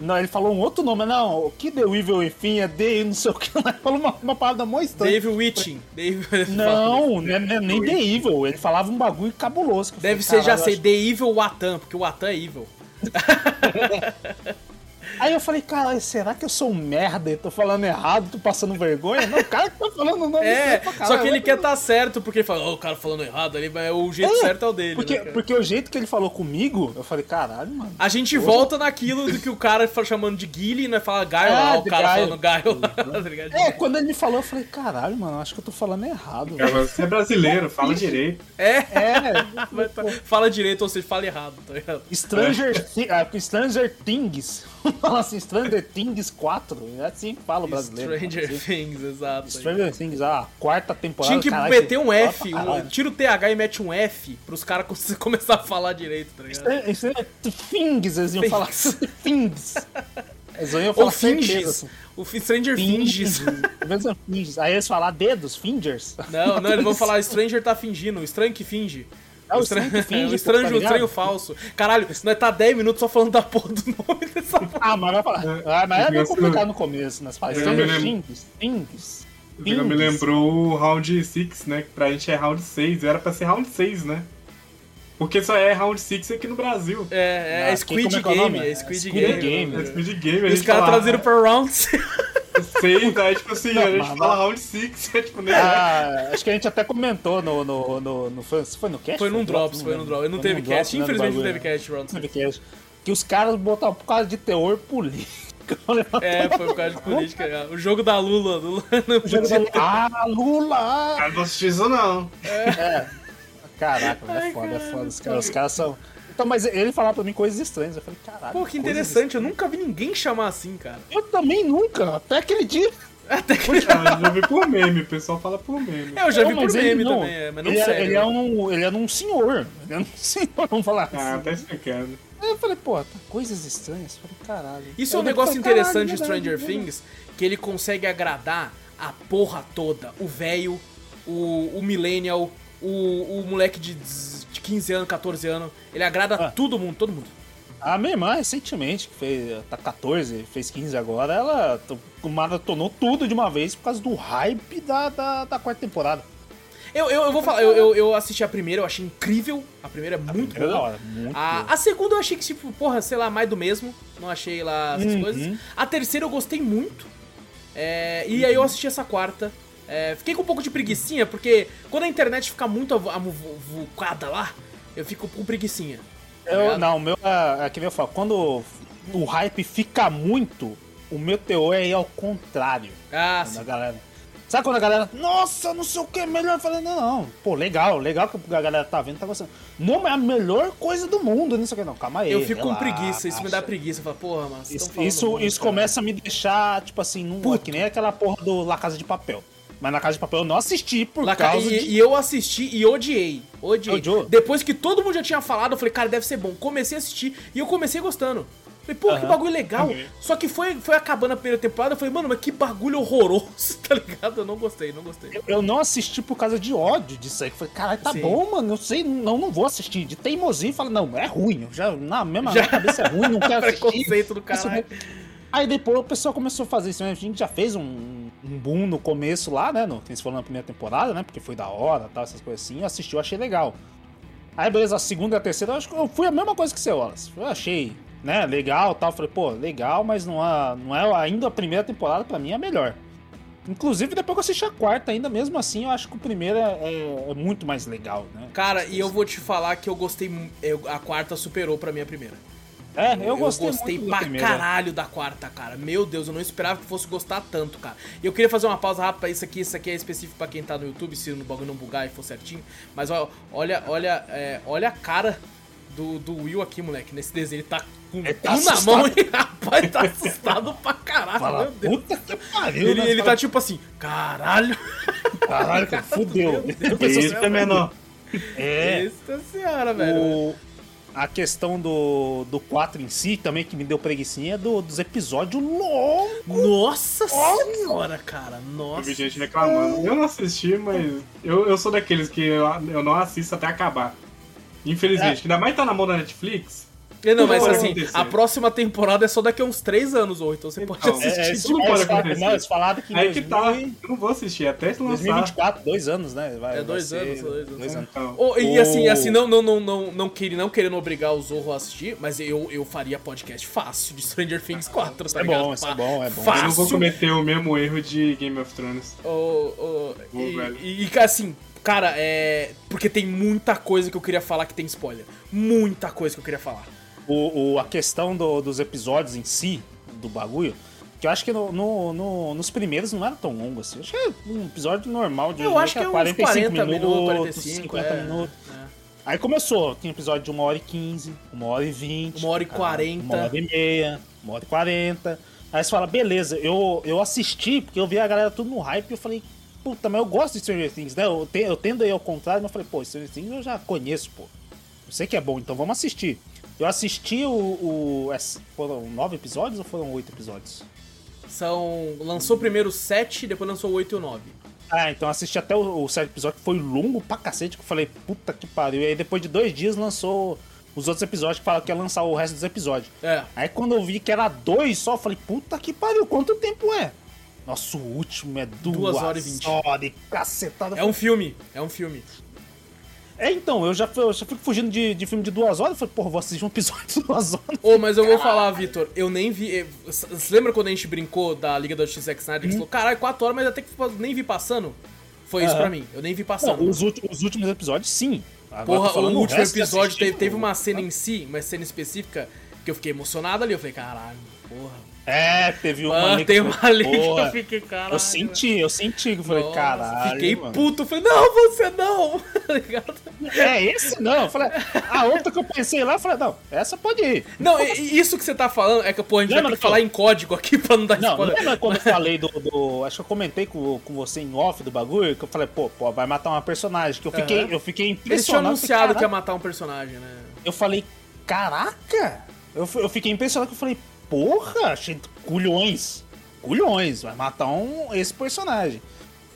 S2: Não, ele falou um outro nome, não, o que The Evil Within é The não sei o que, ele falou uma, uma parada mó estranha.
S1: Dave Witching. Dave...
S2: Não, não é, não é nem The Evil, ele falava um bagulho cabuloso.
S1: Deve
S2: falei,
S1: ser, já
S2: "Caralho,
S1: sei,
S2: eu
S1: The Evil Watan, porque o Watan é evil.
S2: acho-" Aí eu falei, cara, será que eu sou um merda e tô falando errado, tô passando vergonha? Não, o cara que tá falando o nome
S1: É,
S2: certo pra
S1: só que ele quer tá certo, porque ele fala, ô, o cara falando errado ali, mas o jeito
S2: É,
S1: certo é o dele,
S2: Porque,
S1: né,
S2: porque o jeito que ele falou comigo, eu falei, caralho, mano.
S1: A gente volta naquilo do que o cara fala chamando de Guile, né? Fala Gaio
S2: É,
S1: lá, o cara
S2: Gaio.
S1: falando Gaio lá, tá ligado?
S2: É, quando ele me falou, eu falei, caralho, mano, acho que eu tô falando errado. velho.
S3: Cara, Você é brasileiro, fala direito.
S1: É,
S2: É,
S1: mas tá- fala direito, ou seja, fala errado, tá ligado?
S2: Stranger, ah, Stranger Things. fala assim, Stranger Things 4. É assim que fala o brasileiro.
S1: Stranger
S2: Assim.
S1: Things, exato.
S2: Stranger Things, a quarta temporada.
S1: Tinha que
S2: caralho,
S1: meter um F, um, tira o TH e mete um F pros caras começar a falar direito, tá ligado?
S2: Stranger Things, eles iam
S1: Things.
S2: falar Things. Eles iam
S1: Ou
S2: falar certeza,
S1: finges.
S2: assim.
S1: O Stranger. Finges.
S2: Finges. Aí eles falar dedos, fingers.
S1: Não, não, eles vão falar Stranger tá fingindo, o estranho que finge.
S2: É o
S1: estranho,
S2: estranho finge,
S1: o
S2: pô,
S1: estranho,
S2: tá
S1: o estranho falso. Caralho, nós tá 10 minutos só falando da porra do nome dessa porra.
S2: Ah, mas vai falar. Ah, mas é meio
S3: Isso-
S2: complicado no começo, né? Você fala
S3: Eu
S2: Stranger
S3: me lembro-
S2: Things, Things.
S3: Você me lembrou o Round 6, né? Que pra gente é Round 6. Era pra ser Round 6, né? Porque só é Round 6 aqui no Brasil.
S1: É, é,
S2: Ah,
S1: é
S2: aqui,
S1: Squid
S2: como é é o
S1: Game, é Squid,
S2: Squid
S1: Game.
S2: Game.
S3: É Speed Game, a
S1: E os
S3: gente
S1: caras traduziram pra Rounds.
S3: 6, aí tipo assim, a gente
S2: Não, mas-
S3: fala Round 6, é tipo, né?
S2: Ah, acho que a gente até comentou no. no, no, no foi, foi no cast?
S1: Foi num
S2: no
S1: Drops,
S2: Não
S1: foi num. Drops. Não
S2: Foi
S1: teve
S2: num
S1: cast,
S2: Drops, né,
S1: infelizmente não teve
S2: né?
S1: cast Rounds.
S2: Não teve cast. Que os caras botaram por causa de teor político.
S1: É, foi por causa de política. O jogo da Lula. Lula não
S2: O jogo da- Ah, Lula!
S3: Cara, não assisti isso não.
S2: Caraca, é
S1: Ai,
S2: foda, é
S1: cara.
S2: foda. Os caras, os caras são. Então, mas ele falava pra mim coisas estranhas. Eu falei, caralho.
S1: Pô, que interessante. Eu nunca vi ninguém chamar assim, cara.
S2: Eu também nunca, até aquele dia.
S1: Até que...
S3: Ah, eu já vi por meme, o pessoal fala por meme.
S1: É, eu já
S2: Não,
S1: vi por meme
S2: não.
S1: também, é, mas não
S2: ele, é-
S1: sério.
S2: ele é um, ele é um senhor. Ele é um senhor, vamos falar
S3: Ah,
S2: assim.
S3: tá explicando.
S2: Aí eu falei, pô, tá coisas estranhas. Eu falei, caralho.
S1: Isso é um negócio
S2: falei,
S1: interessante de
S2: caralho,
S1: Stranger
S2: verdade,
S1: Things, que ele consegue agradar a porra toda. O velho, o, o millennial, o, o moleque de, dez- de 15 anos, 14 anos. Ele agrada
S2: Ah.
S1: todo mundo, todo mundo.
S2: A minha irmã, recentemente, que fez, tá 14, fez 15 agora, ela maratonou tudo de uma vez por causa do hype da, da, da quarta temporada.
S1: Eu, eu, eu vou falar, eu, eu, assisti a primeira, eu achei incrível. A primeira é muito
S2: Era da
S1: boa.
S2: hora, muito
S1: A,
S2: boa.
S1: a segunda eu achei que, tipo, porra, sei lá, mais do mesmo. Não achei lá essas
S2: Uhum.
S1: coisas. A terceira eu gostei muito. É, e aí eu assisti essa quarta. É, fiquei com um pouco de preguicinha, porque quando a internet fica muito avu- amuvucada lá, eu fico com preguicinha. tá
S2: Eu,
S1: ligado?
S2: não, o meu é, é nem eu falo, quando o hype fica muito, o meu teor é ir ao contrário
S1: Ah, sim.
S2: galera. Sabe quando a galera, nossa, não sei o que, é melhor? Eu falei, não, não, pô, legal, legal que a galera tá vendo, tá gostando. Não é a melhor coisa do mundo, não sei o que, não, calma aí.
S1: Eu fico com
S2: relaxa.
S1: preguiça, isso me dá preguiça. Eu falo, porra, mas.
S2: Isso, isso,
S1: muito,
S2: isso começa a me deixar, tipo assim, num,
S1: Puto.
S2: que nem aquela porra do La Casa de Papel. Mas na Casa de Papel eu não assisti por
S1: cara,
S2: causa
S1: e,
S2: de...
S1: e eu assisti e odiei. Odiei.
S2: Odiou?
S1: Depois que todo mundo já tinha falado, eu falei, cara, deve ser bom. Comecei a assistir e eu comecei gostando. Falei, pô, que
S2: Aham.
S1: bagulho legal.
S3: Também.
S1: Só que foi, foi acabando a primeira temporada, eu falei, mano, mas que bagulho horroroso, tá ligado? Eu não gostei, não gostei.
S2: Eu- Eu não assisti por causa de ódio disso aí. Eu Falei, caralho, tá
S1: Sim.
S2: bom, mano. Eu sei, não, não vou assistir. De teimosia, fala, não, é ruim. Já, na mesma
S1: Já.
S2: cabeça é ruim, não quero assistir.
S1: Preconceito do caralho.
S2: Aí depois o pessoal começou a fazer isso. né? A gente já fez um, um boom no começo lá, né? No, que foram na primeira temporada, né? Porque foi da hora tal, essas coisas assim. Eu assisti, eu achei legal. Aí beleza, a segunda e a terceira, eu acho que eu fui a mesma coisa que você, Wallace. Eu achei, né, legal tal. Falei, pô, legal, mas não é, não é ainda a primeira temporada, pra mim é a melhor. Inclusive, depois que eu assisti a quarta, ainda mesmo assim, eu acho que o primeiro é, é- é muito mais legal, né?
S1: Cara, e eu vou te falar que eu gostei. eu- a quarta superou pra mim a primeira.
S2: É, eu gostei, muito da
S1: pra
S2: primeira.
S1: caralho da quarta, cara. Meu Deus, eu não esperava que fosse gostar tanto, cara. E eu queria fazer uma pausa rápida pra isso aqui. Isso aqui é específico pra quem tá no YouTube, se o bagulho não bugar e for certinho. Mas ó, olha, olha, é, olha a cara do, do Will aqui, moleque. Nesse desenho. Ele tá com
S2: Ele tá
S1: na mão e rapaz, tá assustado pra caralho.
S2: Fala,
S1: meu Deus.
S2: puta que pariu,
S1: Ele,
S2: né?
S1: ele tá tipo assim, caralho.
S2: Caralho, cara, fudeu.
S3: Esse é menor.
S2: É,
S1: Eita senhora, velho.
S2: o, a questão do, do 4 em si, também que me deu preguicinha, é do, dos episódios longos.
S1: Nossa senhora, cara.
S3: Eu
S1: Nossa.
S3: vi gente reclamando. Eu não assisti, mas eu, eu sou daqueles que eu, eu não assisto até acabar. Infelizmente. Ainda mais tá na mão da Netflix.
S1: É, Não, mas
S3: Tudo pode
S1: assim,
S3: acontecer.
S1: a próxima temporada é só daqui a uns 3 anos, ou então você pode
S3: Então,
S1: assistir.
S2: É,
S3: tudo
S2: é,
S3: pode
S2: eles falaram-
S3: acontecer.
S2: não, eles falaram que
S3: Aí que tá.
S2: 2000
S3: Eu não vou assistir até se lançar.
S2: 2024, dois anos, né? Vai,
S1: É,
S2: vai
S1: dois
S2: ser
S1: anos, dois anos.
S3: Então,
S1: Oh, e assim, assim não, não, não, não, não, queria, não querendo obrigar o Zorro a assistir, mas eu, eu faria podcast fácil de Stranger Things 4, tá
S2: é
S1: ligado?
S2: bom, isso é bom, é bom.
S3: eu
S1: Fácil.
S3: não vou cometer o mesmo erro de Game of Thrones.
S1: Ô, ô,
S3: Ô,
S1: e,
S3: velho.
S1: e, e, assim, cara, é. Porque tem muita coisa que eu queria falar que tem spoiler. Muita coisa que eu queria falar.
S2: O, o- a questão do- dos episódios em si, do bagulho, que eu acho que no, no- no- nos primeiros não era tão longo assim. Eu acho que é um episódio normal de
S1: Eu acho que é uns
S2: 45
S1: 40 minutos,
S2: minutos,
S1: 45,
S2: 50
S1: é,
S2: minutos.
S1: é.
S2: Aí começou, tinha episódio de 1 hora e 15, 1 hora e 20.
S1: Uma hora e 40.
S2: 1 hora e meia, 1 hora e 40. Aí você fala, beleza, eu, eu assisti, porque eu vi a galera tudo no hype e eu falei, puta, mas eu gosto de Stranger Things, né? Eu, te, eu tendo aí ao contrário, mas eu falei, pô, Stranger Things eu já conheço, pô. Eu sei que é bom, então vamos assistir. Eu assisti o. o foram nove episódios ou foram oito episódios?
S1: São. Lançou primeiro 7, depois lançou o 8 e 9.
S2: Ah, então assisti até o, o sétimo episódio, que foi longo pra cacete, que eu falei, puta que pariu. E aí depois de dois dias lançou os outros episódios que falaram que ia lançar o resto dos episódios.
S1: É.
S2: Aí quando eu vi que era dois só, eu falei, puta que pariu, quanto tempo é? Nossa, o último é duas,
S1: Duas horas e vinte.
S2: horas cacetada.
S1: É um filme. É um filme.
S2: É, então, eu já, eu já fico fugindo de, de filme de duas horas. Eu falei, porra, vou assistir um episódio de duas horas.
S1: Ô, mas eu vou falar, Vitor, eu nem vi. Você lembra quando a gente brincou da Liga da Justiça Zack Snyder? Você falou, caralho, 4 horas, mas até que nem vi passando? Foi isso pra mim. Eu nem vi passando.
S2: Não, os, últimos, os últimos episódios, sim. Agora
S1: Porra, o último episódio teve, teve uma cena em si, uma cena específica, que eu fiquei emocionado ali. Eu falei, caralho, porra.
S2: É, teve uma
S1: Mano,
S2: ali eu
S1: uma ali que eu fiquei, caralho.
S2: Eu senti, eu senti que eu falei,
S1: Nossa,
S2: caralho.
S1: Fiquei
S2: mano.
S1: puto. Eu falei, não, você não. Tá ligado?
S2: É, esse não. Eu falei, a outra que eu pensei lá, eu falei, não, essa pode ir.
S1: Não, isso que você tá falando é que, pô, a gente vai
S2: Lembra
S1: ter que falar em código aqui pra não dar
S2: Não,
S1: spoiler.
S2: lembra quando eu falei do, do- Acho que eu comentei com, com você em off do bagulho, que eu falei, pô, pô vai matar uma personagem. Que eu fiquei,
S1: Aham.
S2: eu fiquei
S1: Eles tinham
S2: impressionado.
S1: anunciado que ia matar um personagem, né?
S2: Eu falei, caraca! Eu, eu fiquei impressionado que eu falei, porra, achei culhões. Culhões, vai matar um, esse personagem.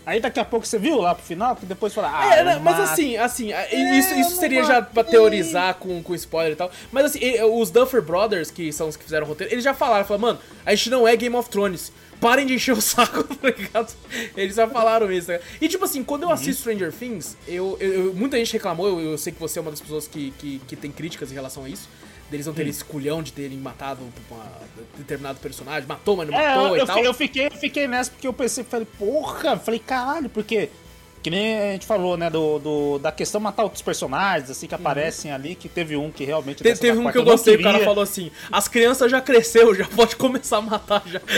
S2: Aí daqui a pouco você viu lá pro final, que depois fala, ah,
S1: É, né, mas
S2: mato.
S1: assim, assim,
S2: É,
S1: isso, isso
S2: eu
S1: seria já pra teorizar com, com spoiler e tal. Mas assim, os Duffer Brothers, que são os que fizeram o roteiro, eles já falaram, falaram, mano, a gente não é Game of Thrones. Parem de encher o saco, tá ligado? Eles já falaram isso, né? E tipo assim, quando eu assisto Stranger Things, eu, eu- eu- muita gente reclamou, eu, eu sei que você é uma das pessoas que, que, que tem críticas em relação a isso. Deles não terem esse culhão de terem matado uma, determinado personagem, matou, mas não
S2: É,
S1: matou
S2: eu,
S1: e
S2: eu,
S1: tal.
S2: eu fiquei, eu fiquei nessa porque eu pensei, falei, porra, falei, caralho, porque. Que nem a gente falou, né, do, do- da questão matar outros personagens, assim, que aparecem ali, que teve um que realmente.
S1: Te- teve um que eu gostei, o cara falou assim: as crianças já cresceu, já pode começar a matar já.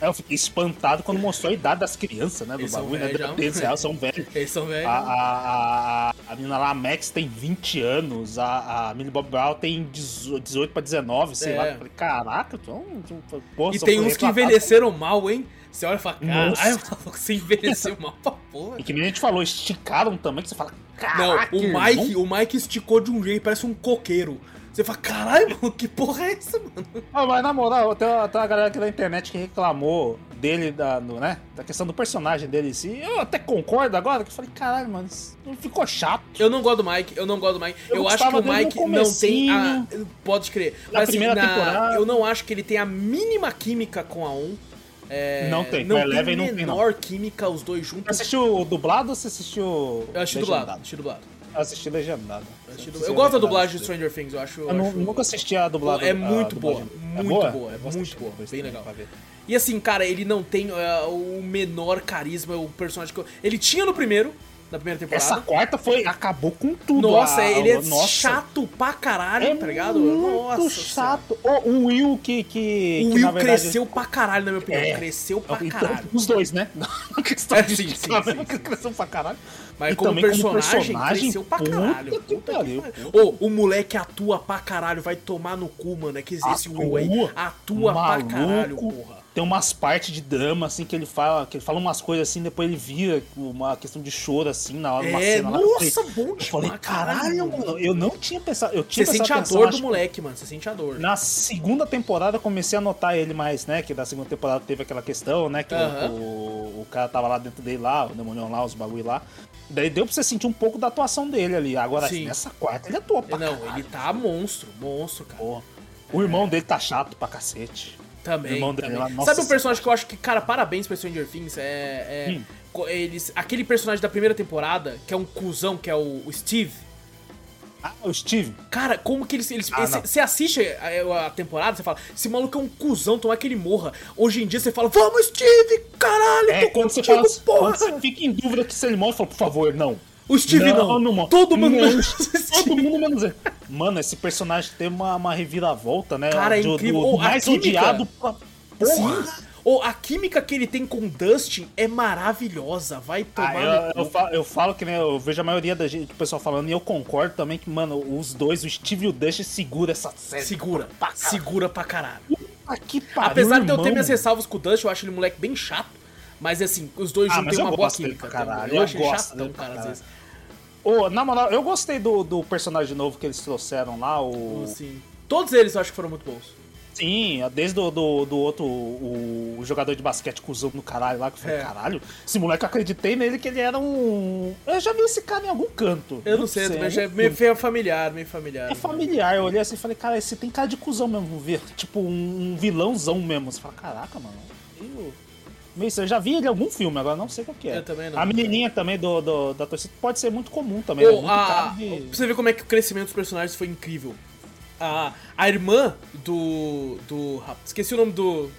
S2: É, Eu fiquei espantado quando mostrou a idade das crianças, né, do
S1: Eles
S2: bagulho, né? Deles, elas são velhos.
S1: Eles são velhos.
S2: A, a, a, a menina lá, a Max, tem 20 anos, a, a Millie Bob Brown tem 18 18 pra 19, sei
S1: É.
S2: lá. Eu falei, caraca, então. Porra,
S1: E tem uns que envelheceram mal, hein? Você olha e fala, caralho, você envelheceu mal pra porra.
S2: E que nem a gente falou, esticaram também, que você fala,
S1: Não,
S2: caraca.
S1: o
S2: irmão.
S1: Mike, o Mike esticou de um jeito, parece um coqueiro. Você fala, caralho, mano, que porra é essa, mano?
S2: Ah, mas na moral, tem uma, tem uma galera aqui na internet que reclamou dele, da, do, né? Da questão do personagem dele em si. Eu até concordo agora, que eu falei, caralho, mano, isso ficou chato.
S1: Eu não gosto do Mike, eu não gosto do Mike. Eu,
S2: Eu
S1: acho que o
S2: no
S1: Mike não tem a. Pode crer.
S2: Na
S1: Mas assim,
S2: primeira
S1: na-
S2: temporada-
S1: eu não acho que ele tem a mínima química com a 1. É,
S2: Não tem,
S1: não
S2: com a
S1: tem
S2: Eleven não tem, não.
S1: menor química os dois
S2: Você
S1: juntos.
S2: assistiu o dublado ou você assistiu.
S1: Eu assisti dublado, assisti dublado.
S2: Eu assisti legendado.
S1: Eu. Eu gosto da dublagem de. Stranger Things, eu acho.
S2: Eu nu-
S1: acho-
S2: nunca assisti a dublada.
S1: É muito boa,
S2: dublagem.
S1: muito
S2: boa?
S1: boa, é muito boa, bem legal. E assim, cara, ele não tem é, o menor carisma, o personagem que eu... Ele tinha no primeiro, na primeira temporada.
S2: Essa quarta foi. acabou com tudo.
S1: Nossa,
S2: a-
S1: ele é
S2: nossa.
S1: chato pra caralho,
S2: É
S1: tá ligado?
S2: muito
S1: Nossa
S2: chato. O, o Will que. que
S1: O
S2: que,
S1: Will
S2: na verdade,
S1: cresceu pra caralho, na minha opinião.
S2: É.
S1: Cresceu pra
S2: Então,
S1: caralho.
S2: Os dois, né? Não questão
S1: É,
S2: de
S1: sim, sim, sim, sim.
S2: cresceu pra caralho.
S1: Mas
S2: E
S1: como
S2: também como
S1: personagem,
S2: personagem,
S1: cresceu pra
S2: puta
S1: caralho.
S2: que
S1: Puta que
S2: pariu.
S1: Ô, o moleque atua pra caralho, vai tomar no cu, mano. É que esse Will aí atua pra caralho, porra.
S2: Tem umas partes de drama, assim, que ele fala, que ele fala umas coisas assim, depois ele vira uma questão de choro, assim, na hora de uma
S1: É,
S2: cena lá. Eu falei-
S1: nossa, bom
S2: Eu falei,
S1: demais,
S2: caralho, mano, eu não tinha pensado. Eu
S1: Você
S2: tinha
S1: sente a
S2: atenção,
S1: dor do
S2: que
S1: moleque, mano. Você sente a dor.
S2: Na segunda temporada eu comecei a notar ele mais, né? Que da segunda temporada teve aquela questão, né? Que o-
S1: Aham.
S2: o, o cara tava lá dentro dele lá, o demônio lá, os bagulho lá. Daí deu pra você sentir um pouco da atuação dele ali. Agora,
S1: Sim.
S2: nessa quarta, ele atua pra
S1: Não,
S2: caralho,
S1: ele tá monstro, monstro, cara.
S2: porra. O irmão dele tá chato pra cacete.
S1: Também.
S2: Irmão
S1: também.
S2: lá, nossa
S1: Sabe um personagem que eu acho que, cara, parabéns pra Stranger Things? É. é eles, aquele personagem da primeira temporada, que é um cuzão, que é o, o Steve.
S2: Ah, o Steve.
S1: Cara, como que eles. eles
S2: Ah.
S1: Você assiste a, a temporada, você fala, esse maluco é um cuzão, tomar que ele morra. Hoje em dia você fala, vamos, Steve! Caralho,
S2: É,
S1: tô
S2: quando você, fala,
S1: porra!
S2: quando você fica em dúvida que se ele morre, fala, por favor, não.
S1: O Steve não.
S2: morre.
S1: Todo mundo
S2: Não,
S1: menos
S2: Todo mundo menos ele. Mano, esse personagem tem uma, uma reviravolta, né?
S1: Cara, é
S2: Do-
S1: incrível.
S2: Do, do mais
S1: química.
S2: odiado pra porra.
S1: Sim. Ou a química que ele tem com o Dustin é maravilhosa. Vai tomar.
S2: Ah, eu, eu, falo, eu falo que né, eu vejo a maioria da gente, do pessoal falando, e eu concordo também que, mano, os dois, o Steve e o Dustin, segura essa série.
S1: Segura,
S2: Pra
S1: segura pra caralho.
S2: Ah, que pariu,
S1: Apesar de eu ter minhas ressalvas com o Dustin, eu acho ele um moleque bem chato. Mas assim, os dois
S2: Ah,
S1: juntos têm uma boa química.
S2: caralho,
S1: Eu,
S2: eu
S1: acho ele
S2: gosto
S1: chatão, cara, às vezes.
S2: Ô, na moral, eu gostei do, do personagem novo que eles trouxeram lá, o.
S1: Assim, todos eles eu acho que foram muito bons.
S2: Sim, desde o do, do outro, o, o jogador de basquete cuzão do caralho lá, que eu falei,
S1: É.
S2: caralho, esse moleque eu acreditei nele que ele era um. Eu já vi esse cara em algum canto.
S1: Eu não sei, mas é meio
S2: canto.
S1: familiar, meio familiar.
S2: É familiar, eu olhei assim e falei, cara, esse tem cara de cuzão mesmo, ver, tipo um, um vilãozão mesmo. Você fala, caraca, mano. Eu, meio, eu já vi ele em algum filme, agora não sei qual que é.
S1: Eu também não.
S2: A menininha também do, do- da torcida pode ser muito comum também,
S1: Pô,
S2: né?
S1: A-
S2: de...
S1: Pra você ver como é que o crescimento dos personagens foi incrível. A, a irmã do. do. Esqueci o nome do.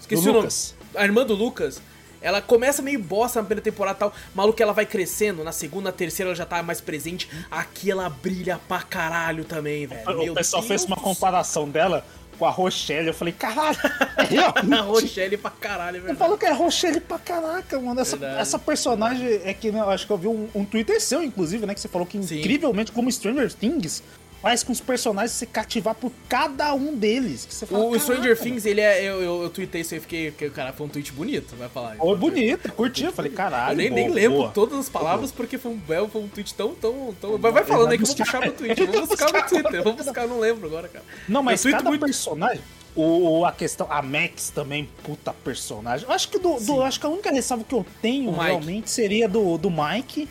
S1: Esqueci
S2: Do
S1: o nome.
S2: Lucas.
S1: A irmã do Lucas. Ela começa meio bosta na primeira temporada e tal. Maluco, ela vai crescendo. Na segunda, na terceira, ela já tá mais presente. Aqui ela brilha pra caralho também, velho.
S2: O
S1: Meu
S2: pessoal fez
S1: Deus
S2: uma comparação dela com a Rochelle. Eu falei, caralho,
S1: A. Rochelle pra caralho, é
S2: Eu falo que é Rochelle pra caraca, mano. Essa,
S1: Verdade.
S2: essa personagem é que, né, eu acho que eu vi um, um Twitter seu, inclusive, né? Que você falou que
S1: Sim.
S2: incrivelmente, como Stranger Things, faz com os personagens se cativar por cada um deles. Que você fala,
S1: O, Stranger
S2: "Caraca,
S1: Things, ele é. Eu, eu, eu tuitei isso aí, fiquei. Cara, foi um tweet bonito, vai falar.
S2: Foi bonito, curti. Eu falei, caralho.
S1: Eu nem, nem
S2: boa,
S1: lembro
S2: boa."
S1: todas as palavras porque foi um belo, foi um tweet tão, tão, tão. Vai, vai falando aí que eu vou puxar no. Eu vou buscar no Twitter. Eu vou buscar, não lembro agora, cara.
S2: Não, mas cada
S1: muito.
S2: personagem. O, a questão. A Max também, puta personagem. Eu acho que do, do- acho que a única ressalva que eu tenho realmente seria do, do Mike.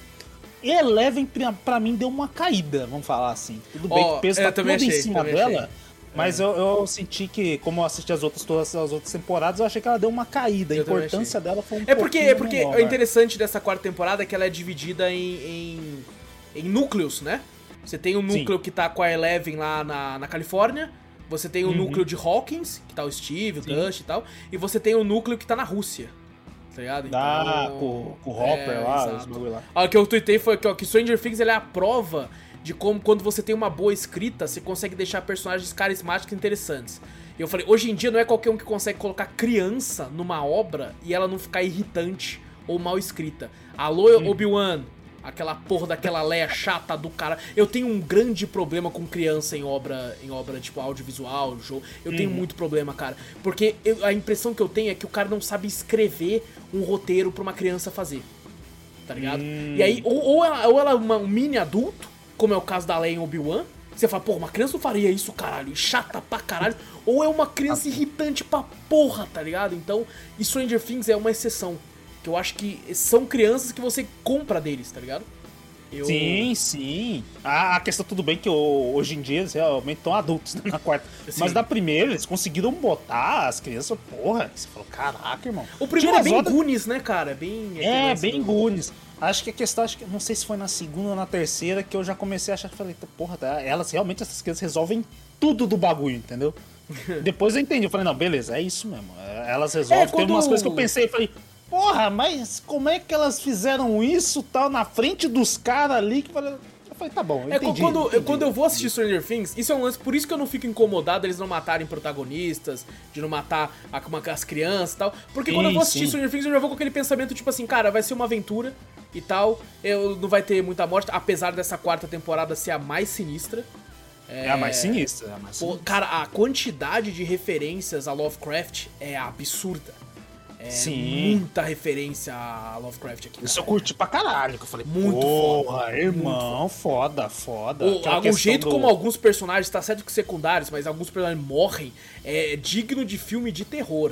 S2: E Eleven, pra, mim, deu uma caída, vamos falar assim. Tudo bem
S1: Ó,
S2: que o peso
S1: eu
S2: tá
S1: também
S2: todo em
S1: achei,
S2: cima dela.
S1: achei. É.
S2: Mas eu, eu senti que, como eu assisti as outras, todas as outras temporadas, eu achei que ela deu uma caída. A
S1: Eu
S2: importância dela foi um
S1: É porque, é porque
S2: menor.
S1: o interessante dessa quarta temporada é que ela é dividida em, em, em núcleos, né? Você tem o
S2: Sim.
S1: núcleo que tá com a Eleven lá na, na Califórnia, você tem o núcleo de Hawkins, que tá o Steve, o
S2: Uhum. Sim.
S1: Dust e tal, e você tem o núcleo que tá na Rússia. Tá ligado?
S2: Ah,
S1: Então,
S2: com, com o Hopper
S1: é,
S2: lá, os bagulho lá.
S1: Ah, O que eu tuitei foi que, ó, que Stranger Things ele é a prova de como quando você tem uma boa escrita, você consegue deixar personagens carismáticos e interessantes. E eu falei, hoje em dia não é qualquer um que consegue colocar criança numa obra e ela não ficar irritante ou mal escrita. Alô, Obi-Wan, aquela porra daquela Leia chata do cara. Eu tenho um grande problema com criança em obra, em obra tipo audiovisual, jogo. Eu tenho muito problema, cara. Porque eu- a impressão que eu tenho é que o cara não sabe escrever um roteiro pra uma criança fazer tá ligado? E aí, ou, ou ela, ou ela é uma- um mini adulto, como é o caso da Leia em Obi-Wan, você fala, pô, uma criança não faria isso, caralho, chata pra caralho, ou é uma criança irritante pra porra, tá ligado? Então, Stranger Things é uma exceção, que eu acho que são crianças que você compra deles, tá ligado? Eu-
S2: Sim, sim. A, a questão, tudo bem que hoje em dia eles realmente estão adultos né, na quarta.
S1: Sim.
S2: Mas na primeira, eles conseguiram botar as crianças, porra. Você falou, caraca, irmão.
S1: O primeiro é bem
S2: umas
S1: Goonies, né, cara? É bem...
S2: É,
S1: lance
S2: bem
S1: do-
S2: Goonies. Acho que a questão, acho que não sei se foi na segunda ou na terceira que eu já comecei a achar, falei, porra, tá, elas realmente, essas crianças resolvem tudo do bagulho, entendeu? Depois eu entendi, eu falei, não, beleza, é isso mesmo. é, Elas resolvem.
S1: É,
S2: Teve umas
S1: quando-
S2: coisas que eu pensei, falei, porra, mas como é que elas fizeram isso tal na frente dos caras ali? Que eu falei, eu falei, tá bom, eu
S1: É,
S2: entendi.
S1: quando,
S2: entendi.
S1: quando eu vou assistir Stranger Things, isso é um lance, por isso que eu não fico incomodado eles não matarem protagonistas, de não matar a- uma- as crianças e tal. Porque quando eu vou
S2: Sim,
S1: assistir
S2: sim.
S1: Stranger Things, eu já vou com aquele pensamento, tipo assim, cara, vai ser uma aventura e tal, eu, não vai ter muita morte, apesar dessa quarta temporada ser a mais sinistra.
S2: É a mais sinistra, é a mais
S1: Pô,
S2: sinistra.
S1: cara, a quantidade de referências a Lovecraft é absurda. É
S2: Sim.
S1: muita referência a Lovecraft aqui.
S2: Isso
S1: cara.
S2: eu curti pra caralho, que eu falei,
S1: Muito
S2: porra,
S1: foda,
S2: irmão, foda, foda.
S1: O, jeito
S2: do-
S1: como alguns personagens, tá certo que secundários, mas alguns personagens morrem, é digno de filme de terror.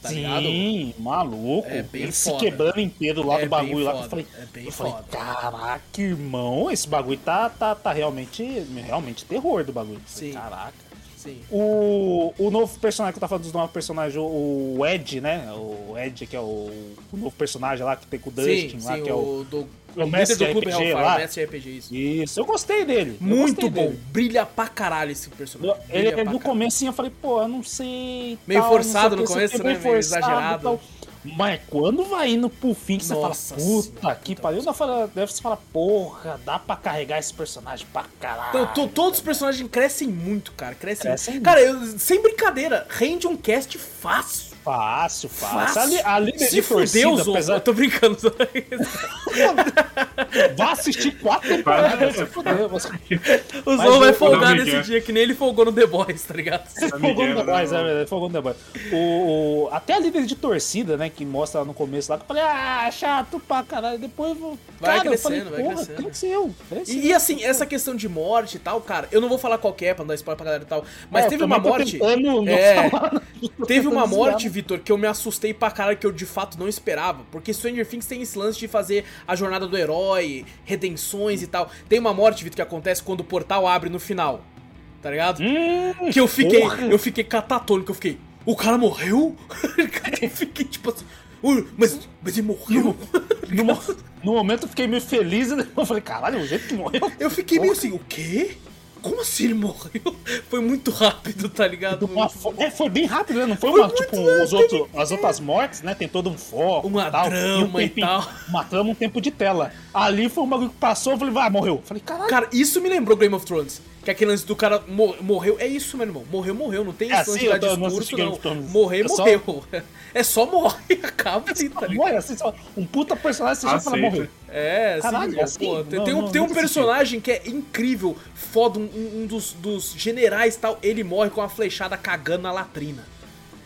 S1: Tá ligado?
S2: Sim, maluco.
S1: É bem
S2: Ele se
S1: foda.
S2: quebrando inteiro lá
S1: É
S2: do bagulho lá. que Eu falei,
S1: é bem
S2: eu falei,
S1: foda.
S2: caraca, irmão, esse bagulho tá, tá, tá realmente, realmente terror do bagulho. Falei,
S1: Sim.
S2: Caraca.
S1: Sim.
S2: O, o novo personagem que eu tava falando dos novos personagens, o, o Ed, né? O Ed, que é o, o novo personagem lá que tem com o Dustin
S1: Sim,
S2: lá,
S1: sim,
S2: que é o.
S1: o, do,
S2: o
S1: líder
S2: mestre
S1: do clube
S2: RPG
S1: Hellfire,
S2: lá.
S1: mestre RPG, isso.
S2: Isso, eu gostei dele.
S1: Muito
S2: gostei
S1: bom,
S2: dele.
S1: brilha pra caralho esse personagem.
S2: Ele é no
S1: caralho.
S2: começo eu falei, pô, eu não sei.
S1: Meio
S2: tal,
S1: forçado
S2: sei o
S1: no começo, né? Meio
S2: forçado,
S1: exagerado.
S2: tal. Mas quando vai indo pro fim que você
S1: Nossa
S2: fala, puta
S1: senhora,
S2: que pariu, ainda fala- deve você falar, porra, dá pra carregar esse personagem pra caralho.
S1: Então, to- todos os personagens crescem muito, cara. Crescem
S2: Crescem
S1: muito. Cara, eu- sem brincadeira, rende um cast fácil.
S2: Fácil, fácil. Ali, ali
S1: Se
S2: de
S1: fudeu,
S2: torcida,
S1: Zorro.
S2: apesar-
S1: Eu tô brincando.
S2: Vá assistir quatro temporadas, se fuder. Você
S1: O Zorro vai folgar nesse
S3: Miguel.
S1: dia, que nem ele folgou no The Boys, tá ligado?
S2: Fogão
S3: Miguel,
S2: da Boys,
S3: né?
S2: é verdade, Fogão da Boys. O, o- até a líder de torcida, né, que mostra lá no começo lá, que eu falei, ah, chato pra caralho. Depois eu.
S1: Vai
S2: cara, eu falei,
S1: crescendo, vai
S2: porra,
S1: crescendo.
S2: cresceu. cresceu.
S1: E, e, assim, essa questão de morte e tal, cara, eu não vou falar qual é pra não dar spoiler pra galera e tal, mas
S2: É, eu
S1: teve uma morte. É, teve uma morte. Vitor, que eu me assustei pra caralho, que eu de fato não esperava. Porque Stranger Things tem esse lance de fazer a jornada do herói, redenções e tal. Tem uma morte, Vitor, que acontece quando o portal abre no final. Tá ligado?
S2: Hum,
S1: que eu fiquei.
S2: porra.
S1: Eu fiquei catatônico, eu fiquei. O cara morreu? eu fiquei tipo assim. "Ui, Mas, mas ele morreu?
S2: no, mo- no momento eu fiquei meio feliz e depois eu falei, caralho, o jeito que morreu.
S1: Eu fiquei meio assim, o quê? Como assim ele morreu? Foi muito rápido, tá ligado?
S2: Uma fo- é, foi bem rápido, né? Não foi,
S1: Foi
S2: uma, tipo, os outros, as outras mortes, né? Tem todo um foco.
S1: Uma
S2: e tal,
S1: trama
S2: um
S1: e tal.
S2: Uma trama, um tempo de tela. Ali foi um bagulho que passou, eu falei, vai, morreu. Eu Falei, caralho.
S1: Cara, isso me lembrou Game of Thrones. Que é aquele lance do cara mo- morreu. É isso, meu irmão. Morreu, morreu. Não tem
S2: É assim,
S1: de discurso,
S2: Game
S1: não.
S2: of Thrones.
S1: Morrer,
S2: É só-
S1: morreu. É só morre, acaba ali, tá ligado?
S2: Morre assim, só um puta personagem, você já fala, morreu.
S1: É, assim,
S2: Caralho,
S1: pô,
S2: assim,
S1: pô, tem,
S2: não-
S1: tem um,
S2: não-
S1: tem um personagem que é incrível, foda, um, um dos, dos generais e tal, ele morre com uma flechada cagando na latrina.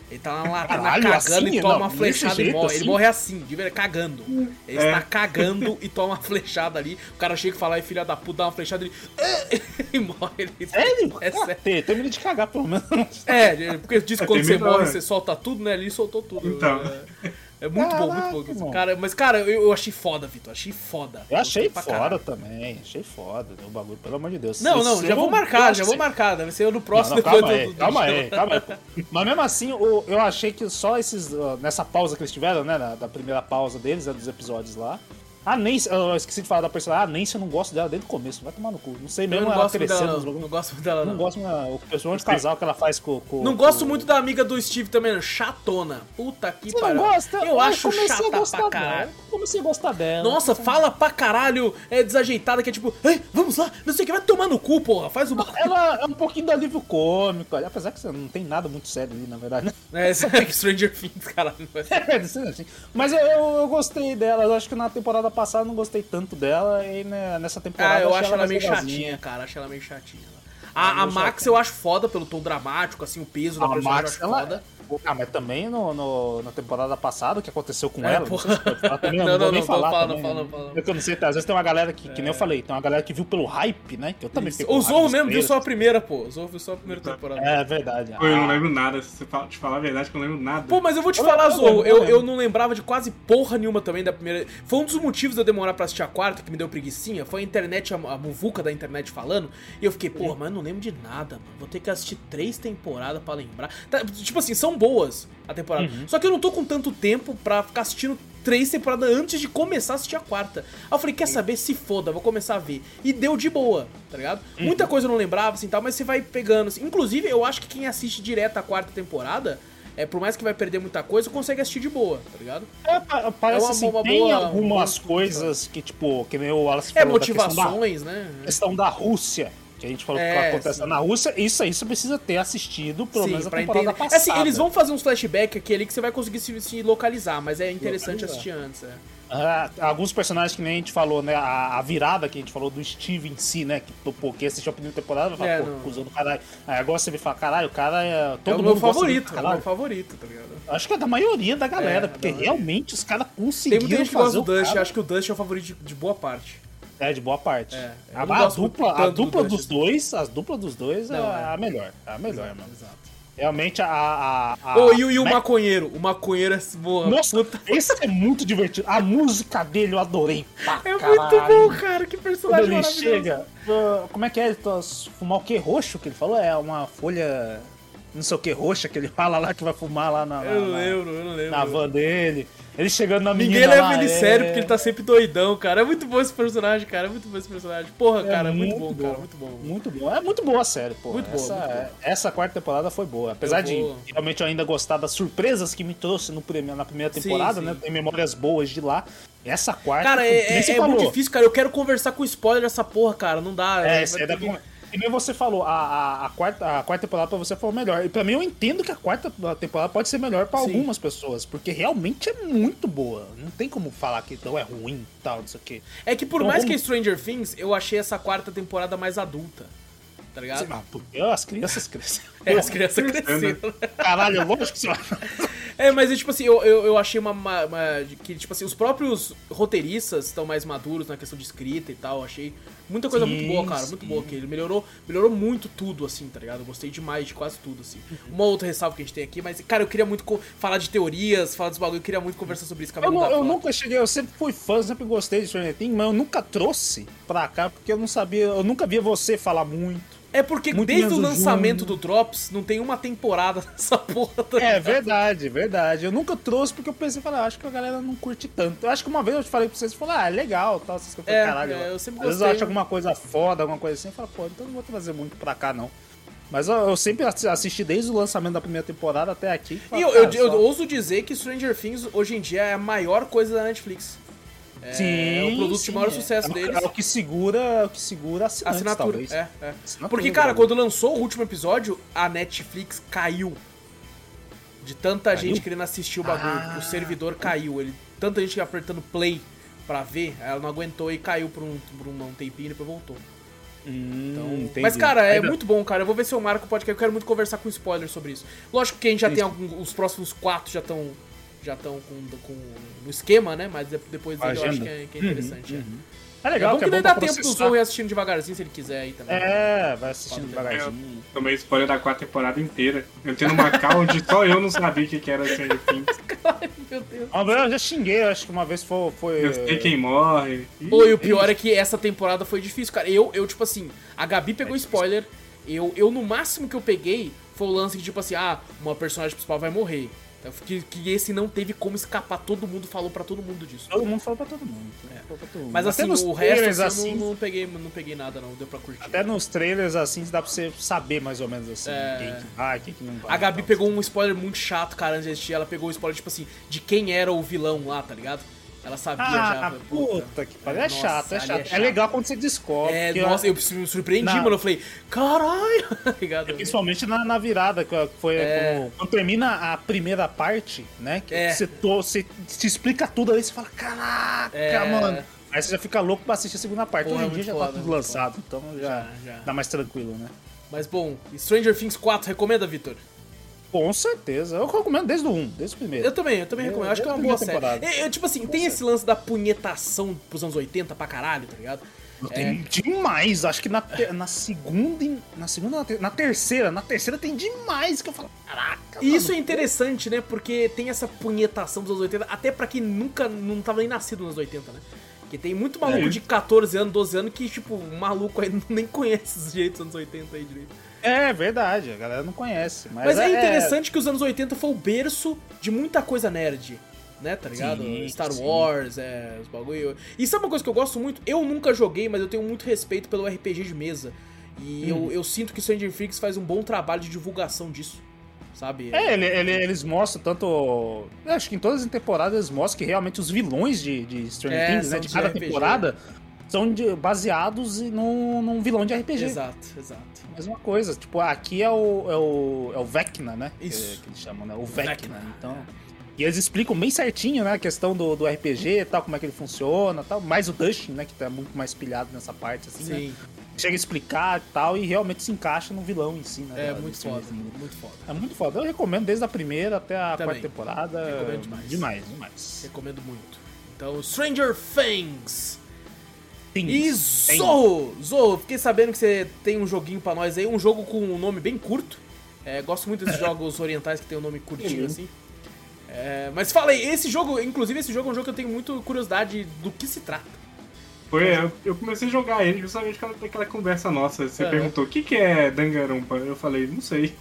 S1: Ele tá na latrina
S2: Caralho,
S1: cagando
S2: assim?
S1: e toma
S2: Não,
S1: uma flechada e
S2: jeito,
S1: morre. Ele
S2: assim?
S1: morre assim, de verdade, cagando. Ele
S3: É.
S1: está cagando e toma uma flechada ali. O cara chega e fala, "Ai, filha da puta, dá uma flechada ele. e morre. Ele,
S2: Sério?
S1: É sério.
S2: Tem- Termina de cagar, pelo menos.
S1: É, porque diz que
S3: É,
S1: quando você morre, você solta tudo, né? Ali soltou tudo.
S3: Então.
S1: É, é muito bom, muito
S2: Caraca,
S1: bom.
S2: irmão.
S1: Cara, mas, cara, eu, eu achei foda, Vitor. Achei foda.
S2: Eu achei foda
S1: caralho.
S2: também, achei foda, né, o bagulho, pelo amor de Deus.
S1: Não, não, já
S2: eu-
S1: vou
S2: eu
S1: marcar, já vou marcar. Deve ser no
S2: Não,
S1: próximo
S2: não,
S1: depois
S2: calma
S1: do,
S2: aí,
S1: do- do-
S2: calma aí, calma aí. Mas mesmo assim, o- eu achei que só esses. Nessa pausa que eles tiveram, né? na- Da primeira pausa deles, né, dos episódios lá. A Nancy, eu esqueci de falar da personagem. A Nancy eu não gosto dela desde o começo, vai tomar no cu. Não sei
S1: Eu
S2: mesmo
S1: não
S2: ela crescendo
S1: dela, não. Não gosto muito dela,
S2: Não
S1: não.
S2: gosto né, o personagem de casal que ela faz com. com
S1: Não gosto
S2: com-
S1: muito da amiga do Steve também, não. Chatona. Puta que
S2: Você
S1: pariu.
S2: não gosta?
S1: Eu acho
S2: comecei
S1: chata
S2: a gostar
S1: pra
S2: dela.
S1: caralho.
S2: Comecei a gostar dela.
S1: Nossa, fala pra caralho, é desajeitada, que é tipo, Ei, vamos lá, não sei o que, vai tomar no cu, porra, faz o bagulho.
S2: Ela é um pouquinho do alívio cômico, apesar que você não tem nada muito sério ali, na verdade. né?
S1: É, isso é Stranger Things, caralho.
S2: É, é assim. Mas eu, eu, eu gostei dela. Eu acho que na temporada passada eu não gostei tanto dela. E né, nessa temporada
S1: Ah, eu acho ela
S2: mais
S1: meio
S2: legalzinha.
S1: chatinha, cara, acho ela meio chatinha. A, a
S2: meio
S1: Max eu acho foda pelo tom dramático, assim, o peso da
S2: A
S1: personagem
S2: Max,
S1: eu acho
S2: ela...
S1: foda.
S2: Ah, mas também no, no- na temporada passada, o que aconteceu com
S1: É,
S2: ela,
S1: porra.
S2: não
S1: Não,
S2: não,
S1: não,
S2: falar
S1: fala, não
S2: também,
S1: fala,
S2: né?
S1: fala.
S2: Eu não sei, às vezes tem uma galera que, que nem eu falei, tem uma galera que viu pelo hype, né? Que eu também fiquei
S1: O Zorro mesmo viu só a primeira, pô. O Zorro viu só a primeira temporada.
S2: É verdade.
S3: Pô, eu não lembro nada. Se você fala- te falar a verdade, que eu não lembro nada.
S1: Pô, mas eu vou te
S2: Eu
S1: falar, Zorro,
S2: eu
S1: eu,
S2: não
S1: lembrava de quase porra nenhuma também da primeira. Foi um dos motivos de eu demorar pra assistir a quarta, que me deu preguicinha. Foi a internet, a, a muvuca da internet falando. E eu fiquei, porra, mas eu não lembro de nada, mano. Vou ter que assistir três temporadas pra lembrar. Tá, tipo assim, são boas a temporada. Só que eu não tô com tanto tempo pra ficar assistindo três temporadas antes de começar a assistir a quarta. Aí eu falei, quer saber? Se foda, vou começar a ver. E deu de boa, tá ligado? Muita coisa eu não lembrava, assim, tal, mas você vai pegando. Assim. Inclusive, eu acho que quem assiste direto a quarta temporada, é, por mais que vai perder muita coisa, consegue assistir de boa, tá ligado?
S2: É, pa- parece
S1: É uma-
S2: assim,
S1: uma
S2: tem
S1: boa-
S2: algumas
S1: um
S2: coisas que, tipo, que nem o Wallace
S1: É,
S2: falou da
S1: motivações, né?
S2: questão da Rússia, que a gente falou
S1: É,
S2: que acontece
S1: sim.
S2: na Rússia, isso aí você precisa ter assistido pelo menos a temporada
S1: entender.
S2: passada.
S1: Assim, eles vão fazer uns flashbacks aqui ali que você vai conseguir se, se localizar, mas é interessante
S2: Localizar.
S1: assistir antes, é.
S2: Ah, alguns personagens que nem a gente falou, né? A, a virada que a gente falou do Steve em si, né? Que, pô, quem assistiu a primeira temporada vai falar,
S1: É,
S2: pô, cuzão do caralho. Aí agora você vê e fala, caralho, o cara é. Todo
S1: é o meu favorito,
S2: dele
S1: é o meu favorito, tá ligado?
S2: Acho que é da maioria da galera,
S1: É,
S2: porque realmente os caras
S1: Tem
S2: conseguiram
S1: muita gente que gosta do Dust, acho que o Dust é o favorito de, de boa parte.
S2: É, de boa parte.
S1: É,
S2: a, a dupla, a
S1: do
S2: dupla
S1: Dust,
S2: dos dois, as duplas dos dois é
S1: Não, é.
S2: a melhor. É a melhor, mano.
S1: Exato.
S2: Realmente a. a, a
S1: Ô, e, o- e o
S2: Mac-
S1: maconheiro? O maconheiro é. Porra,
S2: Nossa,
S1: puta.
S2: esse é muito divertido. A música dele eu adorei. Pra
S1: É
S2: caralho.
S1: muito bom, cara. Que
S2: Quando
S1: personagem
S2: ele
S1: maravilhoso.
S2: chega. ah, como é que é? Fumar o que roxo que ele falou? É uma folha. Não sei o que roxa que ele fala lá que vai fumar lá na, na,
S1: Eu não lembro, eu não lembro.
S2: na van dele. Ele chegando na menina.
S1: Ninguém leva
S2: lá,
S1: ele
S2: é-
S1: sério porque ele tá sempre doidão, cara. É muito bom esse personagem, cara. É muito bom esse personagem. Porra, cara, é muito, bom, cara. Muito bom.
S2: Muito bom. É muito boa a série, pô.
S1: Muito boa,
S2: essa,
S1: muito boa.
S2: essa quarta temporada foi boa. Apesar
S1: Eu
S2: de
S1: vou-
S2: realmente eu ainda gostar das surpresas que me trouxe no prime- na primeira
S1: Sim,
S2: temporada,
S1: sim.
S2: né? Tem memórias boas de lá. Essa quarta.
S1: Cara, é, é- é muito difícil, cara. Eu quero conversar com spoiler dessa porra, cara. Não dá.
S2: É, aí
S1: ter
S2: dá
S1: que-
S2: nem você falou, a, a, a quarta, a quarta temporada pra você foi melhor. E pra mim eu entendo que a quarta temporada pode ser melhor pra
S1: Sim.
S2: algumas pessoas, porque realmente é muito boa. Não tem como falar que não é ruim e tal, não sei o quê.
S1: É que por
S2: Então,
S1: mais
S2: vamos-
S1: que Stranger Things, eu achei essa quarta temporada mais adulta. Tá ligado?
S2: Ah, porque as crianças crescem.
S1: É, as crianças
S3: crescendo.
S1: cresceram.
S2: Caralho, lógico que.
S1: É, mas tipo assim, eu, eu, eu achei uma, uma- uma- que, tipo assim, os próprios roteiristas estão mais maduros na questão de escrita e tal. Achei muita coisa
S2: Sim,
S1: muito boa, cara. Muito
S2: sim.
S1: boa. Que ele melhorou, melhorou muito tudo, assim, tá ligado? Eu gostei demais de quase tudo, assim. Uma outra ressalva que a gente tem aqui, mas, cara, eu queria muito falar de teorias, falar dos bagulho, eu queria muito conversar sobre isso,
S2: Eu,
S1: mas não
S2: eu nunca cheguei, eu sempre fui fã, sempre gostei de Stranger Things, mas eu nunca trouxe pra cá, porque eu não sabia, eu nunca via você falar muito.
S1: É porque
S2: muito
S1: desde o lançamento
S2: Júnior.
S1: do Drops, não tem uma temporada nessa porra. tá
S2: É verdade, verdade. Eu nunca trouxe porque eu pensei, falei, ah, acho que a galera não curte tanto. Eu acho que uma vez eu te falei pra vocês, falei, ah, é legal, tal, coisas. Eu
S1: É,
S2: falei, caralho,
S1: é, eu sempre
S2: às vezes
S1: gostei.
S2: eu acho alguma coisa foda, alguma coisa assim, eu falo, pô, então não vou trazer muito pra cá, não. Mas eu, eu sempre assi- assisti desde o lançamento da primeira temporada até aqui.
S1: E eu, eu,
S2: cara,
S1: eu
S2: só-
S1: ouso dizer que Stranger Things hoje em dia é a maior coisa da Netflix. É,
S2: Sim,
S1: é o produto
S2: sim,
S1: de maior
S2: é.
S1: sucesso
S2: é, o-
S1: deles.
S2: É o que segura, é o que segura assinantes,
S1: Assinatura.
S2: talvez.
S1: É, é.
S2: Assinatura,
S1: Porque, cara, quando lançou o último episódio, a Netflix caiu. De tanta
S2: Caiu?
S1: gente querendo assistir o bagulho.
S2: Ah.
S1: O servidor caiu. Ele, tanta gente apertando play pra ver, ela não aguentou e caiu por um, por um tempinho e depois voltou.
S2: Hum,
S1: Então, mas, cara, é
S2: Ainda-
S1: muito bom, cara. Eu vou ver se eu marco o podcast. Eu quero muito conversar com spoiler sobre isso. Lógico que a gente já
S2: Sim.
S1: tem algum, os próximos quatro já estão já estão com, com no esquema, né? Mas de- depois dele eu acho que é, que é interessante. é.
S2: É
S1: É
S2: legal,
S1: bom
S2: que
S1: que
S2: é
S1: daí
S2: bom
S1: dá tempo do. Zorro ir assistindo devagarzinho se ele quiser aí também.
S2: É, vai assistindo
S1: Pode
S2: devagarzinho.
S3: Tomei spoiler da quarta temporada inteira. Eu tenho uma cal onde só eu não sabia o que que era Stranger Things.
S1: Ai, meu Deus.
S2: Uma vez eu já xinguei, eu acho que uma vez foi. foi
S3: Eu sei quem morre. Ih,
S1: Oi, o pior é que essa temporada foi difícil, cara. Eu, eu tipo assim, a Gabi pegou
S2: É
S1: spoiler. Eu, eu, no máximo que eu peguei, foi o lance que, tipo assim, ah, uma personagem principal vai morrer. Então, que, que esse não teve como escapar, todo mundo falou pra todo mundo disso.
S2: Todo mundo falou pra todo mundo. falou pra todo mundo.
S1: Mas assim, o resto
S2: trailers,
S1: assim, eu
S2: assim,
S1: não, não peguei, não peguei nada, não, deu pra curtir.
S2: Até nos trailers assim dá pra você saber mais ou menos assim
S1: É.
S2: quem que vai, quem que não vai.
S1: A Gabi pegou um spoiler muito chato, cara, antes de assistir. Ela pegou o spoiler, tipo assim, de quem era o vilão lá, tá ligado? Ela sabia já.
S2: Ah, puta que pariu. É chato, é
S1: ali
S2: chato.
S1: é
S2: É,
S1: chato.
S2: legal quando você descobre.
S1: É, nossa, eu me surpreendi,
S2: Na-
S1: mano. Eu falei, caralho, tá ligado?
S2: Principalmente na, na virada, que foi
S1: É.
S2: quando, quando termina a primeira parte, né? Que
S1: É.
S2: você, to, você te explica tudo ali, você fala, caraca,
S1: É.
S2: mano. Aí você já fica louco pra assistir a segunda parte.
S1: Porra,
S2: Hoje em dia já
S1: foda,
S2: tá tudo lançado, então já,
S1: Já, já.
S2: dá mais tranquilo, né?
S1: Mas bom, Stranger Things 4, recomenda, Vitor?
S2: Com certeza. Eu recomendo desde o 1, desde o primeiro.
S1: Eu também, eu também
S2: Eu-
S1: recomendo. Acho que é uma
S2: eu
S1: boa
S2: primeira
S1: série.
S2: temporada.
S1: É, é, tipo assim, tem esse lance da punhetação pros anos 80 pra caralho, tá ligado?
S2: Tem demais, acho que na, na segunda, na segunda, na, ter- na terceira, na terceira tem demais que eu falo, caraca.
S1: E isso é interessante, né? Porque tem essa punhetação dos anos 80, até pra quem nunca não tava nem nascido nos anos 80, né? Que tem muito maluco
S3: É.
S1: de 14 anos, 12 anos que, tipo, maluco aí nem conhece os jeitos dos anos 80 aí direito.
S2: É verdade, a galera não conhece. Mas,
S1: Mas é interessante que os anos 80 foi o berço de muita coisa nerd. Né, tá ligado?
S2: Sim,
S1: Star
S2: sim.
S1: Wars, é, os bagulho. E sabe uma coisa que eu gosto muito? Eu nunca joguei, mas eu tenho muito respeito pelo RPG de mesa. E
S2: Hum.
S1: eu, eu sinto que Stranger Things faz um bom trabalho de divulgação disso. Sabe?
S2: É, ele- ele- eles mostram tanto. eu Acho que em todas as temporadas eles mostram que realmente os vilões de, de Stranger
S1: É,
S2: Things, né? De
S1: de
S2: cada
S1: RPG.
S2: temporada, são de- baseados num, num vilão de RPG.
S1: Exato, exato.
S2: Mesma coisa. Tipo, aqui é o, é o, é o Vecna, né?
S1: Isso.
S2: Que, que eles chamam, né? O Vecna.
S1: Vecna.
S2: Então. E eles explicam bem certinho, né? A questão do, do RPG e tal, como é que ele funciona e tal. Mais o Dustin, né? Que tá muito mais pilhado nessa parte, assim, né?
S1: Sim,
S2: Chega a explicar e tal, e realmente se encaixa no vilão em si, né?
S1: é
S2: da-
S1: muito foda,
S2: Stranger Things.
S1: muito foda.
S2: É muito foda. Eu recomendo desde a primeira até a
S1: Também.
S2: quarta temporada.
S1: Recomendo demais.
S2: Demais, demais.
S1: Recomendo muito. Então, Stranger Things.
S2: Things.
S1: E. Zorro! Zorro, fiquei sabendo que você tem um joguinho pra nós aí, um jogo com um nome bem curto. É, gosto muito desses jogos orientais que tem um nome curtinho
S2: Uhum.
S1: assim. É, mas fala aí, esse jogo, inclusive esse jogo é um jogo que eu tenho muito curiosidade do que se trata.
S3: Foi, eu, eu comecei a jogar ele justamente com aquela conversa nossa. Você
S1: É.
S3: perguntou o que, que é Dangarumpa? Eu falei, não sei.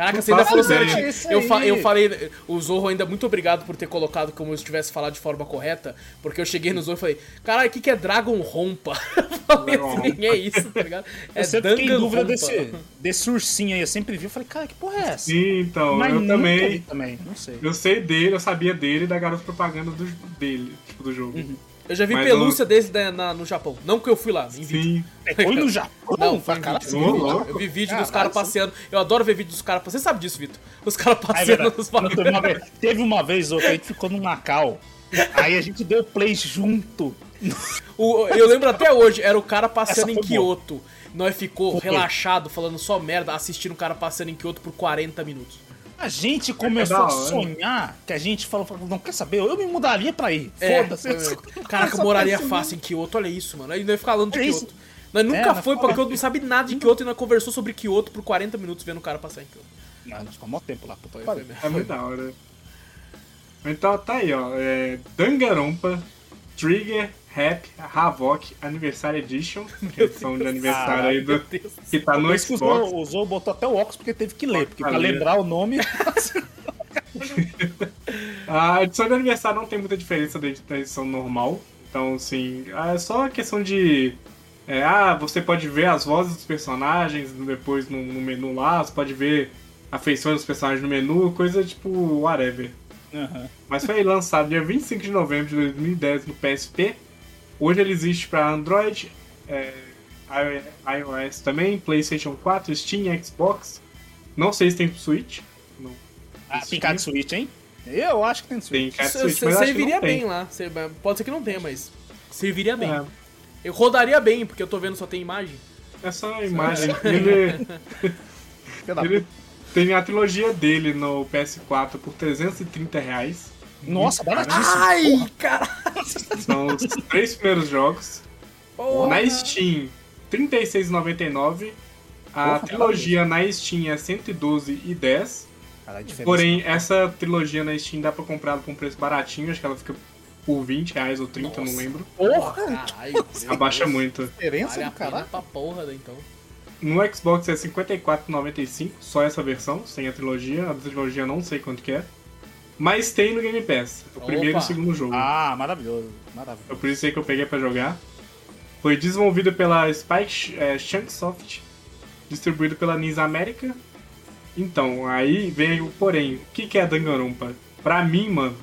S1: Caraca, você ainda falou certinho.
S2: É isso
S1: Eu, fa- eu falei, o Zorro ainda muito obrigado por ter colocado como se eu tivesse falado de forma correta, porque eu cheguei no Zorro e falei, caralho, o que, que é Dragon Rompa? Assim, é isso, tá ligado? É
S2: Eu sempre fiquei em dúvida desse, desse ursinho aí. Eu sempre vi. Eu falei, cara, que porra é essa?
S3: Sim, então,
S2: Mas
S3: eu
S2: nunca vi
S3: também.
S2: também. Não sei.
S3: Eu sei dele, eu sabia dele e da garota propaganda do, dele, tipo, do jogo.
S2: Uhum.
S1: Eu já vi
S3: Mas
S1: pelúcia desse né, na- no Japão. Não que eu fui lá, em vídeo.
S3: Sim.
S2: Foi no Japão?
S1: Não, foi
S2: cara
S1: vídeo. Eu vi vídeo. Eu dos caras passeando. Eu adoro ver vídeo dos caras. Você sabe disso, Vitor? Os caras
S2: É
S1: passeando
S2: verdade.
S1: nos bagulhos.
S2: teve, uma vez, a gente ficou no Macau. Aí a gente deu play junto.
S1: O- eu lembro até hoje, era o cara passeando em. Kyoto. Nós ficou relaxado, falando só merda, assistindo um cara passeando em Kyoto por 40 minutos.
S2: A gente começou
S3: da
S2: a sonhar que a gente falou, falou, não quer saber, eu me mudaria pra ir.
S1: É,
S2: Foda-se.
S1: mesmo. Caraca, eu moraria fácil em Kyoto, olha isso, mano. Aí nós ficamos falando de
S2: É isso.
S1: Kyoto. Nós nunca
S2: É,
S1: foi pra. Kyoto, não sabe nada de Kyoto e nós conversou sobre Kyoto por 40 minutos vendo o cara passar em Kyoto.
S2: Não, a gente ficou mó tempo lá, puta
S1: Foi.
S3: É muito da hora. Então tá aí, ó. É Danganronpa, Trigger, Rap, Havok, Aniversário Edition, que é edição de aniversário aí do, que tá no Xbox.
S2: usou, usou, botou até o óculos porque teve que ler, porque pra lembrar o nome.
S3: A edição de aniversário não tem muita diferença da edição normal. Então, assim, é só questão de. é, ah, você pode ver as vozes dos personagens depois no, no menu lá, você pode ver a feição dos personagens no menu, coisa tipo whatever.
S2: Aham.
S3: Mas foi lançado dia 25 de novembro de 2010 no PSP. Hoje ele existe para Android, é, iOS também, PlayStation 4, Steam, Xbox. Não sei se tem Switch. Não.
S2: Ah, tem cara de Switch, hein? Eu acho que tem Switch.
S3: Tem cara de
S1: Isso-
S3: Switch, mas acho que
S1: serviria
S3: não tem.
S1: bem lá. Pode ser que não tenha, mas serviria bem.
S3: É,
S1: Eu rodaria bem, porque eu tô vendo só tem imagem.
S3: é só a imagem. Ele, ele tem a trilogia dele no PS4 por 330 reais.
S2: Nossa, baratíssimo.
S1: Ai, cara.
S3: São os três primeiros jogos. Na Steam, R$ 36,99. A
S2: Porra,
S3: trilogia na Steam é 112,10.
S2: Cara, a diferença.
S3: Porém, essa trilogia na Steam dá pra comprar ela por um preço baratinho. Acho que ela fica por 20 reais ou 30, eu não
S1: Nossa.
S3: lembro.
S2: Porra,
S1: Caralho.
S3: Abaixa muito.
S2: diferença
S1: Vale a
S2: do caralho.
S1: pra porra, né, então.
S3: No Xbox é R$ 54,95, só essa versão, sem a trilogia. A trilogia eu não sei quanto que é. Mas tem no Game Pass, o primeiro e
S1: Opa.
S3: o segundo jogo.
S2: Ah, maravilhoso.
S3: É
S2: Maravilhoso.
S3: por isso aí que eu peguei pra jogar. Foi desenvolvido pela Spike é, distribuído pela NIS América. Então, aí vem o porém. O que, que é Danganronpa? Pra mim, mano,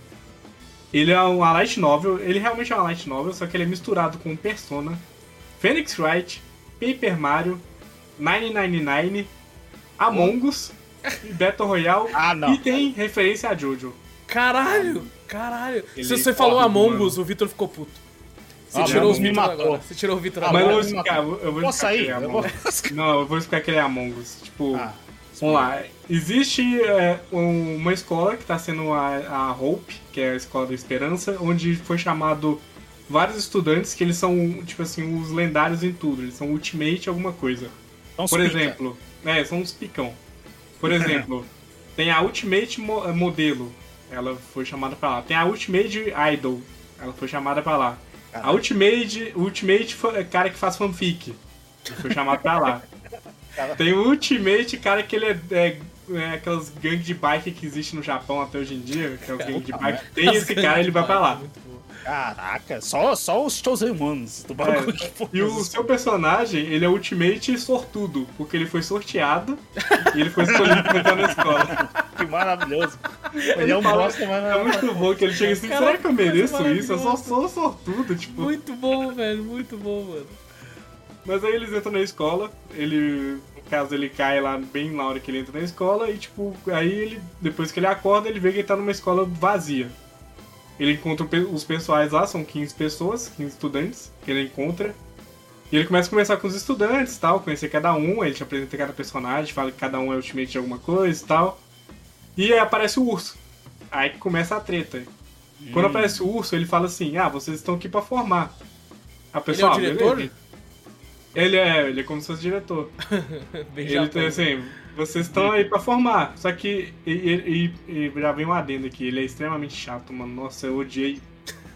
S3: ele é uma light novel. Ele realmente é uma light novel, só que ele é misturado com Persona, Phoenix Wright, Paper Mario, 999, Among Us e Battle Royale.
S2: Ah, não.
S3: E tem referência a Jojo.
S1: Caralho, caralho.
S3: Ele
S1: Se você falou Among. Us, o Vitor ficou puto. Você
S2: Ah,
S1: tirou
S3: mano,
S1: o
S2: me matou.
S1: agora. Você tirou o Vitor
S2: Ah,
S3: Mas eu
S1: agora.
S3: vou explicar, eu vou
S2: Posso
S3: explicar
S2: sair? Eu vou-.
S3: Não, eu vou explicar que ele é Among Us. Tipo,
S2: Ah,
S3: vamos lá. Existe é, um- uma escola que está sendo a, a Hope, que é a escola da esperança, onde foi chamado vários estudantes que eles são, tipo assim, os lendários em tudo. Eles são ultimate alguma coisa.
S2: então
S3: Por
S2: explica.
S3: exemplo, é, são uns picão. Por exemplo, tem a Ultimate Mo- Modelo, ela foi chamada pra lá. Tem a Ultimate Idol, ela foi chamada pra lá. A. Ultimate, Ultimate cara que faz fanfic, ele foi chamado pra lá. Tem o Ultimate cara que ele é, é, é aquelas gangues de bike que existe no Japão até hoje em dia, que é os gangues de bike. Tem esse cara, ele vai pra lá.
S2: Caraca, só, só os Chosen Ones do bagulho.
S3: É, e o seu personagem, ele é Ultimate sortudo, porque ele foi sorteado e ele foi escolhido pra entrar na escola.
S2: Que maravilhoso. Ele é um
S3: fala-
S2: bosta, mas
S3: É muito bom que ele chega assim,
S1: Caraca,
S3: será que eu mereço isso? Eu só sou sortudo, tipo.
S1: Muito bom, velho. Muito bom, mano.
S3: Mas aí eles entram na escola, ele. No caso, ele cai lá bem na hora que ele entra na escola, e tipo, aí ele. Depois que ele acorda, ele vê que ele tá numa escola vazia. Ele encontra o os pessoais lá, são 15 pessoas, 15 estudantes que ele encontra. E ele começa a conversar com os estudantes tal, conhecer cada um, ele te apresenta cada personagem, fala que cada um é ultimate de alguma coisa e tal. E aí aparece o urso. Aí que começa a treta. Quando
S1: Hum.
S3: aparece o urso, ele fala assim: Ah, vocês estão aqui pra formar. A
S1: Ele é
S3: pessoa,
S1: o
S3: "Ah,
S1: diretor?
S3: beleza." Ele é, ele é como se fosse diretor. Ele tem assim, vocês estão aí pra formar. Só que e, e- e- já vem um adendo aqui, ele é extremamente chato, mano. Nossa, eu odiei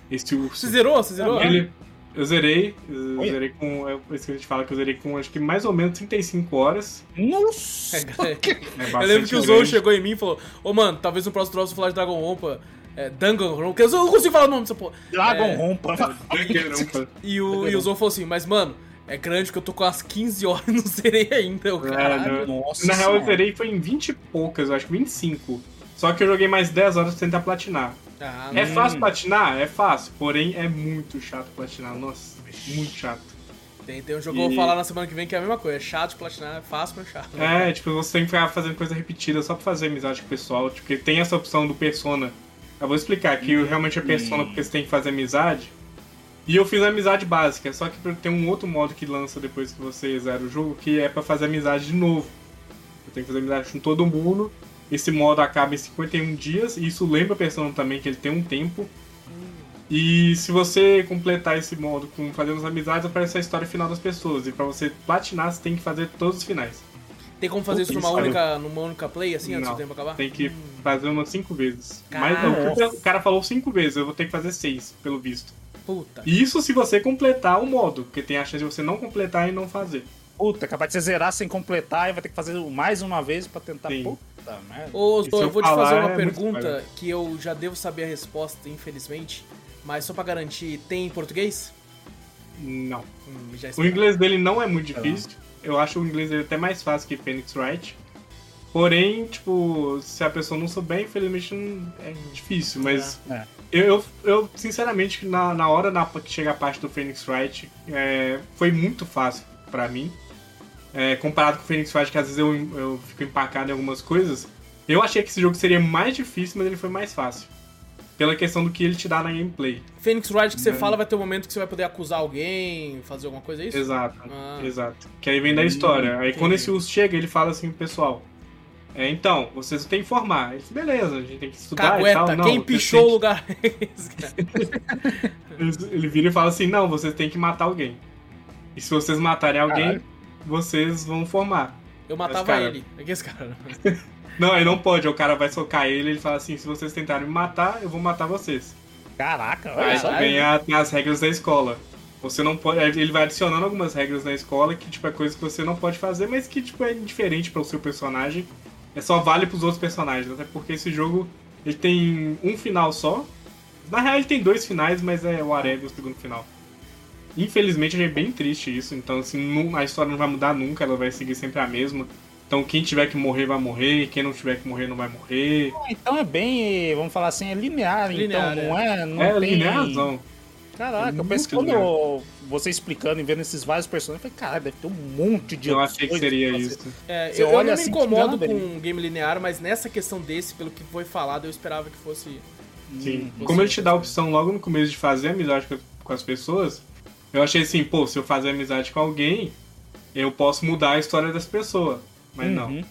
S3: esse urso.
S1: Você zerou? Você zerou?
S3: Ele, eu zerei, eu zerei com. É isso que a gente fala que eu zerei com acho que mais ou menos 35 horas.
S2: Nossa!
S1: É,
S3: É
S1: Eu lembro que o Zou chegou em mim e falou: Ô mano, talvez no próximo troço eu falar de Dragon Rompa. É, Danganronpa, porque eu não consigo falar o nome dessa porra.
S2: Dragon
S1: É,
S2: Rompa.
S3: Danganronpa.
S1: E o, e o Zou falou assim: Mas mano, é grande porque eu tô com as 15 horas e não zerei ainda.
S3: É,
S1: caralho.
S3: não-
S2: Nossa
S3: Na real, eu zerei foi em 20 e poucas, eu acho que 25. Só que eu joguei mais 10 horas pra tentar platinar.
S1: Ah,
S3: É fácil platinar? É fácil, porém é muito chato platinar. Nossa, muito chato.
S1: Tem, tem um jogo que eu vou
S3: E-
S1: falar na semana que vem que é a mesma coisa. É chato de platinar, é fácil, mas chato.
S3: É, tipo, você tem que ficar fazendo coisa repetida só pra fazer amizade com o pessoal. Tipo, porque tem essa opção do Persona. Eu vou explicar que realmente é Persona porque você tem que fazer amizade. E eu fiz a amizade básica, só que tem um outro modo que lança depois que você zera o jogo, que é pra fazer amizade de novo. Você tem que fazer amizade com todo mundo. Esse modo acaba em 51 dias, e isso lembra a Persona também que ele tem um tempo. E se você completar esse modo com fazendo as amizades, aparece a história final das pessoas. E pra você platinar, você tem que fazer todos os finais.
S1: Tem como fazer isso numa
S3: isso,
S1: única, numa única play, assim, antes
S3: Não,
S1: do tempo acabar?
S3: Tem que fazer umas cinco vezes. Mas o cara falou cinco vezes, eu vou ter que fazer seis, pelo visto.
S1: Puta.
S3: E Isso se você completar o modo, porque tem a chance de você não completar e não fazer.
S2: Puta, capaz de você zerar sem completar e vai ter que fazer mais uma vez pra tentar.
S3: Sim.
S2: Puta merda.
S1: Ô, Zô, eu
S3: eu
S1: vou te fazer uma
S3: é
S1: pergunta que eu já devo saber a resposta, infelizmente. Mas só pra garantir, tem em português?
S3: Não.
S1: Hum, já
S3: O inglês dele não é muito difícil. Eu acho o inglês dele até mais fácil que Phoenix Wright. Porém, tipo, se a pessoa não souber, infelizmente é difícil. Mas
S2: É.
S3: eu, eu, eu, sinceramente, na, na hora na, que chega a parte do Phoenix Wright, é, foi muito fácil pra mim. É, comparado com o Phoenix Wright, que às vezes eu, eu fico empacado em algumas coisas. Eu achei que esse jogo seria mais difícil, mas ele foi mais fácil. Pela questão do que ele te dá na gameplay.
S1: Phoenix Wright que você
S3: Não.
S1: fala vai ter um momento que você vai poder acusar alguém, fazer alguma coisa, é isso?
S3: Exato,
S1: Ah.
S3: exato. Que aí vem da história. Aí
S1: entendi.
S3: quando esse urso chega, ele fala assim pessoal. É, então, vocês têm que informar. Ele beleza, a gente tem que estudar e
S1: Cagueta,
S3: tal. Não,
S1: quem
S3: vocês
S1: pichou
S3: têm
S1: o lugar?
S3: Que- Ele, ele vira e fala assim, não, vocês têm que matar alguém. E se vocês matarem alguém,
S2: Caralho.
S3: vocês vão formar.
S1: Eu matava
S3: cara-
S1: ele. É que esse cara.
S3: Não, aí não pode, o cara vai socar ele ele fala assim, se vocês tentarem me matar, eu vou matar vocês.
S2: Caraca, olha
S3: Aí
S2: só.
S3: Tem as regras da escola. Você não pode. Ele vai adicionando algumas regras na escola que, tipo, é coisa que você não pode fazer, mas que, tipo, é indiferente para o seu personagem. É só vale pros outros personagens. Até porque esse jogo ele tem um final só. Na real ele tem dois finais, mas é o Areve o segundo final. Infelizmente achei bem triste isso. Então, assim, não- a história não vai mudar nunca, ela vai seguir sempre a mesma. Então quem tiver que morrer vai morrer, quem não tiver que morrer não vai morrer.
S2: Então é bem, vamos falar assim, é linear,
S1: Linear,
S2: então, não é? Não
S3: é,
S2: tem...
S3: linearzão.
S2: Caraca, eu penso que quando eu- você explicando e vendo esses vários personagens, eu falei, caralho, deve ter um monte de
S3: Eu achei que seria isso.
S1: É, eu, eu não
S2: assim,
S1: me incomodo
S2: nada,
S1: com game linear, mas nessa questão desse, pelo que foi falado, eu esperava que fosse.
S3: Sim.
S1: Hum,
S3: Como ele te dá a opção logo no começo de fazer amizade com, as pessoas, eu achei assim, pô, se eu fazer amizade com alguém, eu posso mudar a história das pessoas. Mas não.
S2: Uhum.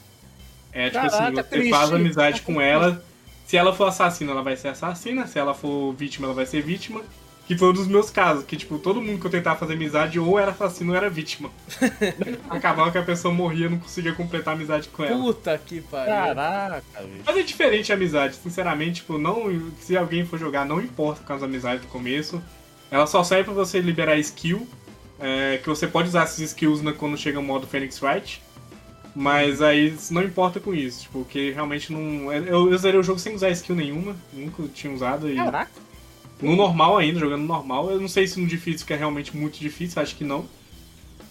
S3: É tipo
S2: Caraca,
S3: assim, você
S2: triste.
S3: faz amizade com ela. Se ela for assassina, ela vai ser assassina. Se ela for vítima, ela vai ser vítima. Que foi um dos meus casos, que tipo, todo mundo que eu tentava fazer amizade ou era assassino ou era vítima. Acabava que a pessoa morria, eu não conseguia completar a amizade com ela.
S1: Puta que pariu.
S2: Caraca, bicho.
S3: Mas é diferente a amizade, sinceramente, tipo, não, se alguém for jogar, não importa com as amizades do começo. Ela só serve pra você liberar skill, é, que você pode usar essas skills na- quando chega o modo Phoenix Wright. Mas aí não importa com isso, tipo, porque realmente não. Eu, eu zerei o jogo sem usar skill nenhuma, nunca tinha usado. E
S2: Caraca.
S3: No normal ainda, jogando normal. Eu não sei se no difícil, que é realmente muito difícil, acho que não.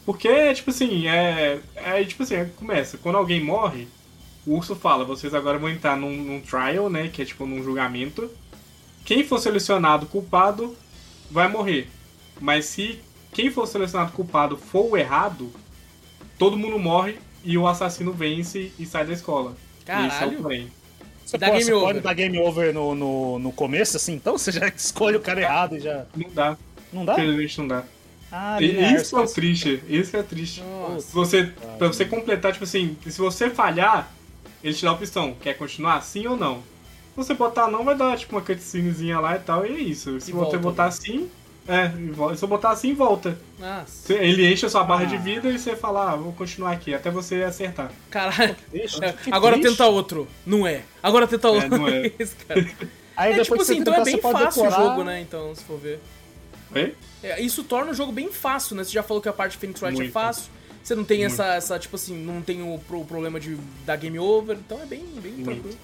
S3: Porque, tipo assim, é. É tipo assim, é- começa. Quando alguém morre, o urso fala, vocês agora vão entrar num, num trial, né? Que é tipo num julgamento. Quem for selecionado culpado vai morrer. Mas se quem for selecionado culpado for o errado, todo mundo morre e o assassino vence e sai da escola. Esse é
S1: Caralho.
S3: o trem.
S2: Você,
S1: Dá
S2: pode,
S1: game
S2: você
S1: over.
S2: pode dar game over no, no, no começo, assim, então você já escolhe o cara errado e já.
S3: Não dá.
S2: Não dá?
S3: Infelizmente não dá.
S2: Ah,
S3: E-
S2: linear,
S3: isso é o triste. Isso é triste.
S1: Nossa.
S3: Se você, pra você completar, tipo assim, se você falhar, ele te dá a opção, quer continuar sim ou não. Se você botar não, vai dar tipo uma cutscenezinha lá e tal, e é isso. Se
S1: E
S3: você
S1: volta,
S3: botar
S1: né?
S3: sim, é, se eu botar assim, volta.
S1: Nossa.
S3: Ele enche a sua barra
S2: Ah.
S3: de vida e você fala, ah, vou continuar aqui, até você acertar.
S1: Caralho. É, agora
S2: triste.
S1: tenta outro. Não é. Agora tenta outro.
S3: não é.
S1: Esse cara.
S2: Aí
S1: É
S2: depois
S1: tipo assim, então é bem fácil o
S2: decorar.
S1: jogo, né? Então, se for ver.
S3: Oi?
S1: É, isso torna o jogo bem fácil, né? Você já falou que a parte de Phoenix Wright é fácil. Você não tem
S3: Muito.
S1: essa, essa, tipo assim, não tem o pro- problema de dar game over, então é bem, bem tranquilo.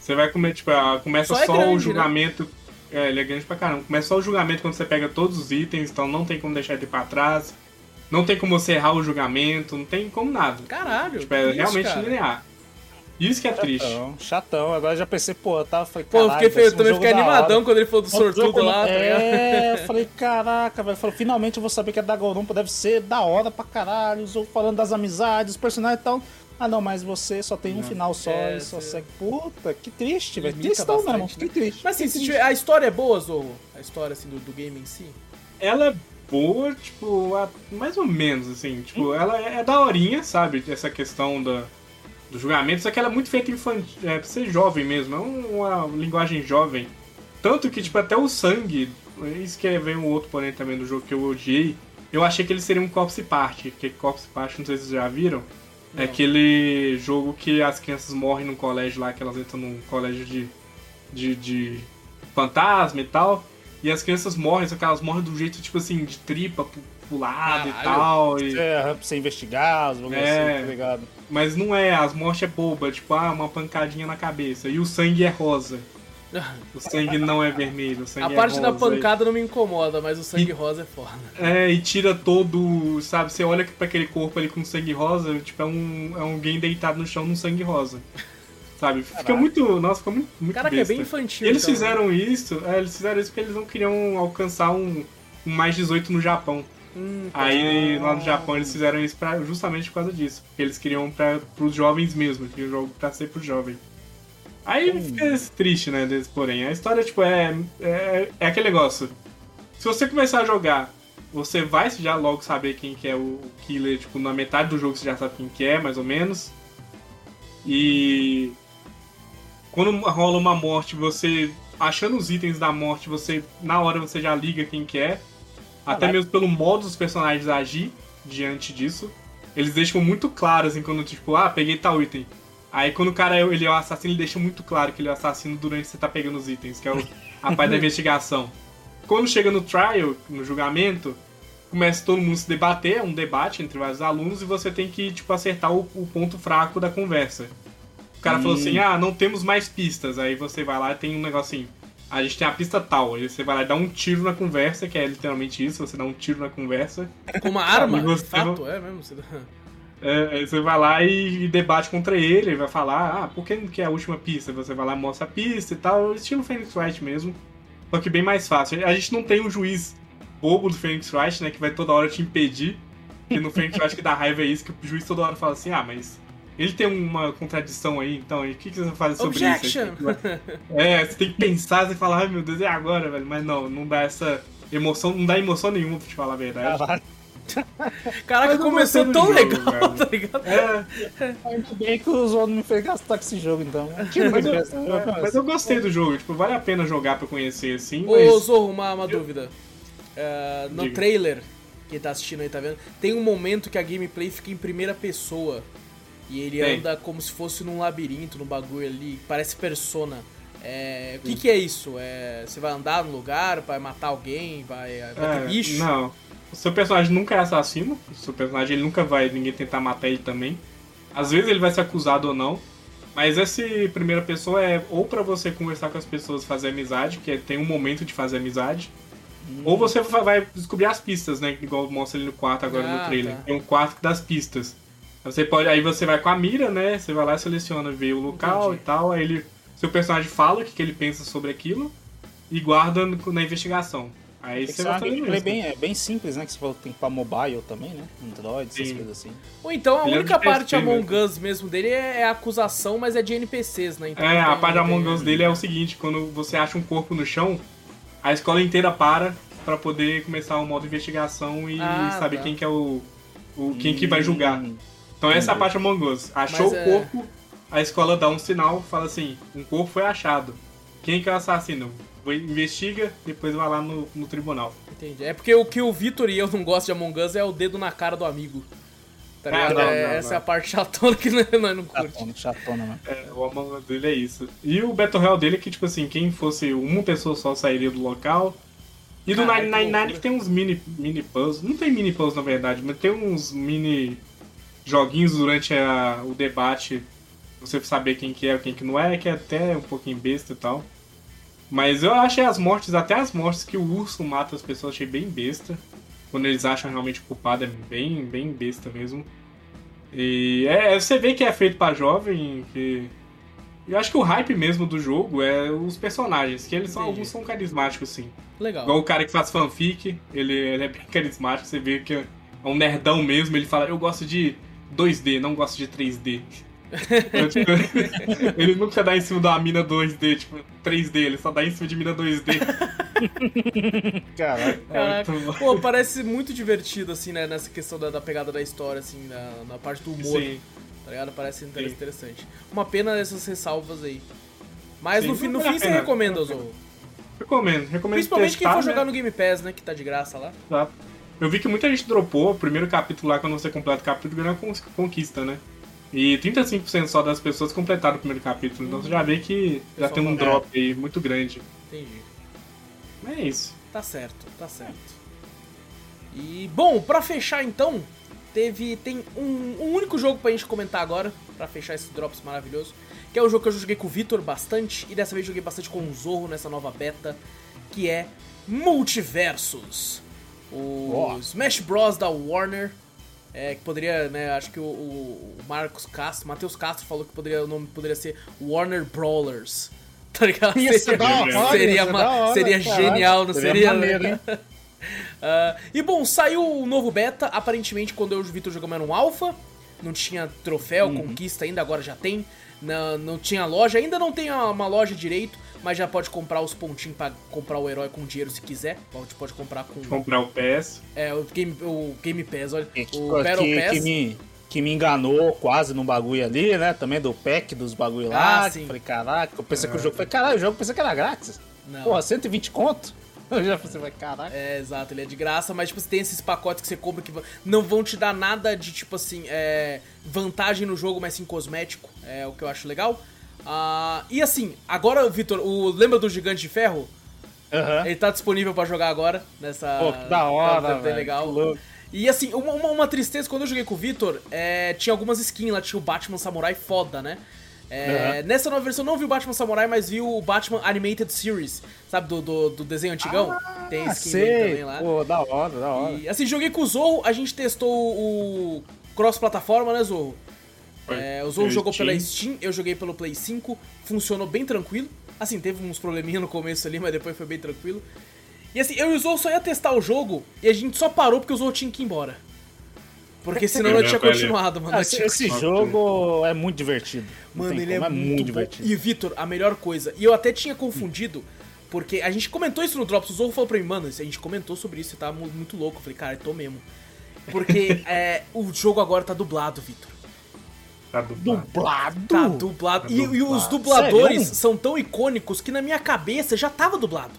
S3: Você vai comer, tipo, ah, começa
S1: Só
S3: só,
S1: é grande,
S3: o
S1: né?
S3: É, ele é grande pra caramba. Começa só o julgamento quando você pega todos os itens, então não tem como deixar ele pra trás. Não tem como você errar o julgamento, não tem como nada.
S1: Caralho.
S3: Tipo, é
S1: isso,
S3: realmente
S1: cara?
S3: linear. Isso que é triste.
S2: Chatão, chatão. Agora já pensei, pô, eu tava. Falei,
S1: Pô, eu
S2: caralho,
S1: fiquei, eu
S2: ser um
S1: também fiquei
S2: da
S1: animadão quando ele falou do sortudo lá, tá ligado?
S2: É, eu falei, caraca, velho. Falei, finalmente eu vou saber que é Danganronpa, deve ser da hora pra caralho. Os outros falando das amizades, dos personagens e tal. Ah, não, mas você só tem um final só
S1: É,
S2: e só segue. Puta, que triste, velho. Tristão
S1: bastante,
S2: mesmo,
S1: né?
S2: fiquei triste.
S1: Mas assim,
S2: triste.
S1: tiver- a história é boa, Zorro? A história assim do, do game em si?
S3: Ela é boa, tipo, a- mais ou menos, assim. Tipo, ela é, é daorinha, sabe? Essa questão da, do julgamento. Só que ela é muito feita infantil, é, pra ser jovem mesmo. É um- uma linguagem jovem. Tanto que, tipo, até o sangue. Isso que vem um outro porém também do jogo que eu odiei. Eu achei que ele seria um Corpse Party. Que Corpse Party, não sei se vocês já viram. É aquele jogo que as crianças morrem num colégio lá, que elas entram num colégio de, de, de fantasma e tal. E as crianças morrem, só que elas morrem do jeito, tipo assim, de tripa pro, pro lado e
S1: Caralho.
S3: tal. e-
S2: É, pra você investigar, os bagulhos
S3: É.
S2: assim, tá ligado?
S3: Mas não é, as mortes é boba, tipo, ah, uma pancadinha na cabeça. E o sangue é rosa. O sangue não é vermelho, o sangue
S1: A
S3: é
S1: parte da
S3: rosa.
S1: pancada não me incomoda, mas o sangue rosa é foda.
S3: É, e tira todo, sabe, você olha pra aquele corpo ali com sangue rosa, tipo, é um é alguém deitado no chão num sangue rosa. Sabe? Fica
S2: Caraca.
S3: muito, nossa, fica muito, muito
S1: Caraca, é
S3: besta.
S1: bem infantil.
S3: E eles
S1: então, né?
S3: fizeram isso, é, eles fizeram isso porque eles não queriam alcançar um, um mais 18 no Japão.
S1: Hum,
S3: Aí lá no Japão eles fizeram isso pra, justamente por causa disso. Porque eles queriam pra, pros jovens mesmo, que o jogo pra ser pro jovem. Aí
S2: Hum.
S3: fica triste, né, porém. A história, tipo, é, é, é aquele negócio. Se você começar a jogar, você vai já logo saber quem que é o killer, tipo, na metade do jogo você já sabe quem que é, mais ou menos. E quando rola uma morte, você achando os itens da morte, você na hora você já liga quem que é. Até mesmo pelo modo dos personagens agir diante disso. Eles deixam muito claro, assim, quando, tipo, ah, peguei tal item. Aí quando o cara é- ele é o assassino, ele deixa muito claro que ele é o assassino durante que você tá pegando os itens, que é o, a parte da investigação. Quando chega no trial, no julgamento, começa todo mundo a se debater, é um debate entre vários alunos, e você tem que, tipo, acertar o, o ponto fraco da conversa. O cara falou
S2: Hum.
S3: assim, ah, não temos mais pistas. Aí você vai lá e tem um negocinho. A gente tem a pista tal. Aí você vai lá e dá um tiro na conversa, que é literalmente isso, você dá um tiro na conversa.
S1: Com uma arma,
S3: você
S1: fato, é mesmo. Você-
S3: É, aí você vai lá e, e debate contra ele, ele vai falar, ah, por que não quer a última pista? Você vai lá e mostra a pista e tal, estilo Phoenix Wright mesmo. Só que bem mais fácil. A gente não tem um juiz bobo do Phoenix Wright, né, que vai toda hora te impedir. Que no Phoenix Wright que dá raiva é isso, que o juiz toda hora fala assim, ah, mas ele tem uma contradição aí, então, e o que, que você vai fazer sobre
S1: Objection!
S3: isso? É, você tem que pensar, você fala, ai meu Deus, é agora, velho. Mas não, não dá essa emoção, não dá emoção nenhuma pra te falar a verdade.
S2: Caralho.
S1: Caraca,
S3: eu
S1: começou tão
S3: jogo,
S1: legal, tá ligado?
S3: É,
S2: Ainda bem que os outros me fez gastar com esse jogo, então. Tira
S3: Mas eu, é, mas eu gostei do jogo, tipo, vale a pena jogar pra conhecer assim,
S1: Ô,
S3: mas.
S1: Zorro, uma, uma dúvida. É, no
S3: Diga.
S1: trailer, quem tá assistindo aí tá vendo, tem um momento que a gameplay fica em primeira pessoa. E ele
S3: Tem.
S1: anda como se fosse num labirinto, num bagulho ali, parece persona. É, o que, que é isso? É, você vai andar no lugar, vai matar alguém, vai, vai ter
S3: É,
S1: bicho?
S3: Não. O seu personagem nunca é assassino. O seu personagem ele nunca vai ninguém tentar matar ele também. Às vezes ele vai ser acusado ou não. Mas esse primeira pessoa é ou pra você conversar com as pessoas, fazer amizade, que é- tem um momento de fazer amizade. Ou você vai descobrir as pistas, né? Igual mostra ali no quarto agora
S1: Ah,
S3: no trailer.
S1: tá.
S3: Tem um quarto das pistas. Você pode, aí você vai com a mira, né? Você vai lá e seleciona, vê o local
S1: Entendi.
S3: e tal. Aí ele, seu personagem fala o que, que ele pensa sobre aquilo e guarda na investigação. Aí
S2: que
S3: você vai
S2: gameplay
S3: isso.
S2: bem, é bem simples, né? Que você falou que tem pra mobile também, né? Android, essas
S3: Sim.
S2: coisas assim.
S1: Ou então a
S3: Ele é
S1: única
S3: de
S1: parte
S3: PC
S1: Among Us mesmo dele é, é a acusação, mas é de NPCs, né? Então
S3: É,
S1: não
S3: a parte Among Us dele é o seguinte, quando você acha um corpo no chão, a escola inteira para pra poder começar o modo de investigação e
S1: Ah,
S3: saber
S1: tá.
S3: quem que é o, o quem que vai julgar.
S2: Hum,
S3: Então essa é a parte Among Us. Achou
S1: Mas
S3: o
S1: é-
S3: corpo, a escola dá um sinal, fala assim, um corpo foi achado. Quem que é o assassino? Investiga, depois vai lá no, no tribunal.
S1: Entendi. É porque o que o Vitor e eu não gostam de Among Us é o dedo na cara do amigo. Tá
S3: Ah,
S1: ligado?
S3: não,
S1: É-
S3: não,
S1: essa
S3: não.
S1: é a parte chatona que nós não curte.
S2: Chatona, chatona, mano.
S3: É, o Among Us dele é isso. E o Battle Royale dele é que, tipo assim, quem fosse uma pessoa só sairia do local. E do
S1: que
S3: 999
S1: loucura.
S3: que tem uns mini, mini puzzles. Não tem mini puzzles, na verdade, mas tem uns mini joguinhos durante a- o debate. Você saber quem que é, quem que não é, que é até um pouquinho besta e tal. Mas eu achei as mortes, até as mortes que o urso mata as pessoas, achei bem besta. Quando eles acham realmente o culpado, é bem, bem besta mesmo. E é, você vê que é feito pra jovem, que. Eu acho que o hype mesmo do jogo é os personagens, que eles são, alguns são carismáticos, sim.
S1: Legal.
S3: Igual o cara que faz fanfic, ele, ele é bem carismático, você vê que é um nerdão mesmo, ele fala, eu gosto de 2D, não gosto de 3D. Então, tipo, ele nunca dá em cima de uma mina 2D, tipo, 3D, ele só dá em cima de mina 2D.
S2: Caraca.
S1: Caraca.
S3: É muito bom.
S1: Pô, parece muito divertido, assim, né? Nessa questão da, da pegada da história, assim, na, na parte do humor.
S3: Sim.
S1: Tá ligado? Parece inter-
S3: Sim.
S1: interessante. Uma pena essas ressalvas aí. Mas
S3: Sim,
S1: no fim, no fim você recomenda, Zorro.
S3: Recomendo, recomendo
S1: Principalmente quem
S3: testar,
S1: for
S3: né?
S1: jogar no Game Pass, né? Que tá de graça lá.
S3: Tá. Eu vi que muita gente dropou o primeiro capítulo lá, quando você completa o capítulo, ganha conquista, né? E 35% só das pessoas completaram o primeiro capítulo, então você já vê que já tem um
S1: tá-
S3: drop aí muito grande.
S1: Entendi.
S3: Mas é isso.
S1: Tá certo, tá certo. E, bom, pra fechar então, teve. Tem um, um único jogo pra gente comentar agora, pra fechar esse Drops maravilhoso. Que é o jogo que eu joguei com o Vitor bastante, e dessa vez joguei bastante com o Zorro nessa nova beta, que é Multiversus. O
S2: Ó.
S1: Smash Bros. da Warner. É, que poderia, né, acho que o, o Marcos Castro, Matheus Castro falou que poderia, o nome poderia ser Warner Brawlers. Tá ligado?
S2: Ia ser
S1: Seria-
S2: da hora,
S1: seria,
S2: ia ser
S1: ma-
S2: da hora,
S1: seria genial, não
S2: Seria
S1: seria?
S2: maneiro, hein?
S1: Ah, e bom, saiu o novo beta. Aparentemente, quando eu e o Vitor jogamos era um alpha. Não tinha troféu,
S2: Uhum.
S1: conquista ainda, agora já tem. Não, não tinha loja, ainda não tem uma loja direito, mas já pode comprar os pontinhos pra comprar o herói com dinheiro se quiser. Pode, pode comprar com
S3: Comprar o PS.
S1: é, o, game, o Game Pass, olha.
S2: Que,
S1: O Battle
S2: que,
S1: Pass.
S2: que me, que me enganou quase num bagulho ali, né? Também do pack dos bagulho lá.
S1: Ah,
S2: que
S1: sim.
S2: Falei, caraca, eu pensei que o jogo. Falei, caralho, o jogo pensei que era grátis.
S1: Não.
S2: Porra, 120 conto? Eu já pensei, falei, caraca.
S1: É, exato, ele é de graça, mas tipo, você tem esses pacotes que você compra que não vão te dar nada de, tipo assim, é, vantagem no jogo, mas sim cosmético, é o que eu acho legal. Ah, e assim, agora, Vitor, o, lembra do Gigante de Ferro?
S2: Aham.
S1: Ele tá disponível pra jogar agora, nessa...
S2: Pô, que da hora,
S1: tá
S2: velho,
S1: legal. E assim, uma, uma, tristeza, quando eu joguei com o Vitor, é, tinha algumas skins lá, tinha o Batman Samurai foda, né? É, Nessa nova versão eu não vi o Batman Samurai, mas vi o Batman Animated Series, sabe, do, do, do desenho antigão? Tem
S2: Ah,
S1: skin dele
S2: sei.
S1: também lá.
S2: Pô, da hora, da hora.
S1: E, assim, joguei com o Zorro, a gente testou o cross-plataforma, né, Zorro? É, o Zorro
S3: Pelo
S1: jogou pela
S3: Steam.
S1: Eu joguei pelo Play 5, funcionou bem tranquilo. Assim, teve uns probleminha no começo ali, mas depois foi bem tranquilo. E assim, eu e o Zorro só ia testar o jogo e a gente só parou porque o Zorro tinha que ir embora. Porque senão eu tinha continuado, mano. Eu
S2: esse,
S1: tinha-
S2: esse jogo é muito divertido. Não
S1: Mano, ele é
S2: como,
S1: muito, bom.
S2: divertido.
S1: E Vitor, a melhor coisa, e eu até tinha confundido, porque a gente comentou isso no Drops, o Zorro falou pra mim, mano, a gente comentou sobre isso, você tá mu- muito louco. Eu falei, cara, eu tô mesmo. Porque é, o jogo agora tá dublado, Vitor.
S3: Tá dublado.
S2: Dublado?
S1: Tá dublado.
S3: Tá
S1: E, e os
S3: dublado.
S1: dubladores
S2: Sério?
S1: são tão icônicos que na minha cabeça já tava dublado.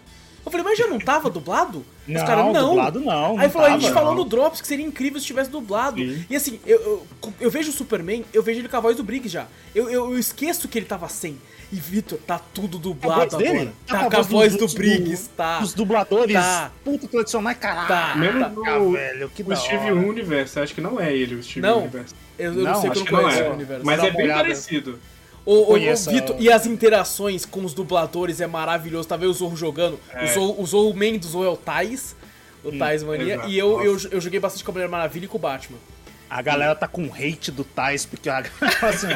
S1: Eu falei, mas já não tava dublado? Os
S2: Não,
S1: caras, não.
S2: dublado não,
S1: Aí
S2: não
S1: falou, a gente
S2: tava,
S1: falou no Drops que seria incrível se tivesse dublado.
S3: Sim.
S1: E assim, eu, eu, eu vejo o Superman, eu vejo ele com a voz do Briggs já. Eu, eu, eu esqueço que ele tava sem. E Vitor, tá tudo
S2: A
S1: dublado
S2: voz dele?
S1: agora. Tá, com a voz do, Briggs, tá.
S2: Dos dubladores
S1: Tá.
S2: puto tradicionais, caralho.
S1: Tá.
S3: Mesmo
S2: Caraca,
S3: o,
S2: velho, que
S3: o Steve. Universe, acho que não é ele, o Steve
S1: Não.
S3: Universe.
S1: Eu, eu não,
S2: Não,
S1: sei que eu não
S3: que não
S1: conheço
S3: é.
S1: o universo.
S3: Mas
S2: Dá
S3: é bem
S2: olhada.
S3: parecido.
S1: O, o, Vitor, e as interações com os dubladores é maravilhoso. Tá vendo o Zorro jogando?
S3: É.
S1: O, Zorro, o Zorro main do Zorro é o Tais. O Tais Mania.
S3: exato.
S1: E eu, eu, eu joguei bastante com a Mulher Maravilha e com o Batman.
S2: A galera tá com hate do Tais, porque a assim,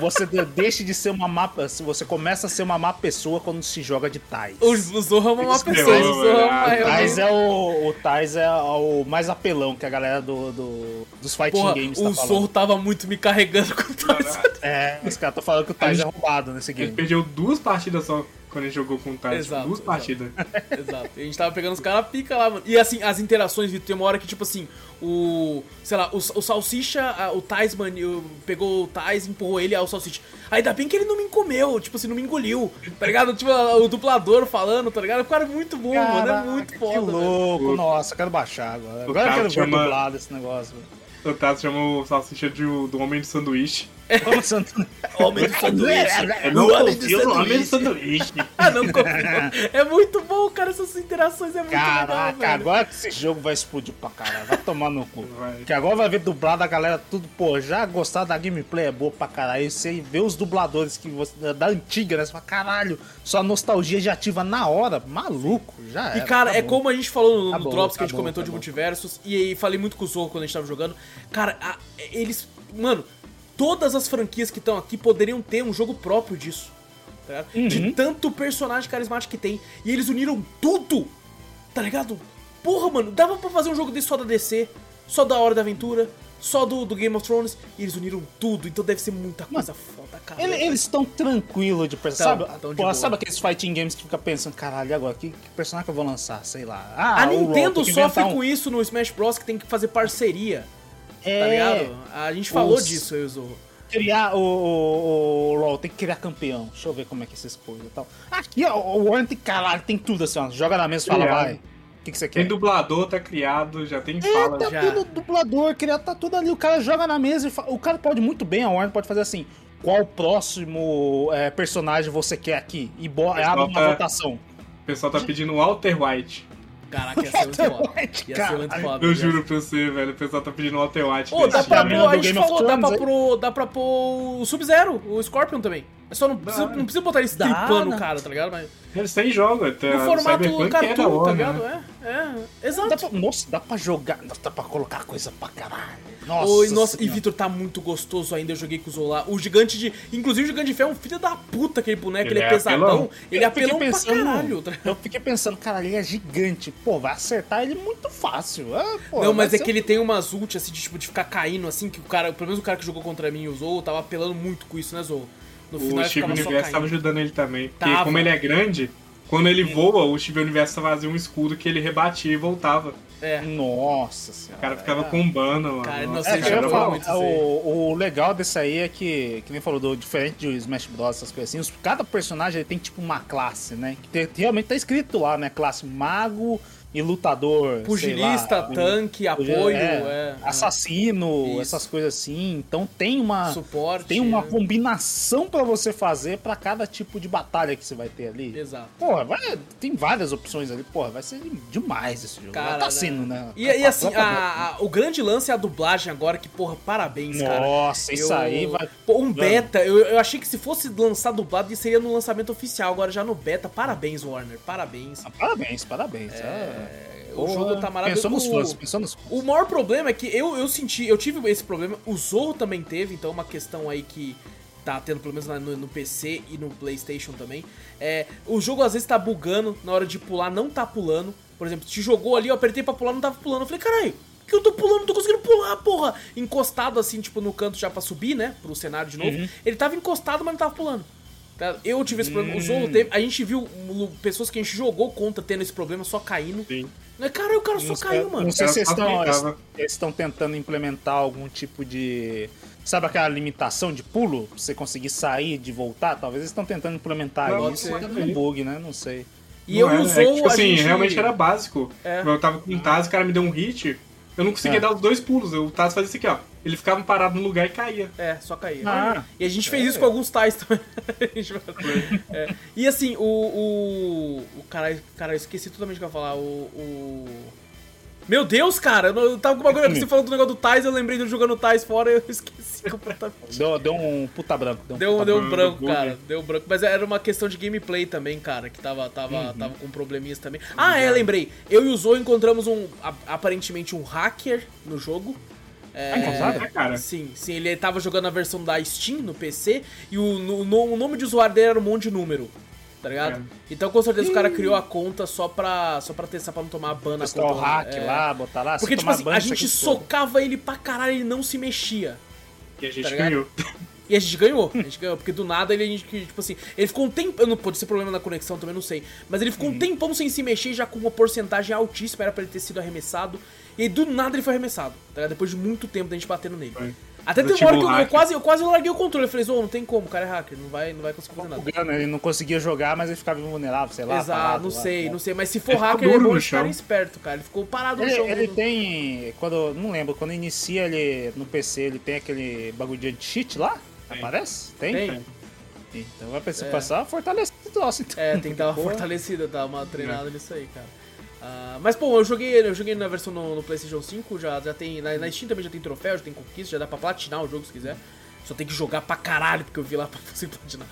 S2: você de- deixa de ser uma má... Você começa a ser uma má pessoa quando se joga de Tais.
S1: O, o Zorro é uma má pessoa.
S3: é,
S1: O Zorro é uma- é
S2: O Tais é o, o Tais é o mais apelão que a galera do, do- dos fighting
S1: Porra,
S2: games
S1: o
S2: tá
S1: Zorro
S2: falando.
S1: tava muito me carregando com o Tais.
S2: É, os caras estão falando que o Tais é roubado nesse game.
S3: perdeu duas partidas só quando a gente jogou com o Tyson.
S1: Exato,
S3: Duas
S1: exato.
S3: partidas.
S1: Exato. E a gente tava pegando os caras pica lá, mano. E assim, as interações, Vitor, tem uma hora que, tipo assim, o. Sei lá, o, o Salsicha, a- o Tais, mano, eu- pegou o Tais, empurrou ele ao Salsicha. Ainda bem que ele não me comeu, tipo assim, não me engoliu. Tá ligado? Tipo, o dublador falando, tá ligado? O cara é muito bom, mano. É
S2: Caraca,
S1: muito
S2: Que
S1: foda, velho.
S2: louco, nossa, quero baixar agora. Agora eu
S3: cara
S2: quero ver
S3: chama-
S2: dublado esse negócio. velho.
S3: O Tato chamou o salsicha de, do homem de sanduíche.
S2: Vamos, Santo-
S1: Homem do sanduíche.
S3: É,
S1: O homem do
S3: no homem do
S1: sanduíche.
S3: sanduíche.
S1: Ah, não confio. É muito bom, cara. Essas interações é muito legal,
S2: Caraca,
S1: velho.
S2: agora que esse jogo vai explodir pra caralho. Vai tomar no cu.
S3: Vai.
S2: Que agora vai ver dublado a galera tudo, pô, já gostar da gameplay é boa pra caralho. Você vê os dubladores que você, da antiga, né? Você fala, caralho, sua nostalgia já ativa na hora. Maluco, já
S1: E
S2: era,
S1: cara, é
S2: acabou.
S1: como a gente falou no,
S2: Tá
S1: no
S2: bom,
S1: Drops que
S2: tá
S1: a gente
S2: bom,
S1: comentou
S2: tá
S1: de
S2: bom.
S1: multiversos, e aí falei muito com o Zorro quando a gente tava jogando. Cara, a- eles. Mano, todas as franquias que estão aqui poderiam ter um jogo próprio disso. Tá ligado? De tanto personagem carismático que tem. E eles uniram tudo! Tá ligado? Porra, mano, dava pra fazer um jogo desse só da DC, só da Hora da Aventura, só do, do Game of Thrones. E eles uniram tudo, então deve ser muita coisa foda, cara.
S2: Ele- eles estão tranquilos de pensar. Sabe,
S1: tão de
S2: sabe aqueles fighting games que fica pensando, caralho, e agora? Que, que personagem que eu vou lançar? Sei lá. Ah,
S1: A Nintendo sofre
S2: um-
S1: com isso no Smash Bros. que tem que fazer parceria,
S2: É,
S1: tá ligado? A gente falou
S2: Os-
S1: disso, eu e o Zorro.
S2: Criar o, o, o LoL, tem que criar campeão. Deixa eu ver como é que essas coisas e tal. Aqui, ó, o Warren tem, caralho, tem tudo assim, ó. Joga na mesa e fala,
S3: Criado.
S2: vai. O que, que você quer?
S3: Tem dublador, tá criado, já tem fala.
S2: Tá
S1: Já.
S2: tudo dublador, criado, tá tudo ali. O cara joga na mesa e fala, O cara pode muito bem, a Warner pode fazer assim. Qual próximo é, personagem você quer aqui? E
S3: Pessoal
S2: abre uma
S3: tá-
S2: votação.
S3: O pessoal tá pedindo Walter White.
S1: Caraca, ia ser muito foda. Ia ser muito foda.
S3: Eu juro pra você, velho. O pessoal tá pedindo Walter White.
S1: Ô, dá pra pôr, a gente falou, pra, dá pra pôr o Sub-Zero, o Scorpion também. É só não precisa, não precisa botar ele
S2: Dá,
S1: stripando
S2: né?
S1: o cara, tá ligado? Mas
S3: Eles têm jogo, até
S1: no formato
S3: Cyberpunk é
S1: cartoon, tá
S3: Warner,
S1: ligado?
S3: né?
S1: É, é,
S2: Dá
S1: exato.
S2: pra, nossa, dá pra jogar, dá pra colocar coisa pra caralho. Nossa,
S1: Oi, nossa, e. Vitor tá muito gostoso ainda, eu joguei com o Zola. O gigante de. Inclusive o gigante de ferro é um filho da puta aquele boneco, ele,
S3: Ele
S1: é,
S3: é
S1: pesadão,
S3: apelão.
S1: ele é
S2: Eu fiquei
S1: apelão pra
S2: pensando-
S1: caralho. tá?
S2: Eu fiquei pensando, caralho, ele é gigante. Pô, vai acertar ele muito fácil. Ah, pô,
S1: Não, mas é que ele tem umas ult assim de tipo de ficar caindo assim, que o cara, pelo menos o cara que jogou contra mim e o Zou, tava apelando muito com isso, né, Zou? No final
S3: O
S1: ele
S3: Steve
S1: ficava só
S3: Universo tava
S1: caindo.
S3: ajudando ele também. Porque
S1: Tava.
S3: como ele é grande, quando ele voa, o Steve Universo fazia um escudo que ele rebatia e voltava.
S1: É.
S2: Nossa senhora.
S3: O cara ficava
S1: é.
S3: combando, mano.
S1: Cara, não
S2: É,
S1: sei, isso aí.
S2: o, o legal desse aí é que, que nem falou, do, diferente de Smash Bros, essas coisas assim, os- cada personagem ele tem tipo uma classe, né? Que tem- realmente tá escrito lá, né? Classe mago e lutador.
S1: Pugilista,
S2: lá,
S1: tanque,
S2: é,
S1: apoio, é,
S2: assassino,
S1: Isso.
S2: essas coisas assim. Então tem uma
S1: suporte.
S2: tem uma
S1: né?
S2: combinação pra você fazer pra cada tipo de batalha que você vai ter ali.
S1: Exato.
S2: Porra, vai, tem várias opções ali. Porra, vai ser demais esse jogo.
S1: Cara,
S2: tá
S1: né?
S2: sendo, né?
S1: E, e assim,
S2: tá-
S1: a- a- o grande lance é a dublagem agora, que, porra, parabéns, cara.
S2: Nossa, isso
S1: Eu-
S2: aí vai.
S1: Pô, um beta, eu, eu achei que se fosse lançar dublado, seria no lançamento oficial. Agora já no beta, parabéns, Warner, parabéns.
S2: Ah, Parabéns, parabéns. É,
S1: o jogo tá maravilhoso. O-
S2: fãs, pensou nos fãs.
S1: O maior problema é que eu, eu senti, eu tive esse problema, o Zorro também teve, então é uma questão aí que tá tendo pelo menos no, no PC e no PlayStation também. É, o jogo às vezes tá bugando, na hora de pular não tá pulando. Por exemplo, te jogou ali, eu apertei pra pular, não tava pulando. Eu falei, caralho, que eu tô pulando, não tô conseguindo pular, porra. Encostado assim, tipo, no canto já pra subir, né, pro cenário de novo. Ele tava encostado, mas não tava pulando. Tá? Eu tive esse problema, o Zorro teve, a gente viu um, pessoas que a gente jogou contra tendo esse problema só caindo.
S3: Sim.
S1: Né, Cara, o cara só
S2: Não
S1: caiu, mano.
S2: Não sei se eles estão, tentando implementar algum tipo de. Sabe aquela limitação de pulo? Pra você conseguir sair de voltar? Talvez eles estão tentando implementar
S3: Pode
S2: isso. É um bug, né? Não sei.
S1: E
S3: Não
S1: eu
S3: é,
S1: usou
S3: é tipo
S1: a
S3: assim,
S1: gente...
S3: realmente era básico.
S1: É.
S3: Eu tava com o Taz, o cara me deu um hit, eu não conseguia
S2: É.
S3: dar os dois pulos. O Taz fazia isso aqui, ó. Ele ficava parado no lugar e caía.
S1: É, só caía.
S2: Ah.
S1: e a gente fez isso com alguns tais também. É. E assim, o. O. O cara, cara, eu esqueci totalmente o que eu ia falar. O. o... Meu Deus, cara, eu tava com uma coisa você falando do negócio do Tais, eu lembrei de jogando Tais fora e eu esqueci completamente.
S2: Deu, deu um puta branco. Deu um
S1: Deu,
S2: puta
S1: deu um
S3: branco,
S1: branco, cara. Deu um branco. Mas era uma questão de gameplay também, cara, que tava, tava, tava com probleminhas também. Ah, é, lembrei. Eu e o Zo encontramos um. aparentemente um hacker no jogo. É,
S2: Ah, encontraram?
S3: É, cara.
S1: Sim, sim, ele tava jogando a versão da Steam no PC e o, no- no- o nome de usuário dele era um monte de número. Tá ligado?
S3: É.
S1: Então com certeza o cara criou a conta só pra, só pra testar pra não tomar ban na
S2: Testar o
S1: conta.
S2: hack
S1: é.
S2: lá, botar lá. se
S1: Porque, tipo assim,
S2: ban,
S1: a gente socava ele pra caralho e ele não se mexia.
S3: E a gente
S1: Tá
S3: ganhou.
S1: E a gente ganhou, a gente ganhou, porque do nada ele, a gente, tipo assim, ele ficou um tempo, não pode ser problema na conexão também, não sei, mas ele ficou um tempão sem se mexer, já com uma porcentagem altíssima, era pra ele ter sido arremessado, e aí do nada ele foi arremessado, tá ligado? Depois de muito tempo da gente batendo nele.
S3: Foi.
S1: Até teve uma hora que eu, eu quase, eu quase larguei o controle, eu falei, Zô, não tem como, o cara é hacker, não vai, não vai conseguir fazer nada.
S2: Ele não conseguia jogar, mas ele ficava invulnerável, sei lá.
S1: Exato,
S2: parado
S1: não
S2: lá,
S1: sei,
S2: né?
S1: não sei, mas se for
S3: Ele
S1: hacker, é
S3: duro
S1: bom
S3: no chão.
S1: esperto, cara, ele ficou parado no
S2: Ele,
S1: chão.
S2: ele
S1: do-
S2: tem. Quando. Não lembro, quando inicia ele no PC, ele tem aquele bagulho de cheat lá?
S3: Tem.
S2: Aparece? Tem?
S1: Tem.
S2: Então vai pensar
S1: É.
S2: passar fortalecido nossa, então.
S1: É, tem que dar uma fortalecida, dar uma treinada nisso aí, cara. Ah, mas, pô, eu joguei eu joguei na versão no, no PlayStation 5, já, já tem. Na, na Steam também já tem troféu, já tem conquista, já dá pra platinar o jogo se quiser. Só tem que jogar pra caralho, porque eu vi lá pra você platinar.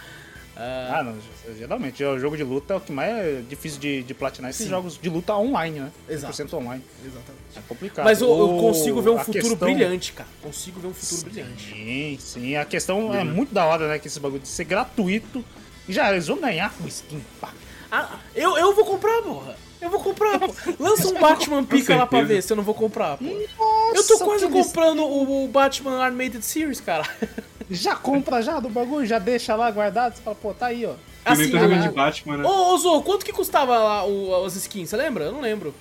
S1: Ah,
S2: Ah, não, geralmente, o jogo de luta é o que mais é difícil de, de platinar esses
S1: Sim.
S2: jogos de luta online, né?
S1: Exato.
S2: 100% online.
S1: exatamente.
S2: É complicado.
S1: Mas eu, eu consigo ver um
S2: a
S1: futuro
S2: questão-
S1: brilhante, cara. Consigo ver um futuro brilhante.
S2: Sim, sim. A questão é muito da hora, né? Que esse bagulho de ser gratuito. E já, eles vão ganhar com skin, pá.
S1: Ah, eu, eu vou comprar, porra. Eu vou comprar, pô. Lança um Batman pica lá pra ver se eu não vou comprar, pô.
S2: Nossa,
S1: Eu tô quase comprando o, o Batman Animated Series, cara.
S2: Já compra já do bagulho, já deixa lá guardado. Você fala, pô, tá aí, ó.
S1: Assim,
S3: tô jogando
S1: o-
S3: de Batman, né?
S1: Ô, ô Zo, quanto que custava lá o, as skins? Você lembra? Eu não lembro.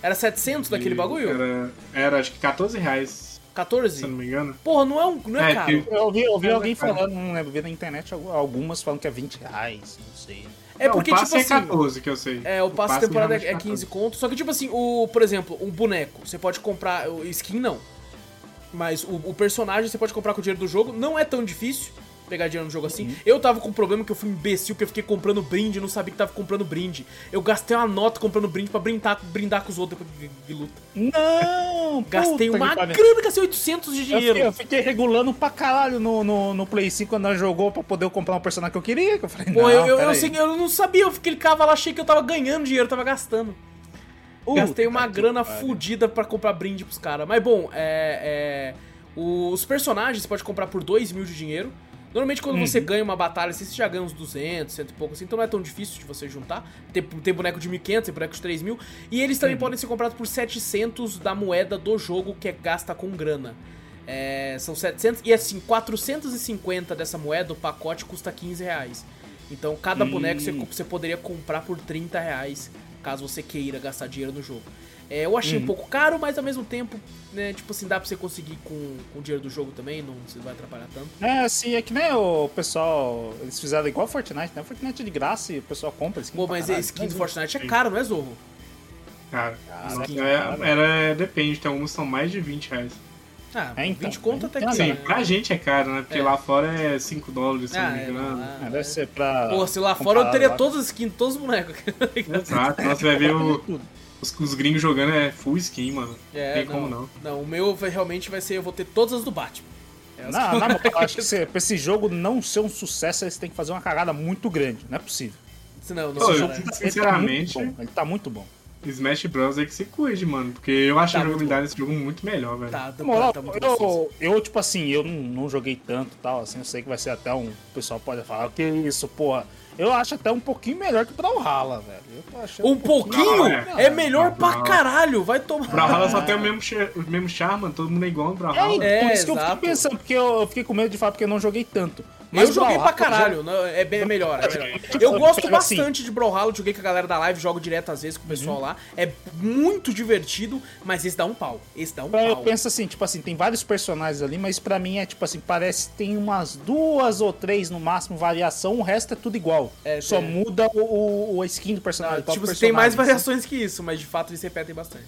S1: Era 700 daquele
S3: E
S1: bagulho?
S3: Era, era acho que 14 reais, se eu
S1: 14?
S3: não me engano.
S1: Porra, não é, um, não é,
S3: É,
S1: caro.
S3: que-
S2: Eu ouvi, eu ouvi
S3: é
S2: alguém
S3: caro.
S2: falando, não lembro, vi na internet algu- algumas falando que é 20 reais, não sei.
S1: É
S3: Não,
S1: porque,
S3: o passe
S1: tipo
S3: é
S1: assim...
S3: 14, que eu sei.
S1: É, o passe de temporada é 15 conto. Só que, tipo assim, o, por exemplo, um boneco, você pode comprar. o Skin não. Mas o, o personagem você pode comprar com o dinheiro do jogo. Não é tão difícil pegar dinheiro no jogo assim. Eu tava com um problema que eu fui imbecil, que eu fiquei comprando brinde e não sabia que tava comprando brinde. Eu gastei uma nota comprando brinde pra brindar, brindar com os outros de, de luta.
S2: Não!
S1: Gastei uma grana, gastei 800 de
S2: Eu
S1: dinheiro.
S2: fiquei, eu fiquei regulando pra caralho no, no, no Play 5 quando nós jogou pra poder comprar um personagem que eu queria. Que eu falei,
S1: Pô,
S2: não,
S1: eu, eu, eu, sei- eu não sabia, eu clicava lá, achei que eu tava ganhando dinheiro, eu tava gastando.
S2: Puta
S1: Gastei uma grana
S2: pariu.
S1: fodida pra comprar brinde pros caras. Mas bom, é, é, Os personagens você pode comprar por 2 mil de dinheiro. Normalmente quando você ganha uma batalha, assim, você já ganha uns 200, cento e pouco assim, então não é tão difícil de você juntar. Tem, tem boneco de 1.500, tem boneco de 3 mil. E eles também podem ser comprados por 700 da moeda do jogo que é gasta com grana. É, são 700 e assim, 450 dessa moeda, o pacote custa 15 reais. Então cada
S2: Hum.
S1: boneco você, você poderia comprar por 30 reais, caso você queira gastar dinheiro no jogo. É, eu achei um pouco caro, mas ao mesmo tempo, né, tipo assim, dá pra você conseguir com, com o dinheiro do jogo também, não você vai atrapalhar tanto.
S2: É, assim, é que nem o pessoal. Eles fizeram igual Fortnite, né? Fortnite é de graça e o pessoal compra skin.
S1: Pô, mas
S2: caralho.
S1: skin do Fortnite é caro, não é Zorro?
S3: Cara, isso
S2: cara.
S3: é- era, depende, tem alguns que são mais de 20 reais.
S1: Ah,
S2: É, então,
S1: 20 conto até que
S2: tem
S3: Sim,
S1: né?
S3: pra gente é caro, né? Porque
S1: É.
S3: lá fora é 5 dólares, se
S1: Ah,
S3: não me
S1: é,
S3: engano.
S1: ah,
S2: É, deve ser pra.
S1: Pô, se lá fora eu teria
S2: lá.
S1: todas as skins, todos os bonecos.
S3: Exato, você vai ver o- os, os gringos jogando é full skin, mano.
S1: É,
S3: tem como não.
S1: Não, o meu vai- realmente vai ser, eu vou ter todas as do Batman. É,
S2: Não,
S1: que-
S2: na moral, eu acho que se- pra esse jogo não ser um sucesso, eles têm que fazer uma cagada muito grande. Não é possível.
S1: Não, não,
S3: Ô, eu-
S1: cara.
S2: Ele
S3: Sinceramente-
S2: tá. Ele tá muito bom.
S3: Smash Bros. é que se cuide, mano. Porque eu acho
S1: Tá
S3: a
S1: muito
S3: jogabilidade desse jogo muito melhor, velho.
S1: Tá, tá,
S2: moral,
S1: tá
S2: eu, eu, tipo assim, eu não, não joguei tanto e tal, assim, eu sei que vai ser até um. O pessoal pode falar, que isso, porra. Eu acho até um pouquinho melhor que o Brawlhalla, velho. Eu tô achando
S1: Um pouquinho
S3: Não,
S1: é,
S3: é.
S1: melhor
S3: Não,
S1: pra caralho, vai tomar.
S3: Brawlhalla só tem o mesmo, char- o mesmo charme, mano. Todo mundo é igual no
S2: É,
S3: Brawlhalla.
S1: É,
S2: por isso que eu
S1: exato.
S2: fiquei pensando, porque eu, eu fiquei com medo de falar porque eu não joguei tanto.
S1: Eu joguei pra caralho, não, é bem melhor, é melhor. Eu gosto
S2: Pega assim.
S1: bastante de Brawlhalla, joguei com a galera da live, jogo direto às vezes com o pessoal lá. É muito divertido, mas esse dá um pau. Esse dá um
S2: Eu
S1: pau.
S2: penso assim, tipo assim, tem vários personagens ali, mas pra mim é tipo assim, parece que tem umas duas ou três no máximo variação, o resto é tudo igual.
S1: É,
S2: Só
S1: tem-
S2: muda o, o, o skin do
S1: Ah,
S2: personagem. o
S1: tipo,
S2: próprio
S1: tem mais
S2: personagem,
S1: variações que isso, mas de fato eles repetem bastante.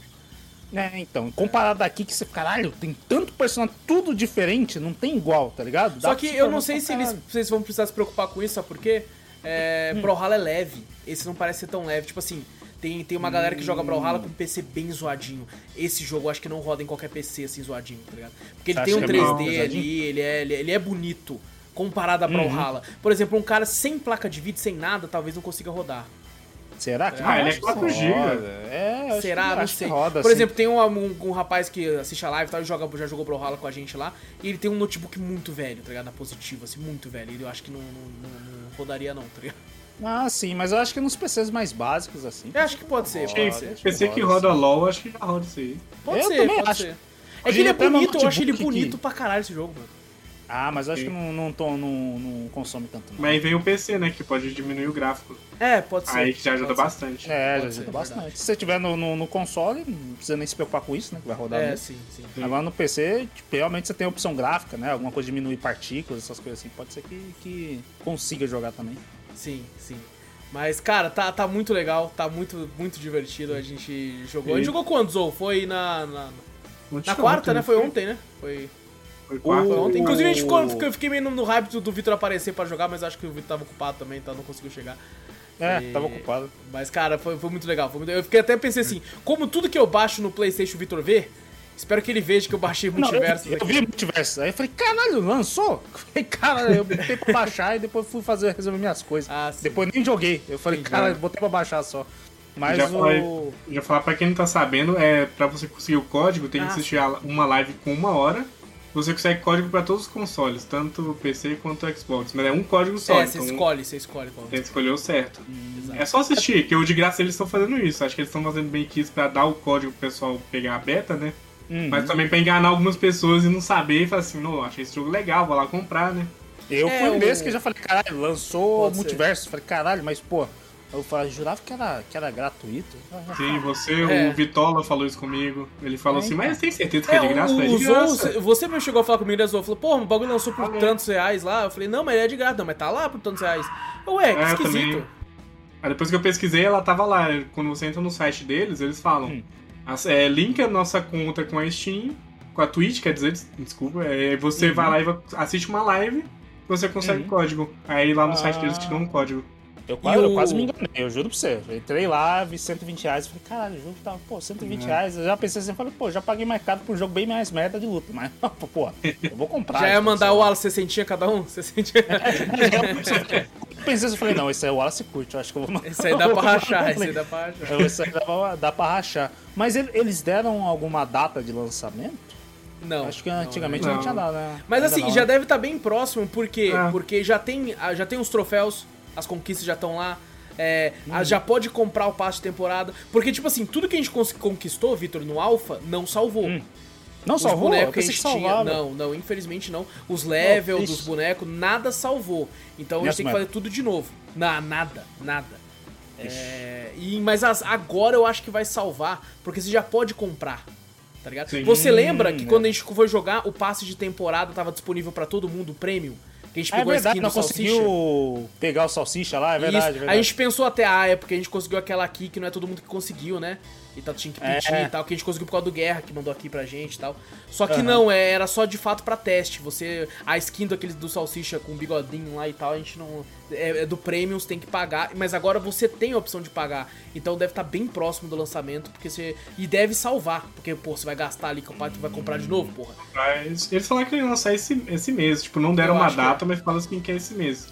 S2: É, então, comparado aqui que você, caralho, tem tanto personagem, tudo diferente, não tem igual, tá ligado? Dá
S1: Só que eu não sei se eles, vocês vão precisar se preocupar com isso, sabe por quê? É,
S2: Hum.
S1: Brawlhalla é leve. Esse não parece ser tão leve. Tipo assim, tem, tem uma galera que joga Brawlhalla com PC bem zoadinho. Esse jogo eu acho que não roda em qualquer PC assim zoadinho, tá ligado? Porque ele
S2: Você
S1: tem um
S2: acha que é
S1: 3D
S2: bem
S1: ali, ele é, ele, é- ele é bonito. Comparado
S2: Uhum.
S1: a Brawlhalla. Por exemplo, um cara sem placa de vídeo, sem nada, talvez não consiga rodar.
S2: Será que
S3: Ah, ele é
S2: acho que
S3: 4
S2: roda.
S3: GB.
S2: É, eu acho
S1: Será?
S2: que,
S1: Não
S2: acho que
S1: sei.
S2: roda,
S1: Por
S2: assim.
S1: exemplo, tem um, um, um rapaz que assiste a live e tal, e joga, já jogou Brawlhalla com a gente lá, e ele tem um notebook muito velho, tá ligado? Na positiva, assim, muito velho. E eu acho que não, não, não- não rodaria não, tá ligado?
S2: Ah, sim, mas eu acho que nos PCs mais básicos, assim.
S1: Eu acho que pode ser, pode
S3: que
S1: ser.
S3: PC que roda LOL, acho que já roda isso aí.
S1: Pode
S2: Eu
S1: ser, pode
S2: acho.
S1: ser. É que ele é bonito, eu acho ele bonito
S2: que-
S1: pra caralho esse jogo, mano.
S2: Ah, mas eu acho que não, não, tô- não, não consome tanto. Não.
S3: Mas aí vem o PC, né? Que pode diminuir o gráfico.
S1: É, pode ser.
S3: Aí que já ajuda
S1: ser.
S3: bastante.
S2: É,
S1: Pode
S2: já
S1: ser,
S2: ajuda
S1: verdade.
S2: bastante. Se você tiver no, no, no console, não precisa nem se preocupar com isso, né? Que vai rodar
S1: É,
S2: mesmo.
S1: sim, sim.
S3: Sim.
S2: Agora no PC, tipo, realmente você tem a opção gráfica, né? Alguma coisa diminuir partículas, essas coisas assim. Pode ser que, que consiga jogar também.
S1: Sim, sim. Mas, cara, tá, tá muito legal, tá muito, muito divertido. A gente jogou. A gente
S3: E-
S1: jogou quando, Zou? Foi na, na, na
S3: foi
S1: quarta,
S3: ontem,
S1: né? Foi ontem, né? Foi,
S3: Foi.
S2: O-
S1: Inclusive, a gente ficou, eu fiquei meio no, hype do, do Vitor aparecer pra jogar, mas acho que o Vitor tava ocupado também, então não conseguiu chegar.
S2: É,
S1: E-
S2: tava ocupado.
S1: Mas, cara, foi, foi muito legal. foi muito- Eu fiquei até pensei assim, como tudo que eu baixo no Playstation o Vitor vê, Espero que ele veja que eu baixei multiverso.
S2: eu, eu vi multiverso. Aí eu falei, caralho, lançou? Eu falei, cara, eu botei pra baixar e depois fui fazer, resolver minhas coisas.
S1: Ah, sim.
S2: depois nem joguei. Eu falei,
S1: Entendi.
S2: cara, botei pra baixar só. Mas
S3: Já
S2: o.
S3: falei. Já falar pra quem não tá sabendo, é pra você conseguir o código, tem que
S1: Ah.
S3: assistir a- uma live com uma hora. Você consegue código pra todos os consoles, tanto o PC quanto o Xbox. Mas é um código só,
S1: É, você
S3: então
S1: escolhe, você escolhe qual.
S3: escolher o certo.
S1: Exato.
S3: É só assistir, que o de graça eles estão fazendo isso. Acho que eles estão fazendo bem que isso pra dar o código pro pessoal pegar a beta, né?
S2: Uhum.
S3: Mas também pra enganar algumas pessoas e não saber e falar assim, não, achei esse jogo legal, vou lá comprar, né?
S2: Eu
S1: É,
S2: fui um
S1: o-
S2: desses que já falei, caralho, lançou
S1: Pode ser.
S2: multiverso. Falei, caralho, mas pô, eu falei, jurava que era, que era gratuito.
S3: Sim, você,
S1: É.
S3: o Vitola falou isso comigo. Ele falou
S2: É,
S3: assim,
S2: então.
S3: mas tem certeza que é, de graça?
S1: o-
S3: É de graça.
S1: você mesmo chegou a falar comigo, né, Zô? Falou, pô, o bagulho lançou por
S3: Ah, é.
S1: tantos reais lá. Eu falei, não, mas é de graça. Não, mas tá lá por tantos reais. Ué, que
S3: É,
S1: esquisito.
S3: Aí depois que eu pesquisei, ela tava lá. Quando você entra no site deles, eles falam:
S2: Hum.
S3: é, linka a nossa conta com a Steam, com a Twitch, quer dizer, des- desculpa. É, você
S2: Uhum.
S3: vai lá e assiste uma live, você consegue
S2: Uhum.
S3: código. Aí lá no site
S2: Ah.
S3: deles te dão um código.
S2: Eu, quase-
S1: E
S2: eu
S1: o-
S2: quase me enganei, eu juro pra você. Eu entrei lá, vi 120 reais, falei, caralho, o jogo tava, pô, 120
S3: Uhum.
S2: reais. Eu já pensei assim, falei, pô, já paguei mais caro por um jogo bem mais merda de luta, mas, pô, eu vou comprar.
S1: Já ia mandar o. Wallace 60 cada um? 60
S2: Eu pensei, eu falei, não, esse aí o Wallace curte, eu acho que eu vou mandar.
S1: Esse aí dá pra rachar, esse aí dá pra rachar.
S2: Esse aí dá pra, dá pra rachar. Mas ele- eles deram alguma data de lançamento?
S1: Não.
S2: Acho que
S1: não,
S2: antigamente
S3: não.
S2: não, tinha dado, né?
S1: Mas
S2: Ainda
S1: assim,
S2: não,
S1: já
S2: né?
S1: deve estar bem próximo, porque
S3: É.
S1: porque já tem, ah, já tem os troféus, as conquistas já estão lá. é,
S2: Hum.
S1: já pode comprar o passe de temporada. Porque, tipo assim, tudo que a gente conquistou, Vitor, no Alpha, não salvou.
S2: Hum. Não
S1: Os
S2: salvou?
S1: Bonecos que a gente tinha. Não, não, infelizmente não. Os levels
S2: triste.
S1: dos bonecos, nada salvou. Então a gente tem que fazer tudo de novo. Na, nada, nada. É, e, mas as- agora eu acho que vai salvar, porque você já pode comprar. Tá ligado?
S3: Sim.
S1: Você lembra que
S2: Hum,
S1: quando
S2: é.
S1: a gente foi jogar, o passe de temporada tava disponível pra todo mundo, o prêmio? Que a gente
S2: Ah, é
S1: pegou a
S2: verdade,
S1: skin
S2: não
S1: do Salsicha?
S2: conseguiu pegar o salsicha lá, é verdade,
S1: Isso.
S2: é verdade.
S1: A gente pensou até, ah, é porque a gente conseguiu aquela aqui que não é todo mundo que conseguiu, né? E tal, tinha que pedir
S2: É.
S1: e tal, que a gente conseguiu por causa do Guerra, que mandou aqui pra gente e tal. Só que
S2: Aham.
S1: não, é, era só de fato pra teste. Você. A skin daquele do Salsicha com bigodinho lá e tal, a gente não. É, é do Premium, você tem que pagar. Mas agora você tem a opção de pagar. Então deve estar bem próximo do lançamento, porque você. E deve salvar. Porque, pô, você vai gastar ali, que o pai vai comprar de novo, porra.
S3: Mas eles falaram que iam lançar esse, esse mês. Tipo, não deram
S1: Eu
S3: uma
S1: que
S3: data, mas falaram assim que é esse mês.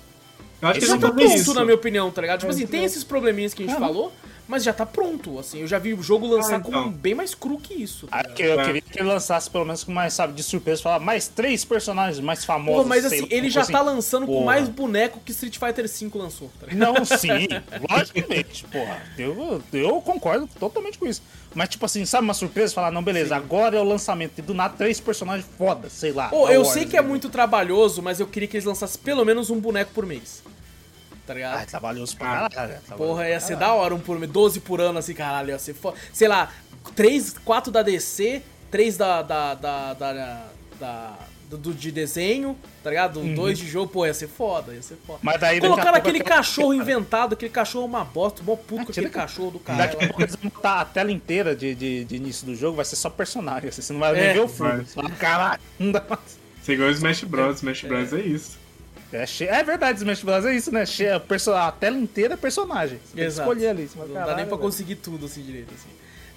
S3: Eu acho que
S2: Esse
S3: eles
S1: já
S3: vão
S1: tá
S3: fazer
S1: pronto,
S3: isso.
S1: na minha opinião, tá ligado? Tipo
S3: É,
S1: assim, tem
S3: mesmo.
S1: esses probleminhas que a gente
S2: Ah,
S1: falou, mas já tá pronto, assim. Eu já vi o jogo lançar
S3: Ah, então.
S1: com bem mais cru que isso. Tá
S2: Ah, que eu
S3: É.
S2: queria que ele lançasse pelo menos com mais, sabe, de surpresa, falar mais três personagens mais famosos.
S1: Pô, mas
S2: sei
S1: assim,
S2: lá,
S1: ele já
S2: assim.
S1: tá lançando com
S2: porra.
S1: mais boneco que Street Fighter V lançou, tá?
S2: Não, sim, logicamente, porra. Eu, eu concordo totalmente com isso. Mas, tipo assim, sabe uma surpresa? Falar, não, beleza, agora é o lançamento. E do nada, três personagens foda, sei lá.
S1: Pô,
S2: da
S1: eu
S2: Wars,
S1: sei que é
S2: né?
S1: muito trabalhoso, mas eu queria que eles lançassem pelo menos um boneco por mês. Tá ligado?
S2: Ai, trabalhoso pra
S3: Ah,
S2: caralho. trabalhoso
S1: Porra, ia
S2: pra
S1: ser
S2: caralho.
S1: da hora um por mês, 12 por ano, assim, caralho, ia ser foda. Sei lá, 3, 4 da DC, 3 da. da. da. da. da- do, do- de desenho, tá ligado?
S2: Uhum.
S1: 2 de jogo, pô, ia ser foda, ia ser foda.
S2: Mas daí
S1: Colocaram aquele cachorro inventado, aquele cachorro é uma bosta, mó puto com aquele
S2: tira-
S1: cachorro do
S2: Daqui a
S1: cara.
S2: pouco eles vão botar a tela inteira de, de, de início do jogo, vai ser só personagem. assim, Você não vai
S1: É.
S2: nem ver o. Você fala, Caralho, não dá mais.
S3: Você igual o Smash Bros. Smash Bros. é isso.
S2: É, che- é verdade, Smash Bros. é isso, né? Che- a perso- A tela inteira é personagem. Você tem que
S1: Exato.
S2: escolher ali. Fala,
S1: Não dá nem
S2: "Caralho,
S1: pra
S2: velho."
S1: conseguir tudo assim direito, assim.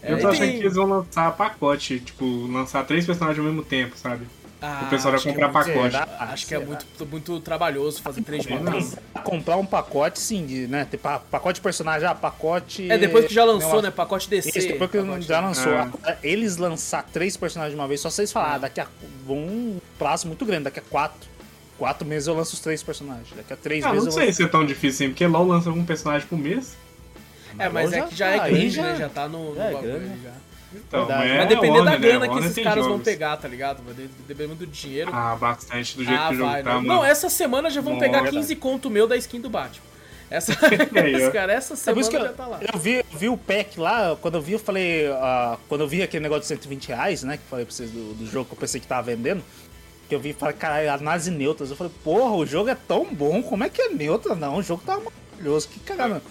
S1: É,
S3: Eu tô achando
S1: tem-
S3: que eles vão lançar pacote, tipo, lançar três personagens ao mesmo tempo, sabe?
S1: Ah,
S3: o pessoal vai
S1: é
S3: comprar
S1: muito-
S3: pacote.
S2: Será?
S1: Acho que é
S2: Será?
S1: muito, muito trabalhoso fazer três de uma
S3: Não.
S1: vez.
S2: Comprar um pacote, sim, de, né? Ter pa- pacote de personagem, ah, pacote.
S1: É, depois que já lançou, né? Pacote DC.
S2: Isso, depois que
S1: pacote-
S2: já lançou.
S3: Ah.
S2: Agora, Eles lançar três personagens de uma vez, só vocês falar, ah,
S1: É.
S2: daqui a um prazo muito grande, daqui a quatro. Quatro meses eu lanço os três personagens. Daqui a três
S3: Ah,
S2: meses
S3: não
S2: eu
S3: sei
S2: lanço.
S3: se é tão difícil assim, porque LoL lança um personagem por mês.
S1: É, mas é
S2: Já
S1: que já é
S2: tá,
S1: grande,
S2: já-
S1: né? Já tá no, no
S2: já é
S1: bagulho já.
S3: Então,
S2: Verdade.
S3: é
S1: Vai depender da
S3: Warner, né?
S1: grana que
S3: Warner
S1: esses caras vão
S3: jogos.
S1: pegar, tá ligado? Vai de- depender muito do dinheiro.
S3: Ah, bastante do jeito
S1: Ah,
S3: que o jogo
S1: vai.
S3: tá,
S1: Não,
S3: mano.
S1: não, essa semana já vão
S3: Não,
S1: pegar
S3: é
S1: 15 conto meu da skin do Batman. Essa,
S3: ó.
S1: cara, essa
S2: É
S1: semana
S2: isso que eu,
S1: já tá lá.
S2: eu vi, eu vi o pack lá, quando eu vi, eu falei. ah, quando eu vi aquele negócio de 120 reais, né? Que eu falei pra vocês do, do jogo que eu pensei que tava vendendo. Que eu vi e falei, caralho, análise neutras. Eu falei, porra, o jogo é tão bom, como é que é neutra? Não, o jogo tá maravilhoso, que cagada.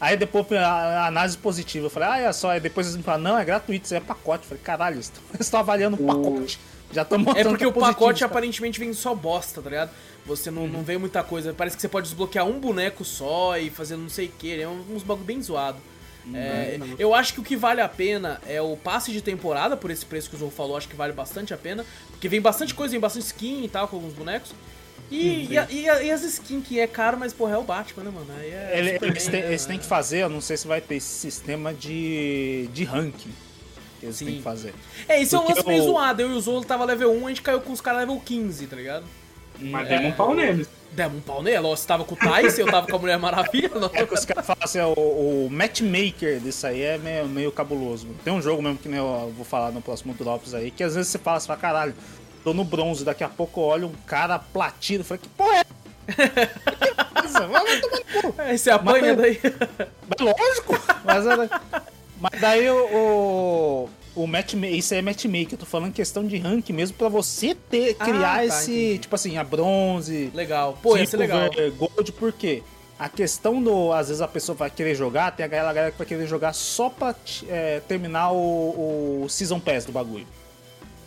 S2: Aí depois a, análise positiva, eu falei, ah, é só. Aí depois eles me falaram, não, é gratuito, isso é pacote. Eu falei, caralho, eles estão avaliando o pacote. Já estão
S1: É
S2: mostrando
S1: porque
S2: que
S1: o
S2: positivo,
S1: pacote
S2: cara.
S1: aparentemente vem só bosta, tá ligado? Você não, não vê muita coisa. Parece que você pode desbloquear um boneco só e fazer não sei o que. É uns bagulho bem zoado. É, eu acho que o que vale a pena é o passe de temporada, por esse preço que o Zou falou, acho que vale bastante a pena. Porque vem bastante coisa, vem bastante skin e tal, com alguns bonecos. E, e, a- e a- e as skins que é caro, mas porra, é o Batman, né, mano? Aí é
S2: Ele-
S1: Superman,
S2: eles, têm,
S1: né?
S2: eles têm que fazer, eu não sei se vai ter esse sistema de, de ranking que eles
S1: Sim.
S2: têm que fazer.
S1: É, isso é um lance meio zoado. Eu e o Zou tava level 1, a gente caiu com os caras level 15, tá ligado?
S3: Mas demos um pau neles.
S1: Demos um pau nela. Você tava com o Tyson, eu tava com a Mulher Maravilha. não-
S2: É que os caras falam assim, o, o matchmaker disso aí é meio, meio cabuloso. Tem um jogo mesmo que nem eu vou falar no próximo Drops aí, que às vezes você fala assim, fala, caralho, tô no bronze, daqui a pouco eu olho um cara platino, falei, que porra é? que coisa? Vai vai tomar no cu.
S1: Aí você apanha
S2: Mas-
S1: daí.
S2: Mas lógico! Mas, era- mas daí o, o, o matchmaker, isso é matchmaker, eu tô falando questão de rank mesmo pra você ter,
S1: Ah,
S2: criar
S1: tá,
S2: esse,
S1: entendi.
S2: tipo assim, a bronze,
S1: Legal. Pô, ser legal.
S2: Silver, Gold, por quê? A questão do. Às vezes a pessoa vai querer jogar, tem a galera, a galera que vai querer jogar só pra é, terminar o, o Season Pass do bagulho.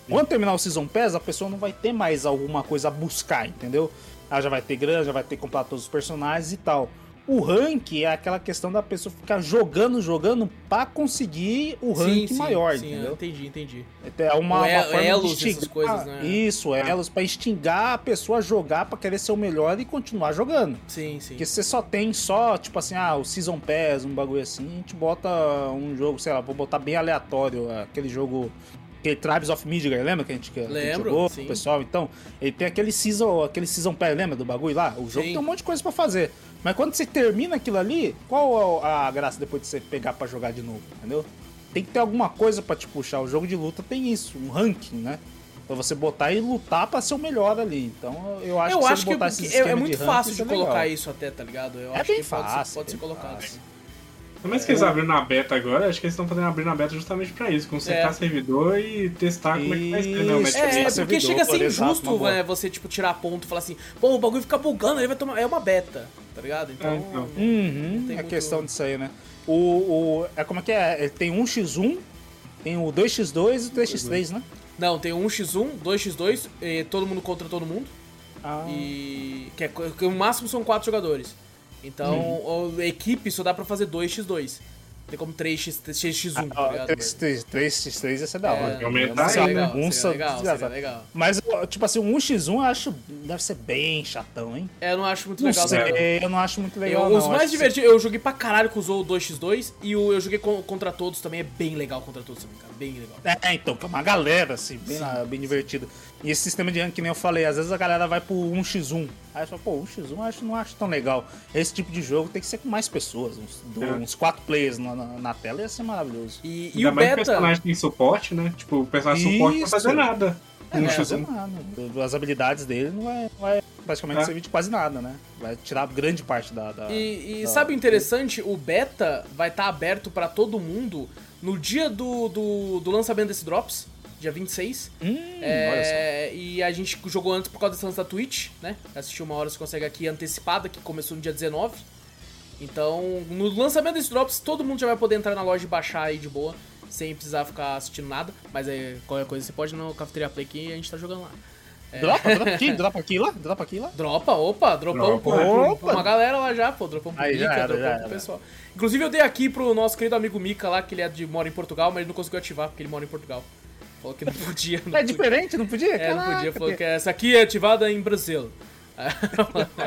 S2: Quando terminar o Season Pass, a pessoa não vai ter mais alguma coisa a buscar, entendeu? Ela já vai ter grana, já vai ter que comprar todos os personagens e tal. O rank é aquela questão da pessoa ficar jogando, jogando pra conseguir o rank maior,
S1: sim,
S2: entendeu?
S1: entendi, entendi.
S2: É uma,
S1: O
S2: uma forma
S1: elos,
S2: de
S1: essas coisas, né?
S2: Isso, elos, pra instigar a pessoa a jogar, pra querer ser o melhor e continuar jogando.
S1: Sim, sim.
S2: Porque você só tem só, tipo assim, ah, o Season Pass, um bagulho assim, a gente bota um jogo, sei lá, vou botar bem aleatório, aquele jogo, aquele Tribes of Midgard, lembra que a gente, que a gente jogou,
S1: sim.
S2: pessoal? Então, ele tem aquele Season, aquele Season Pass, lembra do bagulho lá? O jogo
S1: Sim.
S2: tem um monte de coisa pra fazer. Mas quando você termina aquilo ali, qual a graça depois de você pegar pra jogar de novo, entendeu? Tem que ter alguma coisa pra te puxar. O jogo de luta tem isso, um ranking, né? Pra você botar e lutar pra ser o melhor ali. Então eu acho
S1: eu
S2: que
S1: acho que
S2: botar esse
S1: é- é,
S2: sistema
S1: muito
S2: ranking,
S1: fácil de
S2: é legal.
S1: colocar isso até, tá ligado? Eu
S2: É
S1: acho
S2: bem
S1: que pode
S2: fácil,
S1: pode ser,
S2: bem
S1: colocado.
S2: fácil.
S3: Mas que eles abriram na beta agora, acho que eles estão fazendo abrir na beta justamente pra isso, consertar
S1: É.
S3: servidor e testar como é que vai ser, né? O.
S1: É,
S2: Esse
S1: porque chega a ser injusto né, você, tipo, tirar ponto e falar assim, pô, o bagulho fica bugando, aí vai tomar. É uma beta, tá ligado? Então.
S3: É, então.
S2: Uhum,
S1: tem
S2: é
S1: muito-
S2: questão disso aí, né? O, o, é como é que é? Ele tem 1x1, tem o 2x2 e o 3x3, né?
S1: Não, tem 1x1, 2x2, e todo mundo contra todo mundo.
S2: Ah,
S1: E. Que, é, que o máximo são 4 jogadores. Então,
S2: Hum.
S1: a equipe só dá pra fazer 2x2. Tem como 3x, 3x1, tá
S2: ah,
S1: ligado?
S2: 3x3, 3x3 ia ser da hora.
S3: É, aumentar
S1: seria legal, seria
S2: desgraçada.
S1: legal.
S2: Mas, tipo assim, um 1x1 eu acho deve ser bem chatão, hein?
S1: É, eu não acho muito
S2: Não
S1: legal.
S2: sei,
S1: não.
S2: eu não acho muito legal,
S1: Eu-
S2: não.
S1: os mais divertidos, eu joguei pra caralho com o Zou 2x2 e o, eu joguei con- contra todos também, é bem legal contra todos também, cara, bem legal.
S2: É, então, que é uma galera, assim, bem, na- bem divertida. E esse sistema de ranking, que nem eu falei, às vezes a galera vai pro 1x1. Aí você fala, pô, 1x1 eu acho, não acho tão legal. Esse tipo de jogo tem que ser com mais pessoas, uns,
S3: É.
S2: uns quatro players na, na, na tela, ia ser maravilhoso.
S1: E, e
S3: Ainda
S1: o
S3: mais que o
S1: beta.
S3: personagem tem suporte, né? Tipo, o personagem suporte não fazer
S2: Isso.
S3: nada.
S2: É,
S3: Um
S2: não vai
S3: X1.
S2: fazer nada. As habilidades dele não vai, não vai praticamente
S3: É.
S2: servir de quase nada, né? Vai tirar grande parte da. da-
S1: E, e
S2: da-
S1: sabe o interessante? O beta vai estar aberto pra todo mundo no dia do, do, do lançamento desse Drops, dia 26.
S2: Hum, olha só.
S1: É, e a gente jogou antes por causa desse lance da Twitch, né? Assistiu uma hora, você consegue aqui antecipada, que começou no dia 19. Então, no lançamento desse Drops, todo mundo já vai poder entrar na loja e baixar aí de boa, sem precisar ficar assistindo nada. Mas aí, qualquer coisa você pode ir no Cafeteria Play aqui e a gente tá jogando lá.
S2: Dropa, dropa aqui, dropa aqui lá, dropa aqui lá.
S1: Dropa, opa, dropamos
S3: Dropa.
S1: pro- pro-
S2: Opa.
S1: uma galera lá já, pô, dropamos pro
S2: Aí, já
S1: Mika,
S2: era, já
S1: pro pessoal. Inclusive eu dei aqui pro nosso querido amigo Mika lá, que ele é de, mora em Portugal, mas ele não conseguiu ativar porque ele mora em Portugal. Falou que não podia. Não
S2: É
S1: podia.
S2: diferente, não podia?
S1: É, não podia,
S2: Caraca,
S1: falou que essa aqui é ativada em Brasil.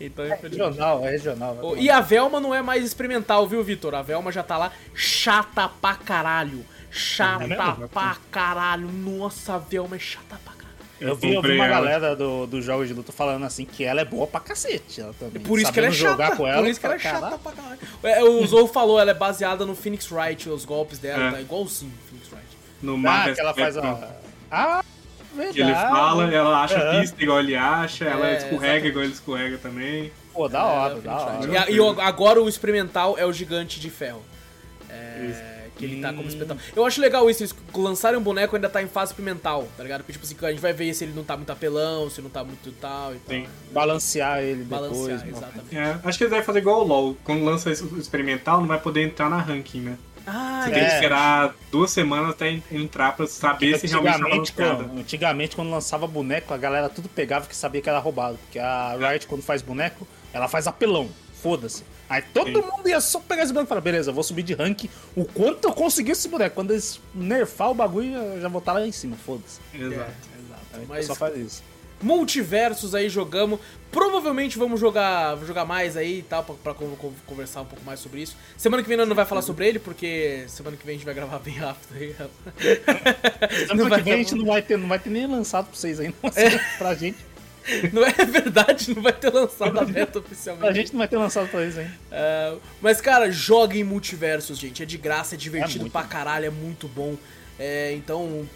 S1: então,
S2: É regional, é regional.
S1: Ô, E a Velma não é mais experimental, viu, Vitor? A Velma já tá lá chata pra caralho. Chata
S3: É
S1: pra caralho. Nossa, a Velma é chata pra caralho.
S2: Eu vi, eu vi uma
S3: ela.
S2: galera do, dos jogos de luta falando assim que ela é boa pra cacete. Ela também.
S1: Por isso que ela é
S2: Sabendo
S1: chata.
S2: jogar com ela,
S1: por isso que ela é
S2: caralho.
S1: chata pra caralho. É, O Zou falou, ela é baseada no Phoenix Wright, os golpes dela,
S3: É.
S1: tá igualzinho o Phoenix Wright.
S3: No
S2: Ah,
S3: mapa
S2: que ela faz a. Ah, verdade.
S3: Que ele fala, ela acha
S2: É.
S3: pista igual ele acha, ela
S1: É,
S3: escorrega
S1: exatamente.
S3: igual ele escorrega também.
S2: Pô, da
S1: É,
S2: hora,
S1: o
S2: da hora.
S1: E, a- e o- agora o experimental é o gigante de ferro. É,
S3: Isso.
S1: que ele tá como
S2: Hum.
S1: experimental. Eu acho legal isso, eles lançarem um boneco ainda tá em fase experimental, tá ligado? Porque, tipo assim, a gente vai ver se ele não tá muito apelão, se não tá muito tal e tal.
S3: Sim.
S2: Balancear ele
S1: Balancear,
S2: depois.
S1: exatamente.
S3: É, acho que ele deve fazer igual o LoL. Quando lança esse experimental, não vai poder entrar na ranking, né?
S1: Ah,
S3: Você
S2: É.
S3: tem que esperar duas semanas até entrar pra saber se realmente tá
S2: Antigamente, quando, antigamente, quando lançava boneco, a galera tudo pegava que sabia que era roubado. Porque a Riot, quando faz boneco, ela faz apelão. Foda-se. Aí todo mundo ia só pegar esse boneco e falar, beleza, eu vou subir de rank o quanto eu conseguir esse boneco. Quando eles nerfar o bagulho, eu já vou estar lá em cima, foda-se.
S3: Exato.
S1: É, exato. Mas
S2: só faz isso.
S1: Multiversos aí jogamos. Provavelmente vamos jogar, jogar mais aí e tal, pra, pra con- con- conversar um pouco mais sobre isso. Semana que vem não vai falar sobre ele, porque semana que vem a gente vai gravar bem rápido aí.
S2: Semana que vem a gente não vai ter, não vai ter nem lançado pra vocês ainda. Pra gente.
S1: Não é verdade, não vai ter lançado a beta oficialmente.
S2: A gente não vai ter lançado pra eles ainda.
S1: É, mas, cara, joguem multiversos, gente. É de graça, é divertido
S2: É
S1: pra caralho, é muito bom. É, então,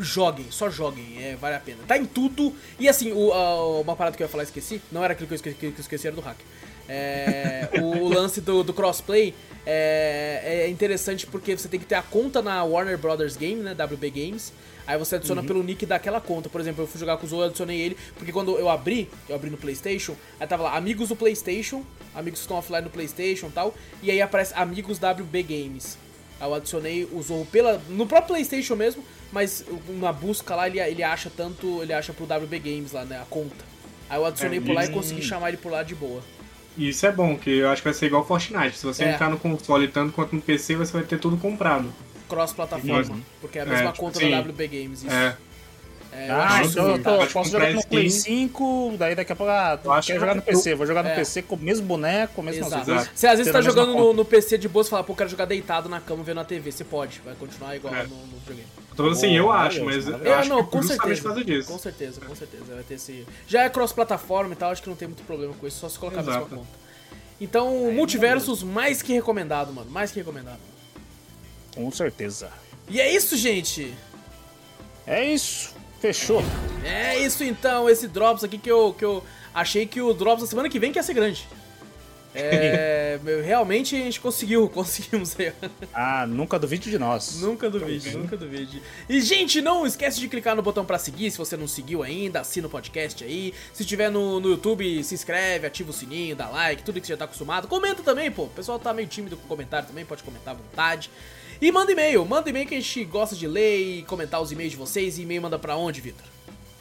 S1: joguem, só joguem, é, vale a pena. Tá em tudo. E assim, o- a- uma parada que eu ia falar e esqueci, não era aquilo que eu esqueci, que eu esqueci era do hack. É, o lance do, do crossplay é, é interessante porque você tem que ter a conta na Warner Brothers Game, né? WB Games. Aí você adiciona pelo nick daquela conta. Por exemplo, eu fui jogar com o Zoe, eu adicionei ele, porque quando eu abri, eu abri no PlayStation, aí tava lá, amigos do PlayStation, amigos que estão offline no PlayStation e tal, e aí aparece amigos WB Games. Eu adicionei o Zorro pela, no próprio PlayStation mesmo, mas na busca lá ele, ele acha tanto, ele acha pro WB Games lá, né, a conta. Aí eu adicionei
S3: É,
S1: por lá e consegui chamar ele por lá de boa.
S3: E isso é bom, que eu acho que vai ser igual Fortnite. Se você
S1: É.
S3: entrar no console tanto quanto no PC, você vai ter tudo comprado.
S1: Cross-plataforma,
S2: Uhum.
S1: porque é a mesma
S3: É, tipo,
S1: conta
S3: sim.
S1: da WB Games. Isso.
S3: É.
S1: É, eu
S2: Ah, então eu, tô-
S3: tá.
S2: eu
S3: Pode
S2: posso jogar no Play
S3: skin.
S2: 5, daí daqui a pouco, ah,
S3: Eu acho
S2: quer
S3: que
S2: jogar no
S3: eu-
S2: PC, vou jogar no
S1: É.
S2: PC com o mesmo boneco, com mesma
S1: Exato.
S2: coisa.
S1: Você às vezes tá jogando no, no PC de boa, você fala, pô, eu quero jogar deitado na cama vendo a TV. Você pode, vai continuar igual
S3: É.
S1: no, no videogame.
S3: Tô falando assim, eu acho, mas
S2: maravilhoso,
S3: eu acho
S1: não,
S3: que
S1: com
S3: justamente
S1: certeza.
S3: por causa disso.
S1: Com certeza, com certeza. Vai ter esse. Já é cross-plataforma e tal, acho que não tem muito problema com isso, só se colocar a mesma
S3: Exato.
S1: conta. Então, multiversos mais que recomendado, mano. Mais que recomendado.
S2: Com certeza.
S1: E é isso, gente!
S2: É isso. Fechou.
S1: É isso então, esse Drops aqui que eu, que eu achei que o Drops da semana que vem que ia ser grande. É, realmente a gente conseguiu, conseguimos aí.
S2: Ah, nunca duvide de nós.
S1: Nunca duvide, nunca duvide. E, gente, não esquece de clicar no botão pra seguir se você não seguiu ainda, assina o podcast aí. Se tiver no, no YouTube, se inscreve, ativa o sininho, dá like, tudo que você já tá acostumado. Comenta também, pô. O pessoal tá meio tímido com comentário também, pode comentar à vontade. E manda e-mail, manda e-mail que a gente gosta de ler e comentar os e-mails de vocês. E e-mail manda pra onde, Vitor?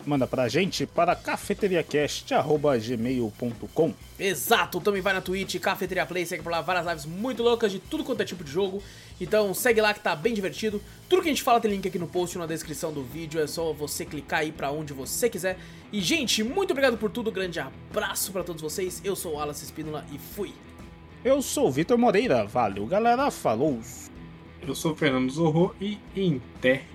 S2: Manda pra gente para cafeteriacast.gmail.com
S1: Exato, também vai na Twitch, Cafeteria Play, segue por lá várias lives muito loucas de tudo quanto é tipo de jogo. Então segue lá que tá bem divertido. Tudo que a gente fala tem link aqui no post, na descrição do vídeo, é só você clicar aí pra onde você quiser. E gente, muito obrigado por tudo, grande abraço pra todos vocês. Eu sou o Wallace Espínola e fui.
S2: Eu sou o Vitor Moreira. Valeu, galera. Falou.
S3: Eu sou o Fernando Zorro e Inter.